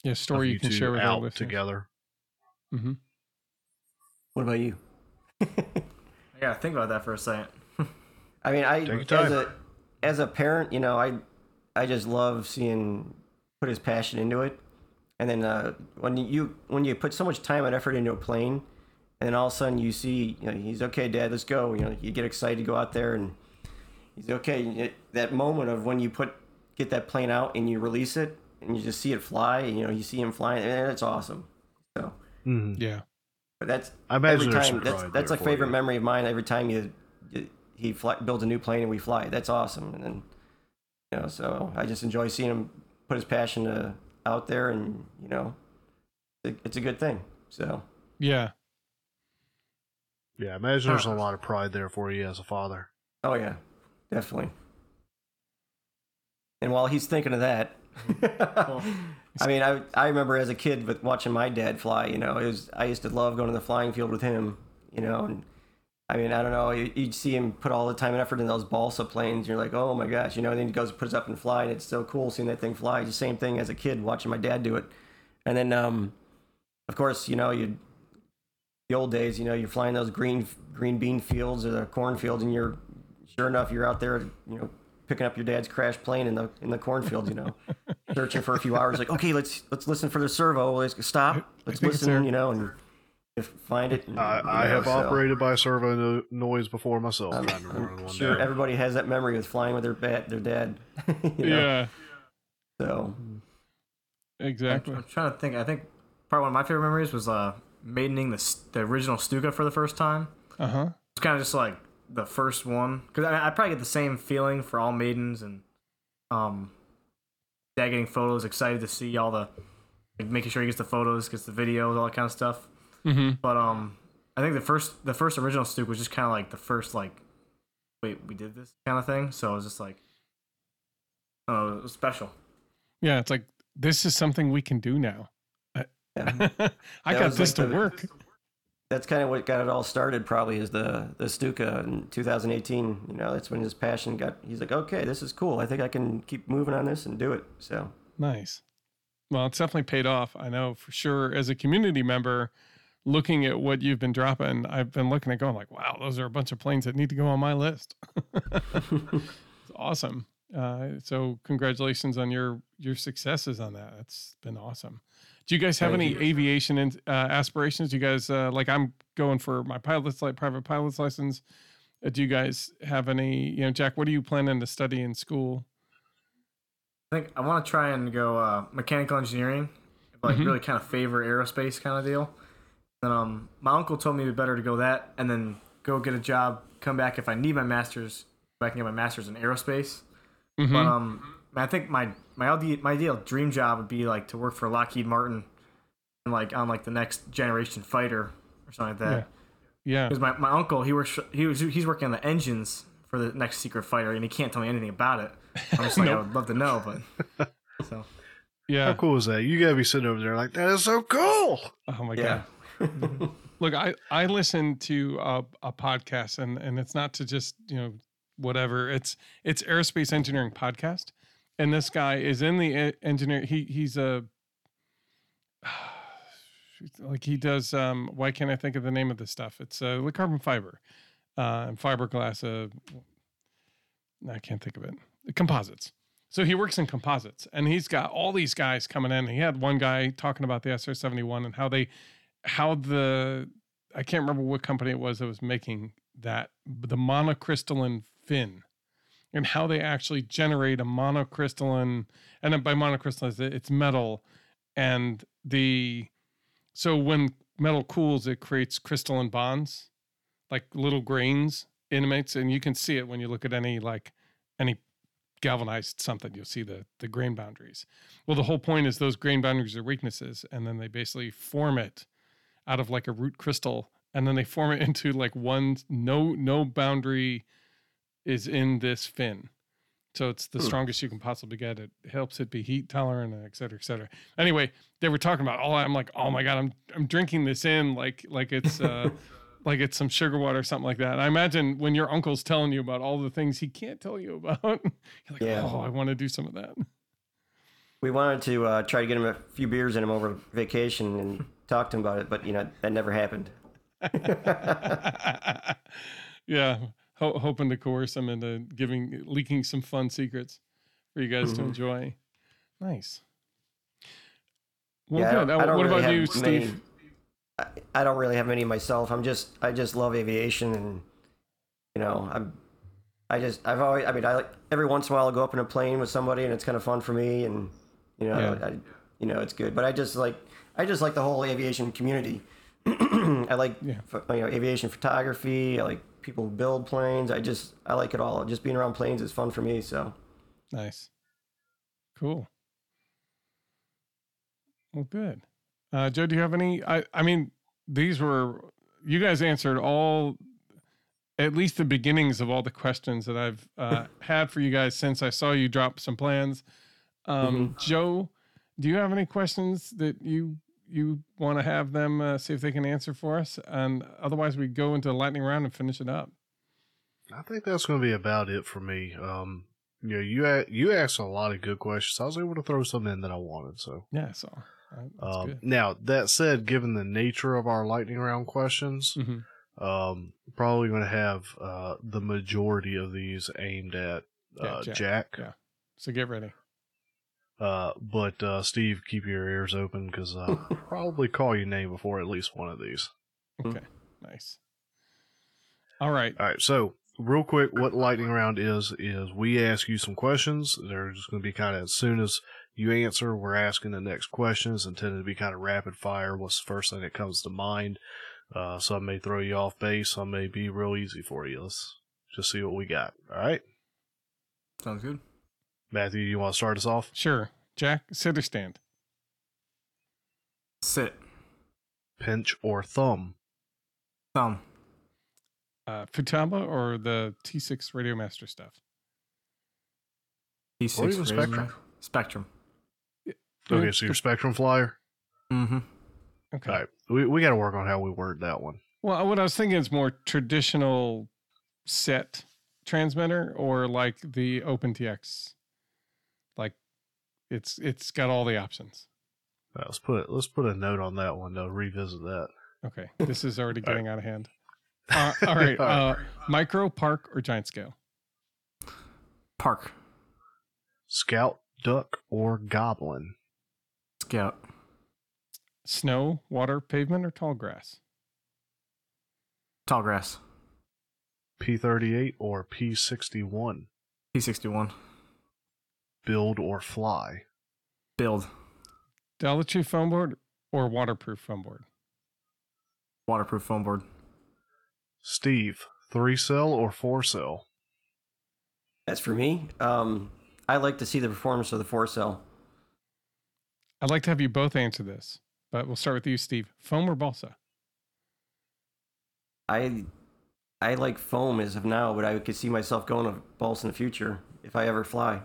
yeah, story you, can share with out together. Mm-hmm. What about you? I gotta think about that for a second. I mean, I as a as a parent, you know, I I just love seeing put his passion into it, and then uh, when you when you put so much time and effort into a plane, and then all of a sudden you see, you know, he's okay, Dad, let's go. You know, you get excited to go out there, and he's okay. It, that moment of when you put get that plane out and you release it, and you just see it fly. And, you know, you see him flying, and it's awesome. So mm-hmm. yeah, but that's I imagine every time. That's that's a favorite you. memory of mine. Every time you, you he fly, builds a new plane and we fly. That's awesome. And then you know, so I just enjoy seeing him put his passion uh, out there, and you know, it, it's a good thing. So yeah. Yeah, I imagine there's a lot of pride there for you as a father. Oh yeah, definitely. And while he's thinking of that, I mean, I I remember as a kid, watching my dad fly. You know, it was I used to love going to the flying field with him. You know, and I mean, I don't know. You'd see him put all the time and effort in those balsa planes. You're like, oh my gosh, you know. And then he goes, puts up and fly, and it's so cool seeing that thing fly. It's the same thing as a kid watching my dad do it. And then, um, of course, you know, you the old days, you know, you're flying those green green bean fields or the cornfields, and you're sure enough, you're out there, you know, picking up your dad's crashed plane in the in the cornfield, you know, searching for a few hours. Like, okay, let's let's listen for the servo. Let's stop. Let's listen, you know, and find it. And, I, I know, have so, operated by servo no- noise before myself. I'm, I remember I'm one sure day. everybody has that memory of flying with their bat, their dad. you know? Yeah, So exactly. I'm trying to think. I think probably one of my favorite memories was uh maidening the the original Stuka for the first time. Uh huh. It's kind of just like the first one because I, I probably get the same feeling for all maidens and um dad getting photos, excited to see all the like making sure he gets the photos, gets the videos, all that kind of stuff. Mm-hmm. But um, I think the first the first original Stuka was just kind of like the first like, wait, we did this kind of thing. So it was just like, oh, it was special. Yeah, it's like this is something we can do now. yeah. I That got this like to the- work. that's kind of what got it all started. Probably is the the Stuka in 2018. You know, that's when his passion got. He's like, okay, this is cool. I think I can keep moving on this and do it. So Nice. Well, it's definitely paid off. I know for sure. As a community member, looking at what you've been dropping, I've been looking at going like, wow, those are a bunch of planes that need to go on my list. it's awesome. Uh, so congratulations on your your successes on that. That's been awesome. Do you guys have Thank any you. aviation in, uh, aspirations? Do you guys uh, like? I'm going for my pilot's like private pilot's license. Uh, do you guys have any? You know, Jack, what are you planning to study in school? I think I want to try and go uh, mechanical engineering, like Mhm. really kind of favor aerospace kind of deal. And um, my uncle told me it'd be better to go that and then go get a job, come back if I need my master's, if I can get my master's in aerospace. Mhm. But um, I think my my ideal, my ideal dream job would be like to work for Lockheed Martin, and like on like the next generation fighter or something like that. yeah. Because my, my uncle he works he was he's working on the engines for the next secret fighter, and he can't tell me anything about it. I'm just like I would love to know, but so. Yeah. How cool is that? You gotta be sitting over there like that is so cool. Oh my yeah. god. Look, I I listen to a, a podcast, and and it's not to just you know whatever. It's it's aerospace engineering podcast, and this guy is in the engineer. He he's a like he does. Um, why can't I think of the name of the stuff? It's uh, carbon fiber, uh, and fiberglass. Uh, I can't think of it. Composites. So he works in composites, and he's got all these guys coming in. He had one guy talking about the SR seventy one and how they, how the, I can't remember what company it was that was making that the monocrystalline fin, and how they actually generate a monocrystalline, and by monocrystalline it's metal, and the, so when metal cools, it creates crystalline bonds, like little grains, intimates, and you can see it when you look at any like any galvanized something, you'll see the the grain boundaries. Well, the whole point is those grain boundaries are weaknesses, and then they basically form it out of like a root crystal, and then they form it into like one no no boundary is in this fin. So it's the Hmm. strongest you can possibly get. It helps it be heat tolerant, et cetera, et cetera. Anyway, they were talking about all. I'm like, oh my god, I'm I'm drinking this in like like it's uh like it's some sugar water or something like that. And I imagine when your uncle's telling you about all the things he can't tell you about, you're like, Yeah. oh, I want to do some of that. We wanted to uh, try to get him a few beers in him over vacation and talk to him about it, but you know that never happened. yeah, ho- hoping to coerce him into giving leaking some fun secrets for you guys to Mhm. enjoy. Nice. Well, yeah, I good. Uh, what really about have you, Steve? many- I, I don't really have many myself. I'm just I just love aviation and you know I'm I just I've always I mean I like every once in a while I'll go up in a plane with somebody and it's kind of fun for me and you know Yeah. I, you know it's good. But I just like I just like the whole aviation community. I like Yeah. you know aviation photography. I like people build planes. I just I like it all. Just being around planes is fun for me. So Nice. Cool. Well, good. Uh, Joe, do you have any? I, I mean, these were, you guys answered all at least the beginnings of all the questions that I've uh, had for you guys since I saw you drop some plans. Um, mm-hmm. Joe, do you have any questions that you you want to have them uh, see if they can answer for us? And otherwise, we go into the lightning round and finish it up. I think that's going to be about it for me. Um, you know, you you asked a lot of good questions. I was able to throw some in that I wanted. So yeah, so. Um, now that said, given the nature of our lightning round questions, mm-hmm. um, probably going to have uh, the majority of these aimed at uh, yeah, Jack. Jack. Yeah. So get ready. Uh, but uh, Steve, keep your ears open because I'll probably call your name before at least one of these. Okay, nice. All right. All right. So, real quick, what lightning round is is we ask you some questions. They're just going to be kind of as soon as you answer, we're asking the next questions, intended to be kind of rapid fire. What's the first thing that comes to mind? Uh, some may throw you off base. Some may be real easy for you. Let's just see what we got. All right. Sounds good. Matthew, you want to start us off? Sure. Jack, sit or stand? Sit. Pinch or thumb? Thumb. Uh, Futaba or the T6 Radiomaster stuff? T6 or even Spektrum. Spektrum. Okay, so your Spektrum flyer? Mm-hmm. Okay. All right. We, we got to work on how we word that one. Well, what I was thinking is more traditional set transmitter or like the OpenTX like it's it's got all the options. Right, let's put let's put a note on that one to revisit that. Okay, this is already getting right. out of hand. Uh, all right, uh, micro, park, or giant scale? Park. Scout, duck, or goblin? Scout. Snow, water, pavement, or tall grass? Tall grass. P38 or P61? P61 build or fly? Build. Dollar foam board or waterproof foam board? Waterproof foam board. Steve, three cell or four cell? As for me, um, I like to see the performance of the four cell. I'd like to have you both answer this, but we'll start with you, Steve. Foam or balsa? I I like foam as of now, but I could see myself going to balsa in the future if I ever fly.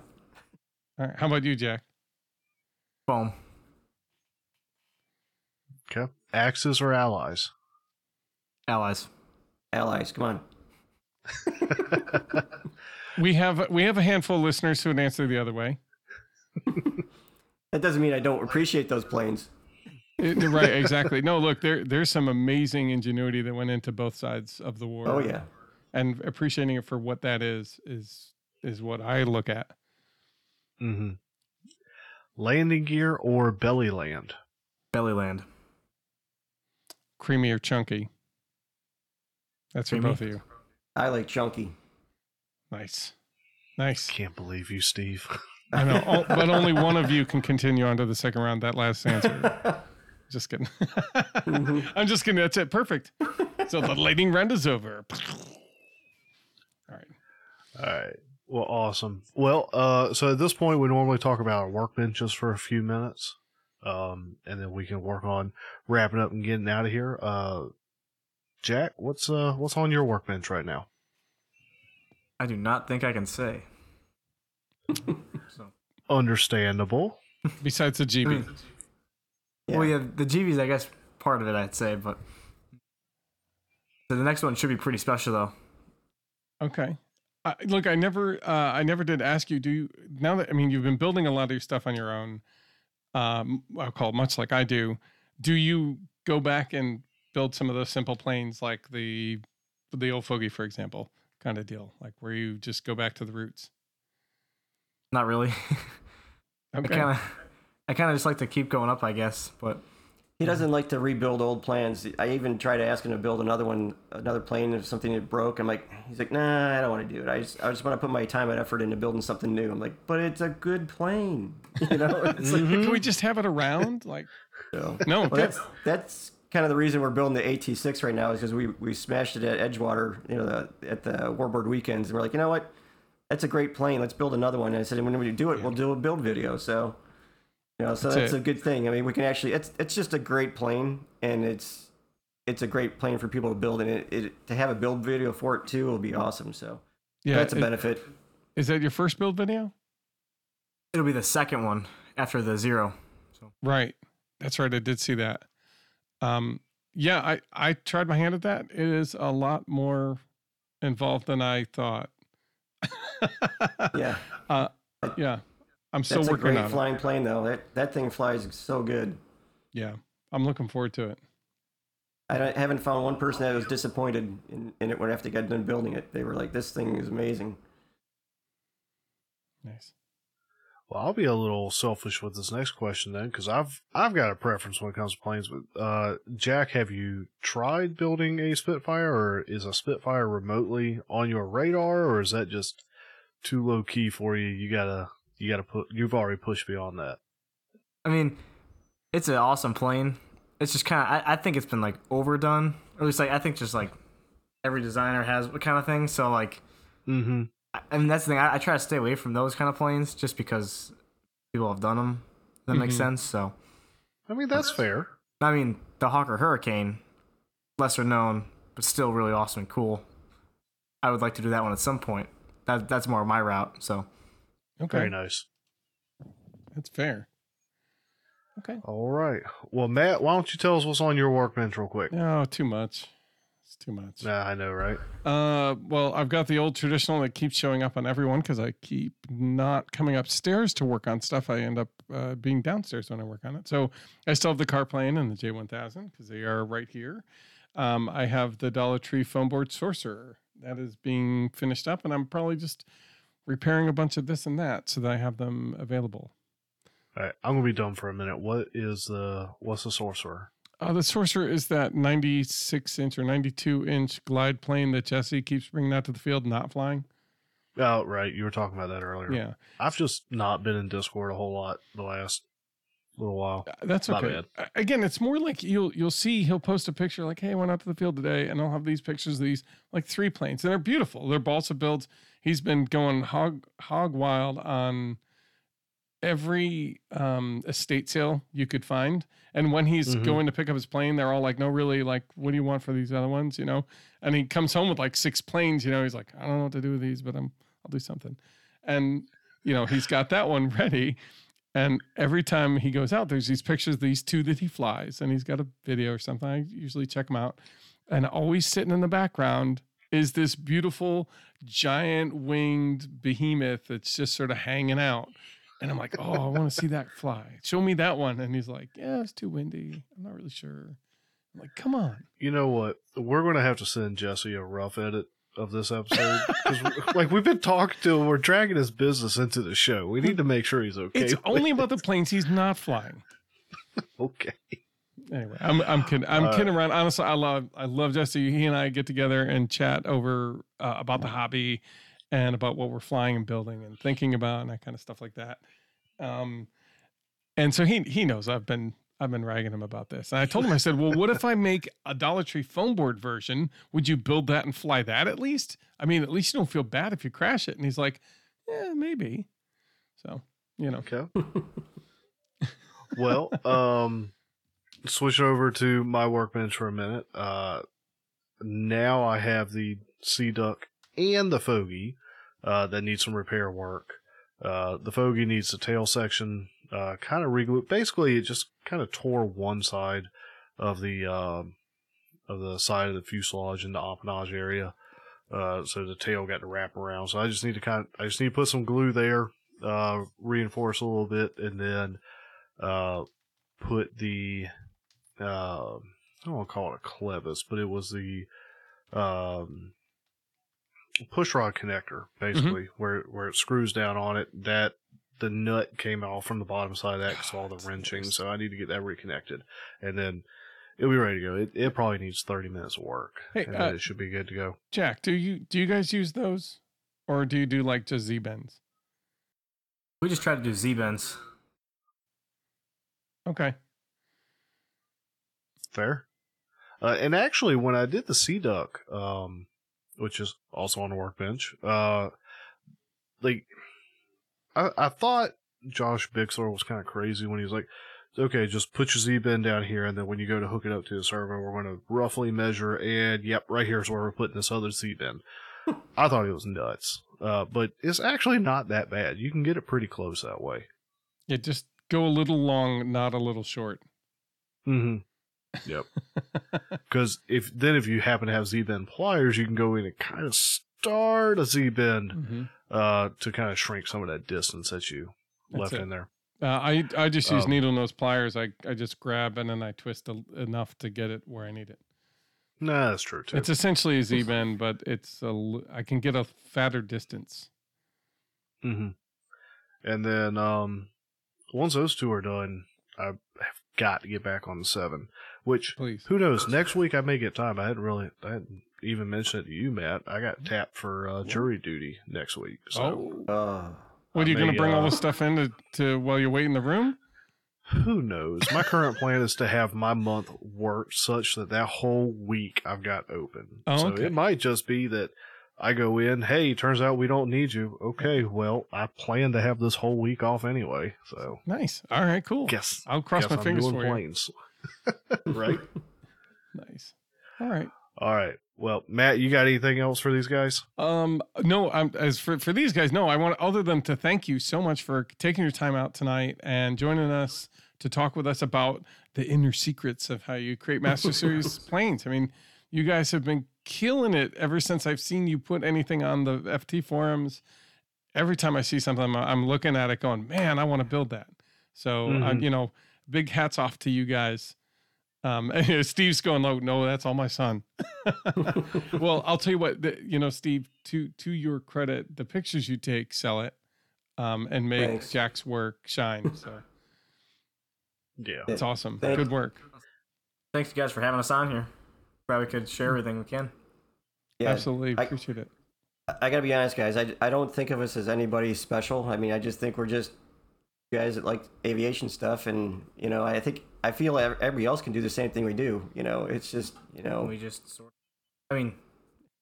All right. How about you, Jack? Foam. Okay. Axis or allies? Allies. Allies. Come on. we have we have a handful of listeners who would answer the other way. that doesn't mean I don't appreciate those planes. It, right, exactly. No, look, there there's some amazing ingenuity that went into both sides of the war. Oh yeah. And appreciating it for what that is is is what I look at. Mm-hmm. Landing gear or belly land? Belly land. Creamy or chunky? That's for both of you. I like chunky. Nice. Nice. Can't believe you, Steve. I know, all, but only one of you can continue on to the second round. That last answer. just kidding. mm-hmm. I'm just kidding. That's it. Perfect. So the lightning round is over. All right. All right. Well, awesome. Well, uh, so at this point, we normally talk about our workbenches for a few minutes, um, and then we can work on wrapping up and getting out of here. Uh, Jack, what's uh, what's on your workbench right now? I do not think I can say. so. Understandable. Besides the GB. yeah. Well, yeah, the GB's I guess part of it, I'd say, but so the next one should be pretty special though. Okay look, I never, uh, I never did ask you. Do you now that I mean you've been building a lot of your stuff on your own? Um, I'll call it much like I do. Do you go back and build some of those simple planes like the the old fogey, for example, kind of deal, like where you just go back to the roots? Not really. okay. I kind of, I kind of just like to keep going up, I guess, but he doesn't like to rebuild old plans. I even tried to ask him to build another one, another plane if something that broke. I'm like, he's like, nah, I don't want to do it. I just, I just want to put my time and effort into building something new. I'm like, but it's a good plane, you know. It's mm-hmm. can we just have it around? Like, so, no, well, that's that's kind of the reason we're building the AT6 right now is because we we smashed it at Edgewater, you know, the, at the Warbird weekends, and we're like, you know what, that's a great plane. Let's build another one. And I said, when we do it, yeah. we'll do a build video. So you know, so that's, that's a good thing. I mean, we can actually it's it's just a great plane, and it's it's a great plane for people to build, and it, it to have a build video for it too will be awesome. So Yeah, that's a it- benefit. Is that your first build video? It'll be the second one after the zero. Right. That's right. I did see that. Um, yeah, I, I tried my hand at that. It is a lot more involved than I thought. Yeah, Uh, yeah. I'm still that's a working great on it. flying plane though. That that thing flies so good. Yeah. I'm looking forward to it. I don't- haven't found one person that was disappointed in, in it when after they got done building it. They were like, "This thing is amazing." Nice. Well, I'll be a little selfish with this next question then, because I've I've got a preference when it comes to planes. But uh, Jack, have you tried building a Spitfire, or is a Spitfire remotely on your radar, or is that just too low key for you? You gotta you gotta put you've already pushed beyond that. I mean, it's an awesome plane. It's just kind of, I, I think it's been like overdone. Or at least like, I think just like every designer has what kind of thing. So like, Mm-hmm. I I mean, that's the thing. I, I try to stay away from those kind of planes just because people have done them. That makes Mhm. sense. So, I mean that's fair. I mean, the Hawker Hurricane, lesser known, but still really awesome and cool. I would like to do that one at some point. That that's more my route. So, Okay. Very nice. That's fair. Okay. All right. Well, Matt, why don't you tell us what's on your workbench real quick? No, too much. It's too much. Nah, I know, right? Uh, well, I've got the old traditional that keeps showing up on everyone because I keep not coming upstairs to work on stuff. I end up uh, being downstairs when I work on it. So I still have the car plane and the J1000 because they are right here. Um, I have the Dollar Tree foam board sorcerer that is being finished up, and I'm probably just repairing a bunch of this and that so that I have them available. All right, I'm gonna be dumb for a minute. What is the what's the sorcerer? Uh, the sorcerer is that 96 inch or 92 inch glide plane that Jesse keeps bringing out to the field, not flying. Oh, right. You were talking about that earlier. Yeah. I've just not been in Discord a whole lot the last little while. Uh, That's My okay. A- Again, it's more like you'll you'll see he'll post a picture like, "Hey, I went out to the field today," and I'll have these pictures of these like three planes, and they're beautiful. They're balsa builds. He's been going hog hog wild on every um, estate sale you could find, and when he's Mhm. going to pick up his plane, they're all like, "No, really, like, what do you want for these other ones?" You know, and he comes home with like six planes. You know, he's like, "I don't know what to do with these, but I'm I'll do something," and you know, he's got that one ready. And every time he goes out, there's these pictures these two that he flies, and he's got a video or something. I usually check them out. And always sitting in the background is this beautiful, giant winged behemoth that's just sort of hanging out. And I'm like, oh, I want to see that fly. Show me that one. And he's like, yeah, it's too windy. I'm not really sure. I'm like, come on. You know what? We're gonna have to send Jesse a rough edit of this episode 'Cause, like we've been talking to him. We're dragging his business into the show. We need to make sure he's okay. It's only it. about the planes he's not flying. okay. Anyway, I'm I'm kidding. I'm Uh, kidding around. Honestly, I love I love Jesse. He and I get together and chat over uh, about the hobby and about what we're flying and building and thinking about and that kind of stuff like that. Um, and so he he knows I've been I've been ragging him about this. And I told him I said, well, what if I make a Dollar Tree foam board version? Would you build that and fly that at least? I mean, at least you don't feel bad if you crash it. And he's like, yeah, maybe. So you know, Okay. well, um, switch over to my workbench for a minute. Uh, now I have the Sea Duck and the Fogey uh, that need some repair work. Uh, the Fogey needs the tail section uh, kind of reglued. Basically, it just kind of tore one side of the um, of the side of the fuselage in the empennage area. Uh, so the tail got to wrap around. So I just need to kind of, I just need to put some glue there, uh, reinforce a little bit, and then uh, put the uh, I don't want to call it a clevis, but it was the um, push rod connector, basically, where where it screws down on it. That the nut came off from the bottom side of that because all the wrenching. So I need to get that reconnected, and then it'll be ready to go. It, it probably needs thirty minutes of work, Hey, and uh, it should be good to go. Jack, do you do you guys use those, or do you do like just Z bends? we just try to do Z bends. Okay. Fair. Uh, and actually, when I did the Sea Duck, um, which is also on the workbench, uh, like I, I thought Josh Bixler was kind of crazy when he was like, okay, just put your Z bend down here, and then when you go to hook it up to the server, we're going to roughly measure, and yep, right here's where we're putting this other Z bend. I thought it was nuts, uh, but it's actually not that bad. You can get it pretty close that way. Yeah, just go a little long, not a little short. Mm-hmm. Yep. Because if then if you happen to have Z bend pliers, you can go in and kind of start a Z bend Mm-hmm. uh, to kind of shrink some of that distance that you That's left it. in there. Uh, I I just use Um, needle nose pliers. I I just grab and then I twist a, enough to get it where I need it. Nah, that's true too. It's essentially a Z bend, but it's a l- I can get a fatter distance. hmm And then um, once those two are done, I have got to get back on the seven. Which Please. who knows? Next week I may get time. I hadn't really, I hadn't even mentioned it to you, Matt. I got tapped for uh, jury duty next week. So oh, Uh, what are you going to bring all uh, this stuff in to, to while you wait in the room? who knows? My current plan is to have my month work such that that whole week I've got open. Oh, so okay. it might just be that. I go in, hey, turns out we don't need you. Okay, well, I plan to have this whole week off anyway, so Nice. All right. Cool. guess I'll cross guess my I'm fingers doing for you. Right? Nice. All right. All right. Well, Matt, you got anything else for these guys? Um, no, I'm as for, for these guys, no, I want other than to thank you so much for taking your time out tonight and joining us to talk with us about the inner secrets of how you create Master Series planes. I mean, you guys have been killing it ever since I've seen you put anything on the FT forums. Every time I see something, I'm, I'm looking at it going, man, I want to build that. So, I, Mhm. you know, big hats off to you guys. Um, and Steve's going, no, no, that's all my son. well, I'll tell you what, the, you know, Steve, to to your credit, the pictures you take sell it, um, and make Thanks. Jack's work shine. So Yeah. it's awesome. Thank- Good work. Thanks, you guys, for having us on here. Glad we could share everything we can. yeah, Absolutely I- appreciate it. I gotta be honest, guys. I, I don't think of us as anybody special. I mean, I just think we're just guys that like aviation stuff, and you know, I think I feel ev- everybody else can do the same thing we do. You know, it's just you know, We just sort. Of, I mean,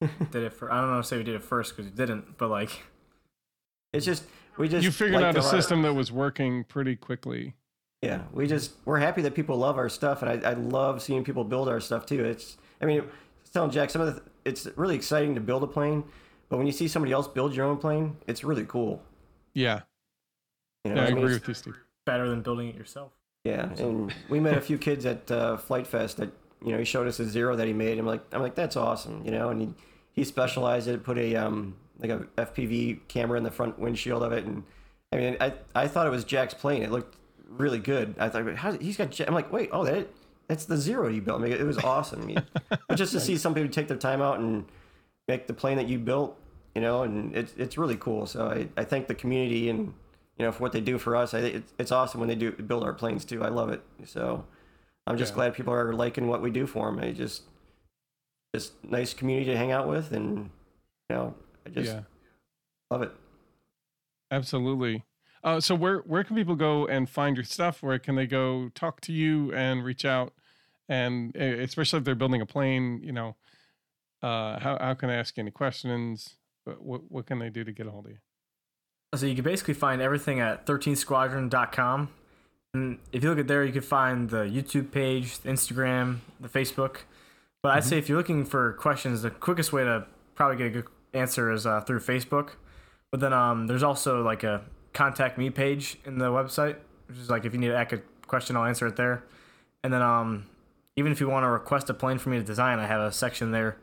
did it for. I don't know. Say we did it first because we didn't, but like, it's just we just You figured out a to let- system that was working pretty quickly. Yeah, we just we're happy that people love our stuff, and I, I love seeing people build our stuff too. It's I mean, I telling Jack some of the it's really exciting to build a plane, but when you see somebody else build your own plane, it's really cool. Yeah, You know, yeah I I agree with you, Steve. better than building it yourself. Yeah, and we met a few kids at uh, Flite Fest that you know he showed us a zero that he made. I'm like, I'm like, that's awesome, you know. And he he specialized it, put a um like a FPV camera in the front windshield of it, and I mean, I I thought it was Jack's plane. It looked really good. I thought, how he's got? Jack? I'm like, wait, oh that that's the zero you built. I mean, it was awesome. I mean, but just to see somebody take their time out and make the plane that you built, you know, and it's it's really cool. So I, I thank the community and you know for what they do for us. I think it's, it's awesome when they do build our planes too. I love it. So I'm just Yeah. glad people are liking what we do for them. I just just nice community to hang out with, and you know I just yeah, love it. absolutely. Uh, so where where can people go and find your stuff? Where can they go talk to you and reach out? And especially if they're building a plane, you know, uh, how how can I ask you any questions? What, what what can they do to get a hold of you? So you can basically find everything at 13squadron.com. And if you look at there, you can find the YouTube page, the Instagram, the Facebook. But I'd say if you're looking for questions, the quickest way to probably get a good answer is uh, through Facebook. But then um, there's also like a contact me page in the website, which is like if you need to ask a question, I'll answer it there. And then um, even if you want to request a plane for me to design, I have a section there.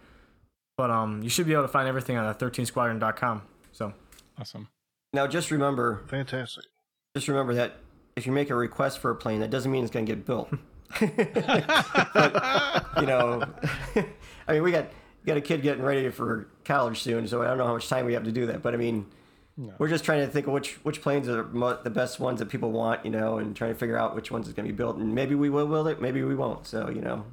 But um, you should be able to find everything on the 13squadron.com. So Awesome. Now just remember, Fantastic. just remember that if you make a request for a plane, that doesn't mean it's going to get built. But, you know, I mean, we got we got a kid getting ready for college soon, so I don't know how much time we have to do that. But I mean, No. we're just trying to think of which which planes are mo- the best ones that people want, you know, and trying to figure out which ones is going to be built. And maybe we will build it, maybe we won't. So you know,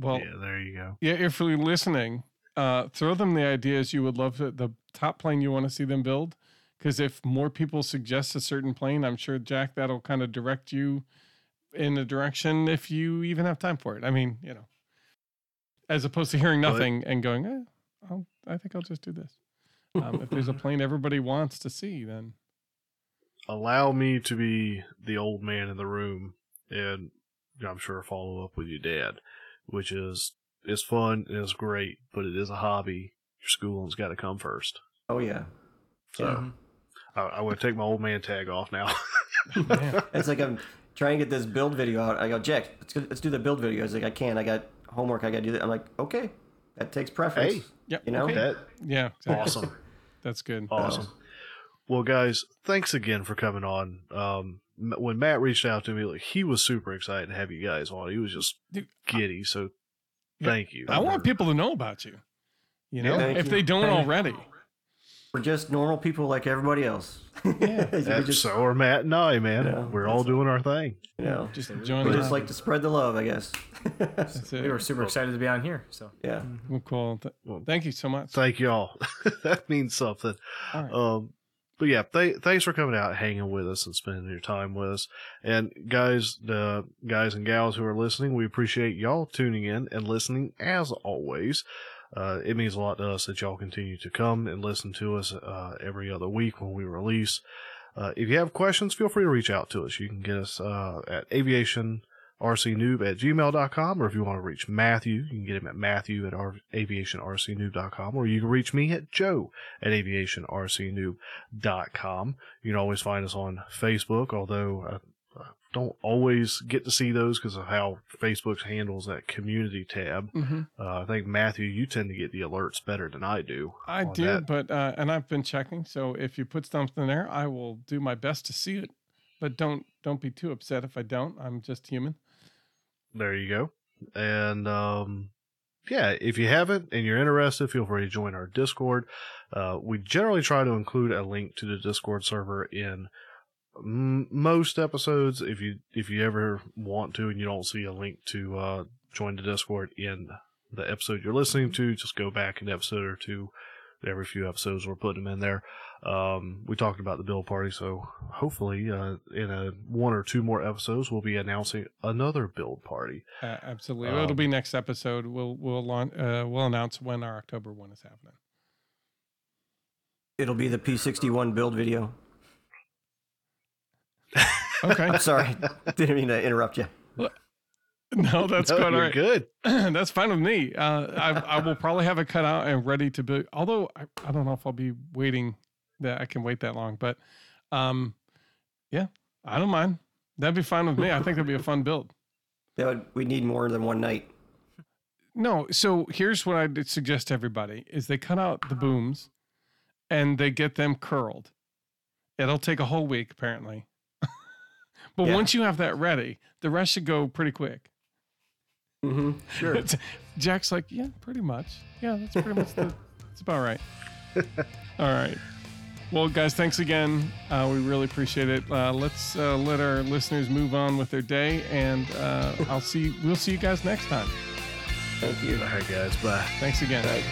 Well, yeah, there you go. Yeah, if you're listening, uh, throw them the ideas you would love to, the top plane you want to see them build. Because if more people suggest a certain plane, I'm sure Jack that'll kind of direct you in a direction if you even have time for it. I mean, you know, as opposed to hearing Well, it- nothing and going, eh, I'll, I think I'll just do this. Um, if there's a plane everybody wants to see, then Allow me to be the old man in the room and I'm sure follow up with your dad, which is it's fun and it's great, but it is a hobby. Your schooling's got to come first. Oh yeah. So yeah. I, I would take my old man tag off now. it's like I'm trying to get this build video out. I go, Jack, let's, let's do the build video. He's like, I can't. I got homework. I got to do that. I'm like, okay, that takes preference. Hey, yep, you know okay. that yeah, exactly. awesome. That's good. Awesome. Well, guys, thanks again for coming on. Um, when Matt reached out to me, like he was super excited to have you guys on. He was just Dude, giddy. So thank you. I want people to know about you. You know, Thank if you. they don't already. We're just normal people like everybody else. Yeah. just, so are Matt and I, man. Yeah, We're all doing our thing. you know, Just We join we just like to spread the love, I guess. That's it. We were super excited to be on here. So yeah. Well, cool. Th- Well, Thank you so much. Thank you all. that means something. All right. Um, but yeah, th- thanks for coming out, hanging with us, and spending your time with us. And guys, the guys and gals who are listening, we appreciate y'all tuning in and listening as always. Uh, it means a lot to us that y'all continue to come and listen to us uh, every other week when we release. Uh, if you have questions, feel free to reach out to us. You can get us uh, at aviationrcnoob at gmail.com, or if you want to reach Matthew, you can get him at matthew at r- aviationrcnoob.com, or you can reach me at joe at aviationrcnoob.com. You can always find us on Facebook, although I don't always get to see those because of how Facebook handles that community tab. hmm Uh, I think Matthew, you tend to get the alerts better than I do. I on do, that. but uh, and I've been checking. So if you put something there, I will do my best to see it. But don't don't be too upset if I don't. I'm just human. There you go. And um, yeah, if you haven't and you're interested, feel free to join our Discord. Uh, we generally try to include a link to the Discord server in m- most episodes. If you if you ever want to and you don't see a link to uh, join the Discord in the episode you're listening to, just go back an episode or two. Every few episodes, we're putting them in there. Um, we talked about the build party, so hopefully, uh, in a one or two more episodes, we'll be announcing another build party. Uh, absolutely, Um, it'll be next episode. We'll we'll launch, uh, we'll announce when our October one is happening. It'll be the P61 build video. Okay, I'm sorry. Didn't mean to interrupt you. no, that's No, quite all good. that's fine with me. Uh, I I will probably have it cut out and ready to be. Although I, I don't know if I'll be waiting that I can wait that long, but um, yeah, I don't mind. That'd be fine with me. I think that'd be a fun build. That would, we need more than one night. No, so here's what I'd suggest to everybody is they cut out the booms and they get them curled. It'll take a whole week apparently. But Yeah. once you have that ready, the rest should go pretty quick. Mm-hmm. Sure. Jack's like, yeah, pretty much. Yeah, that's pretty much the it's about right. All right. Well, guys, thanks again. Uh, we really appreciate it. Uh, let's uh, let our listeners move on with their day, and uh, I'll see. We'll see you guys next time. Thank you. All right, guys. Bye. Thanks again. Right.